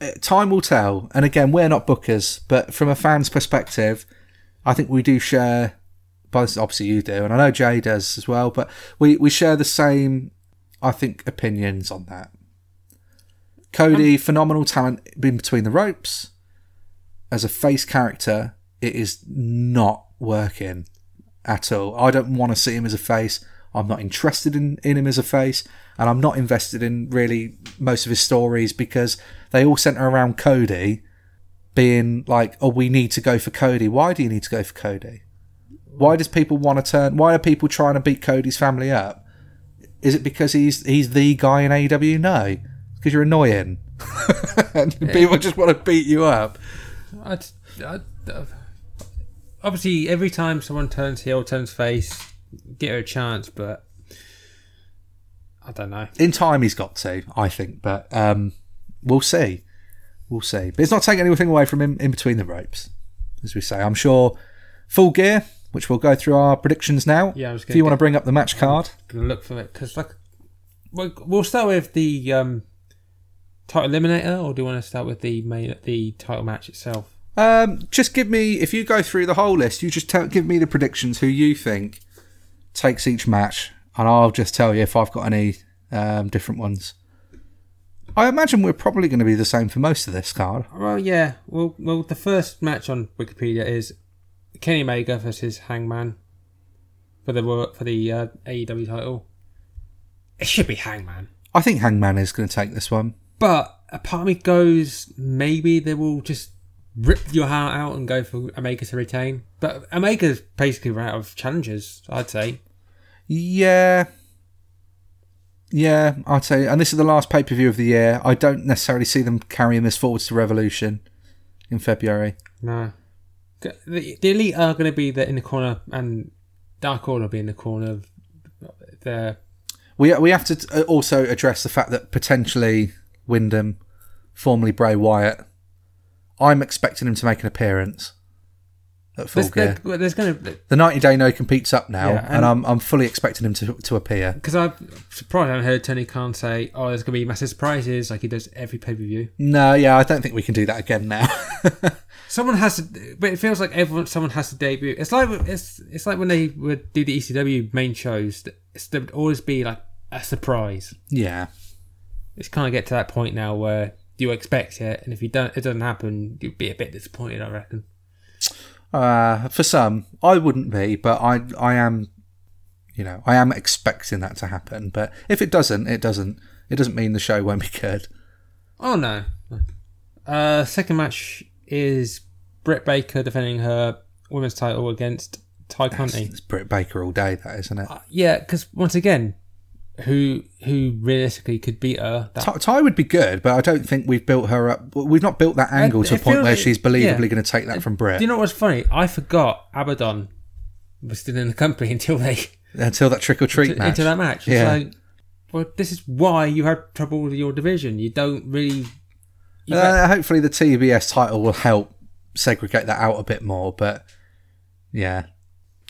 Uh, Time will tell. And again, we're not bookers, but from a fan's perspective, I think we do share. Both obviously you do, and I know Jay does as well. But we we share the same, I think, opinions on that. Cody, um, phenomenal talent in between the ropes. As a face character, it is not working at all. I don't want to see him as a face. I'm not interested in, in him as a face, and I'm not invested in really most of his stories because they all centre around Cody being like, oh, we need to go for Cody. Why do you need to go for Cody? Why does people want to turn? Why are people trying to beat Cody's family up? Is it because he's he's the guy in AEW? No, because you're annoying, and people just want to beat you up. I, I, obviously, every time someone turns heel, turns face, get her a chance, but I don't know. In time, he's got to, I think, but um, we'll see. We'll see. But it's not taking anything away from him in between the ropes, as we say. I'm sure full gear, which we'll go through our predictions now. Yeah, I was if gonna you want to bring up the match card, Gonna look for it because like we'll, we'll start with the um, title eliminator, or do you want to start with the main the title match itself? um, just give me if you go through the whole list, you just tell, give me the predictions who you think takes each match, and I'll just tell you if I've got any um, different ones. I imagine we're probably going to be the same for most of this card. Well, yeah. Well, well, the first match on Wikipedia is Kenny Omega versus Hangman for the for the uh, AEW title. It should be Hangman, I think Hangman is going to take this one. But a part of me goes maybe they will just rip your heart out and go for Omega to retain. But Omega's basically run out of challenges. I'd say. Yeah. Yeah, I'd say. And this is the last pay per view of the year. I don't necessarily see them carrying this forwards to Revolution in February. No. The, the elite are going to be the, in the corner, and Dark Order will be in the corner. Of the We we have to uh, also address the fact that potentially Windham, formerly Bray Wyatt, I'm expecting him to make an appearance at Full there's, Gear. there- there's going to The 90 day no competes up now, Yeah, and, and- I'm I'm fully expecting him to to appear. because I'm surprised I haven't heard Tony Khan say, "Oh, there's going to be massive surprises," like he does every pay per view. No, yeah, I don't think we can do that again now. Someone has to, but it feels like everyone, someone has to debut. It's like it's it's like when they would do the ECW main shows. It's, there would always be like a surprise. yeah. It's kind of get to that point now where you expect it, and if you don't, it doesn't happen, you'd be a bit disappointed. I reckon. Uh, for some, I wouldn't be, but I I am, you know, I am expecting that to happen. But if it doesn't, it doesn't. It doesn't mean the show won't be good. Oh no. Uh, second match is Britt Baker defending her women's title against Tay Conti. It's Britt Baker all day, that isn't it? Uh, yeah, because once again, who who realistically could beat her? That, Ty, Ty would be good, but I don't think we've built her up. We've not built that angle to a point where like- she's believably yeah. going to take that from Britt Do you know what's funny? I forgot Abaddon was still in the company until they until that trick or treat match. into that match. It's Yeah. like, well, this is why you had trouble with your division. You don't really. you've had- Uh, hopefully, the TBS title will help segregate that out a bit more. But yeah.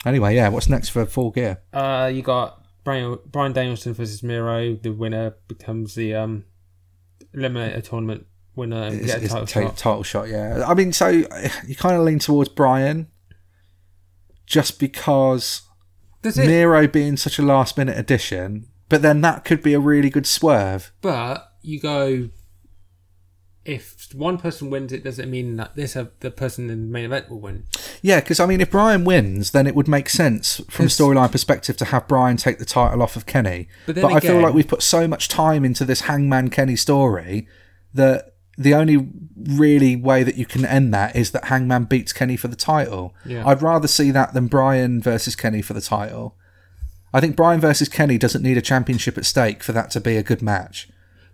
Anyway, yeah. What's next for Full Gear? Uh, you got Bryan, Bryan Danielson versus Miro. The winner becomes the um, eliminator tournament winner and Is- get a title shot. title shot, yeah. I mean, so you kind of lean towards Bryan, just because Does it? Miro being such a last minute addition, but then that could be a really good swerve. But you go. If one person wins, it doesn't mean that this uh, the person in the main event will win. Yeah, because I mean, if Bryan wins, then it would make sense from a storyline perspective to have Bryan take the title off of Kenny. But But, then I feel like we've put so much time into this Hangman Kenny story that the only really way that you can end that is that Hangman beats Kenny for the title. Yeah. I'd rather see that than Bryan versus Kenny for the title. I think Bryan versus Kenny doesn't need a championship at stake for that to be a good match,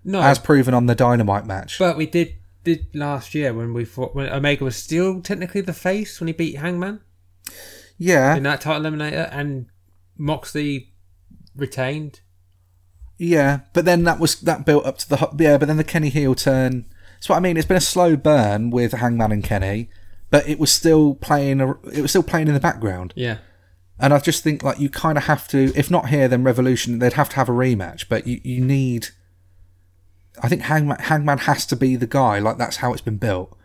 No, as proven on the Dynamite match. but we did did last year when we fought when Omega was still technically the face when he beat Hangman yeah, in that title eliminator, and Moxley retained. Yeah, but then that was that built up to the yeah, but then the Kenny heel turn. That's what I mean. It's been a slow burn with Hangman and Kenny, but it was still playing. It was still playing in the background, Yeah. and I just think like you kind of have to. If not here, then Revolution. They'd have to have a rematch, but you you need. I think Hangman Hangman has to be the guy. Like that's how it's been built.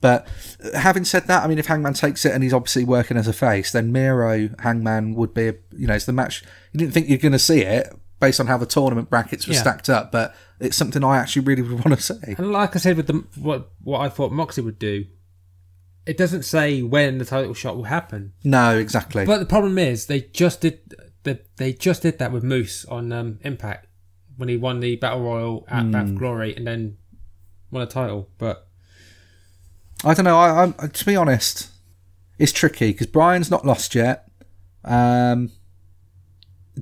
But uh, having said that, I mean, if Hangman takes it and he's obviously working as a face, then Miro Hangman would be, you know, it's the match. You didn't think you're going to see it based on how the tournament brackets were Yeah. stacked up, but it's something I actually really would want to see. And like I said with the what what I thought Moxie would do, it doesn't say when the title shot will happen. No, exactly. But the problem is they just did they, they just did that with Moose on um, Impact when he won the Battle Royal at Bath Hmm. Glory and then won a title. But I don't know. I, I'm to be honest, it's tricky because Bryan's not lost yet. Um,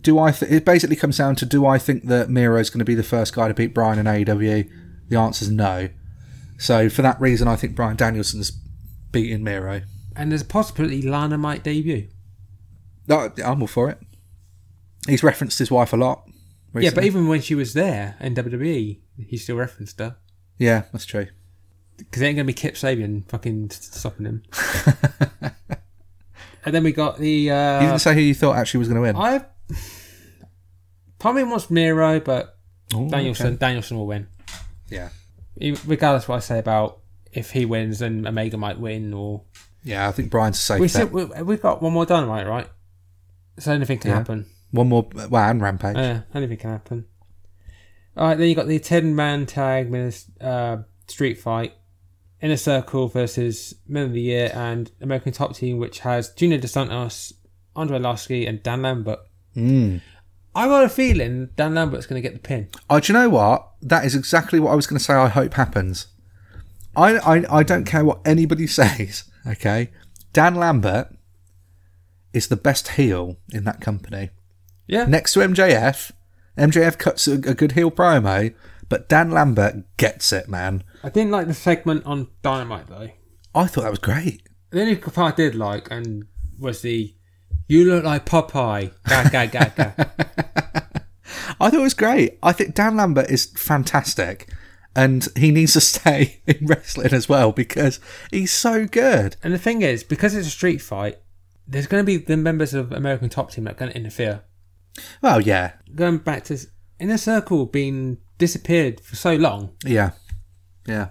do I? Th- it basically comes down to do I think that Miro is going to be the first guy to beat Bryan in AEW? The answer is no. So for that reason, I think Bryan Danielson's beating Miro. and there's a possibility Lana might debut. No, I'm all for it. He's referenced his wife a lot. Yeah, but even when she was there in WWE, he still referenced her. yeah, that's true. Because it ain't going to be Kip Sabian fucking stopping him. and then we got the. You Uh, didn't say who you thought actually was going to win. I. Part of wants Miro, but Oh, Danielson okay. Danielson will win. Yeah, Regardless of what I say about if he wins, then Omega might win, or yeah. I think Bryan's safe We still, we, we've got one more dynamite, right? So anything can Yeah. happen. One more. Well, and Rampage. Yeah, anything can happen. All right, then you got the ten man tag uh, street fight, Inner Circle versus Men of the Year and American Top Team, which has Junior Dos Santos, Andrei Arlovski, and Dan Lambert. Mm. I got a feeling Dan Lambert's going to get the pin. Oh, do you know what? That is exactly what I was going to say. I hope happens. I, I I don't care what anybody says. Okay, Dan Lambert is the best heel in that company. Yeah, Next to MJF, MJF cuts a, a good heel promo, but Dan Lambert gets it, man. I didn't like the segment on Dynamite though. I thought that was great. The only part I did like and was the "You look like Popeye." Ga ga ga ga. I thought it was great. I think Dan Lambert is fantastic, and he needs to stay in wrestling as well because he's so good. and the thing is, because it's a street fight, there's going to be the members of American Top Team that are going to interfere. Well, yeah, Going back to Inner Circle being disappeared for so long, yeah, yeah.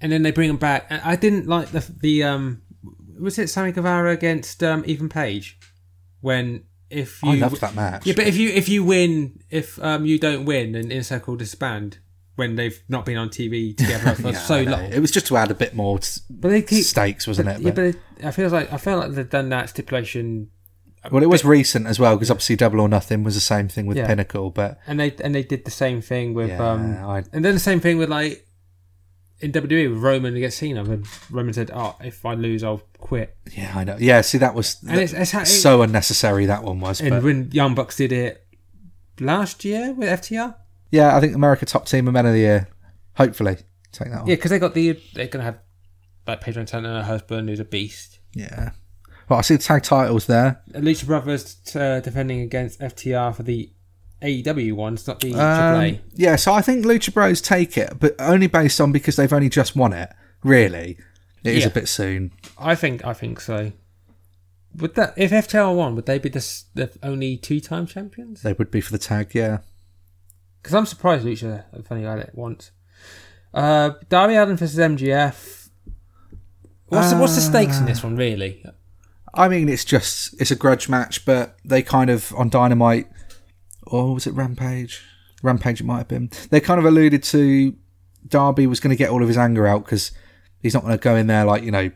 and then they bring them back. And I didn't like the the um, was it Sammy Guevara against um, Ethan Page when if you I loved that match. yeah, but if you if you win, if um you don't win, and Inner Circle disband when they've not been on TV together for Yeah, so long. It was just to add a bit more But they keep stakes, wasn't it? Yeah, But- but it, I feel like I feel like they've done that stipulation, well, it was recent as well because obviously Double or Nothing was the same thing with Yeah. Pinnacle, but and they and they did the same thing with yeah, um, I, and then the same thing with like in WWE with Roman against Cena. When Roman said, "Oh, if I lose, I'll quit," yeah, I know. Yeah, see, that was and it's, it's how, so unnecessary. That one was, and but when Young Bucks did it last year with FTR, yeah, I think America Top Team and Men of the Year. Hopefully, take that one. yeah, because they got the they're gonna have like Paige VanZant and her husband who's a beast. Yeah. Well, I see the tag titles there. Lucha Brothers uh, defending against FTR for the AEW ones, not the Um, AAA. yeah, so I think Lucha Bros take it, but only based on because they've only just won it. Really, it is Yeah. a bit soon. I think I think so. Would that if FTR won, would they be the, the only two time champions? They would be for the tag, yeah. Because I'm surprised Lucha have only had it once. Uh, Darby Allin versus MJF. What's the, what's the stakes in this one, really? I mean, it's just it's a grudge match, but they kind of on Dynamite, or was it Rampage? Rampage, it might have been. They kind of alluded to Darby was going to get all of his anger out because he's not going to go in there like you know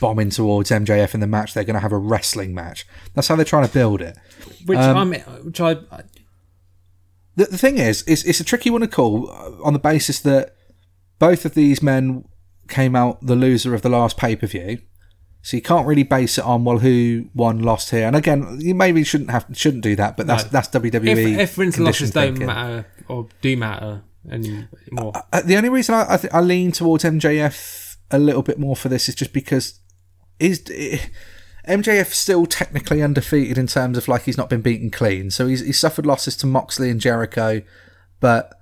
bombing towards MJF in the match. They're going to have a wrestling match. That's how they're trying to build it. Which Um, I'm, which I, The, the thing is, it's, it's a tricky one to call uh, on the basis that both of these men came out the loser of the last pay per view. So you can't really base it on well who won, lost here. And again, you maybe shouldn't have shouldn't do that, but that's No. that's WWE. if, if wins and losses don't thinking. matter or do matter anymore. Uh, the only reason I I, th- I lean towards MJF a little bit more for this is just because is MJF still technically undefeated in terms of like he's not been beaten clean. So he's he's suffered losses to Moxley and Jericho, but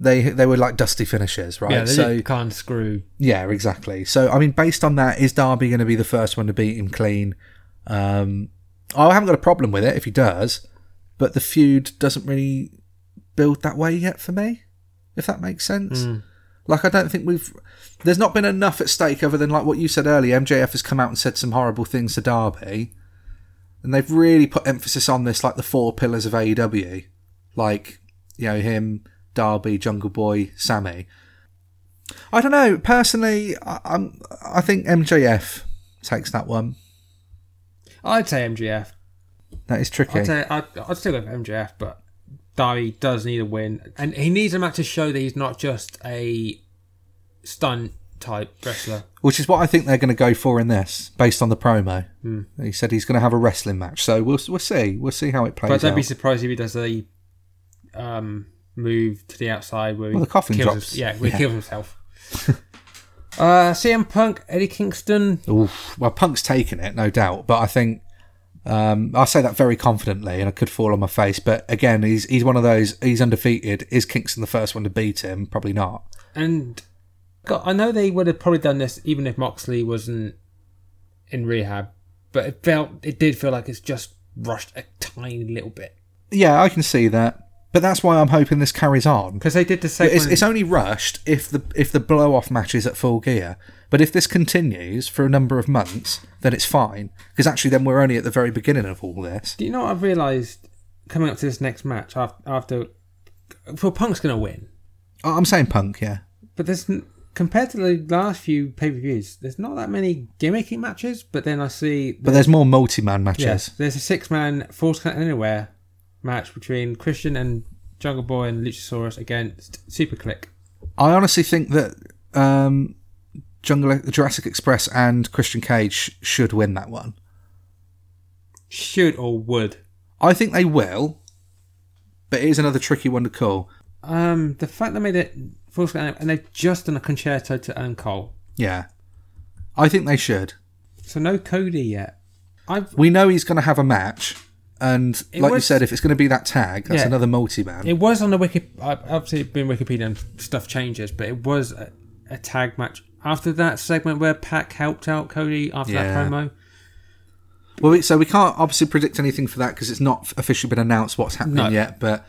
they they were like dusty finishes, right? Yeah, they so can't screw. yeah, exactly. So I mean, based on that, is Darby going to be the first one to beat him clean? Um, I haven't got a problem with it if he does, but the feud doesn't really build that way yet for me. If that makes sense. Like I don't think we've. There's not been enough at stake other than like what you said earlier. MJF has come out and said some horrible things to Darby, and they've really put emphasis on this, like the four pillars of AEW, like you know him, Darby, Jungle Boy, Sammy. I don't know. Personally, I, I'm. I think MJF takes that one. I'd say MJF. That is tricky. I'd say I'd, I'd still go with MJF, but Darby does need a win, and he needs a match to show that he's not just a stunt type wrestler. Which is what I think they're going to go for in this, based on the promo. He said he's going to have a wrestling match, so we'll we'll see. We'll see how it plays out. But don't out. be surprised if he does a um, move to the outside where he the coffin kills drops. his- yeah, where he kills himself. uh, CM Punk, Eddie Kingston. Oof. Well, Punk's taken it, no doubt, but I think um, I say that very confidently, and I could fall on my face. But again, he's he's one of those. He's undefeated. Is Kingston the first one to beat him? Probably not. And God, I know they would have probably done this even if Moxley wasn't in rehab, but it felt it did feel like it's just rushed a tiny little bit Yeah, I can see that, but that's why I'm hoping this carries on. because they did the same. It's, it's only rushed if the if the blow off match is at full gear. But if this continues for a number of months, then it's fine. Because actually, then we're only at the very beginning of all this. Do you know what I've realised coming up to this next match after, after well, Punk's going to win, I- I'm saying Punk, yeah. but there's compared to the last few pay per views, there's not that many gimmicky matches. But then I see But there's more multi-man matches. yes, there's a six man Falls Count Anywhere match between Christian and Jungle Boy and Luchasaurus against Superkliq. I honestly think that um, Jungle Jurassic Express and Christian Cage should win that one. Should or would. I think they will, but it is another tricky one to call. Um, the fact they made it Falls Count and they've just done a concerto to Adam Cole, Yeah, I think they should. so no Cody yet. I've We know he's going to have a match, and It like you said, if it's going to be that tag, that's Yeah. another multi-man. It was on the wiki. Obviously, been Wikipedia and stuff changes, but it was a, a tag match after that segment where Pac helped out Cody after Yeah. that promo. Well, so we can't obviously predict anything for that because it's not officially been announced what's happening No. yet. But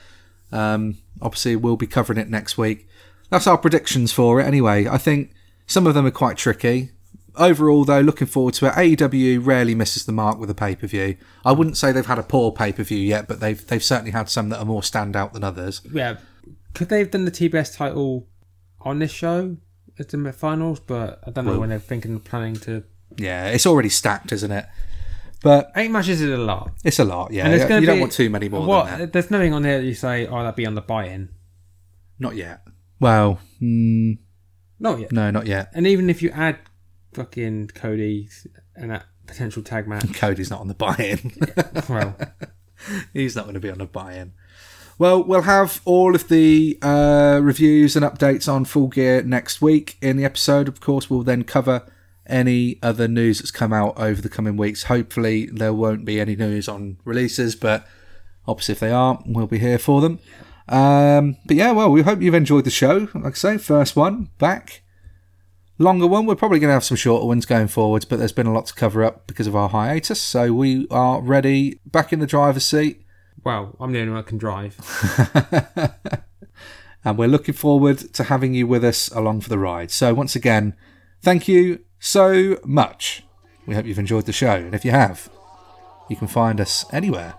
um, obviously, we'll be covering it next week. That's our predictions for it. Anyway, I think some of them are quite tricky. Overall, though, looking forward to it. AEW rarely misses the mark with a pay per view. I wouldn't say they've had a poor pay per view yet, but they've they've certainly had some that are more standout than others. Yeah, could they have done the TBS title on this show as the finals? But I don't know Well- when they're thinking planning to. Yeah, it's already stacked, isn't it? But Eight matches is a lot. it's a lot. Yeah, And you gonna don't be- want too many more What? than that. There's nothing on there that you say, "Oh, that'd be on the buy-in." Not yet. Well, mm, Not yet. no, not yet. And even if you add fucking Cody and that potential tag match, Cody's not on the buy-in. well, He's not going to be on a buy-in. Well, we'll have all of the uh, reviews and updates on Full Gear next week in the episode. Of course, we'll then cover any other news that's come out over the coming weeks. Hopefully, there won't be any news on releases, but obviously, if they are, we'll be here for them. Um, but yeah, well, we hope you've enjoyed the show. Like I say, first one back. Longer one. We're probably going to have some shorter ones going forwards, but there's been a lot to cover up because of our hiatus. So we are ready, back in the driver's seat, well, I'm the only one that can drive. and we're looking forward to having you with us along for the ride. So once again, thank you so much. We hope you've enjoyed the show, and if you have, you can find us anywhere.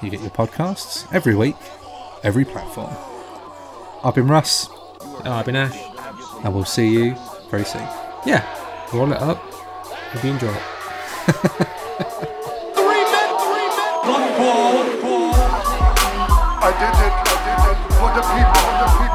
You get your podcasts every week, every platform. I've been Russ, Oh, I've been Ash. and we'll see you very soon. Yeah, roll it up. Hope you enjoy it. I did it, I did it for the people, for the people.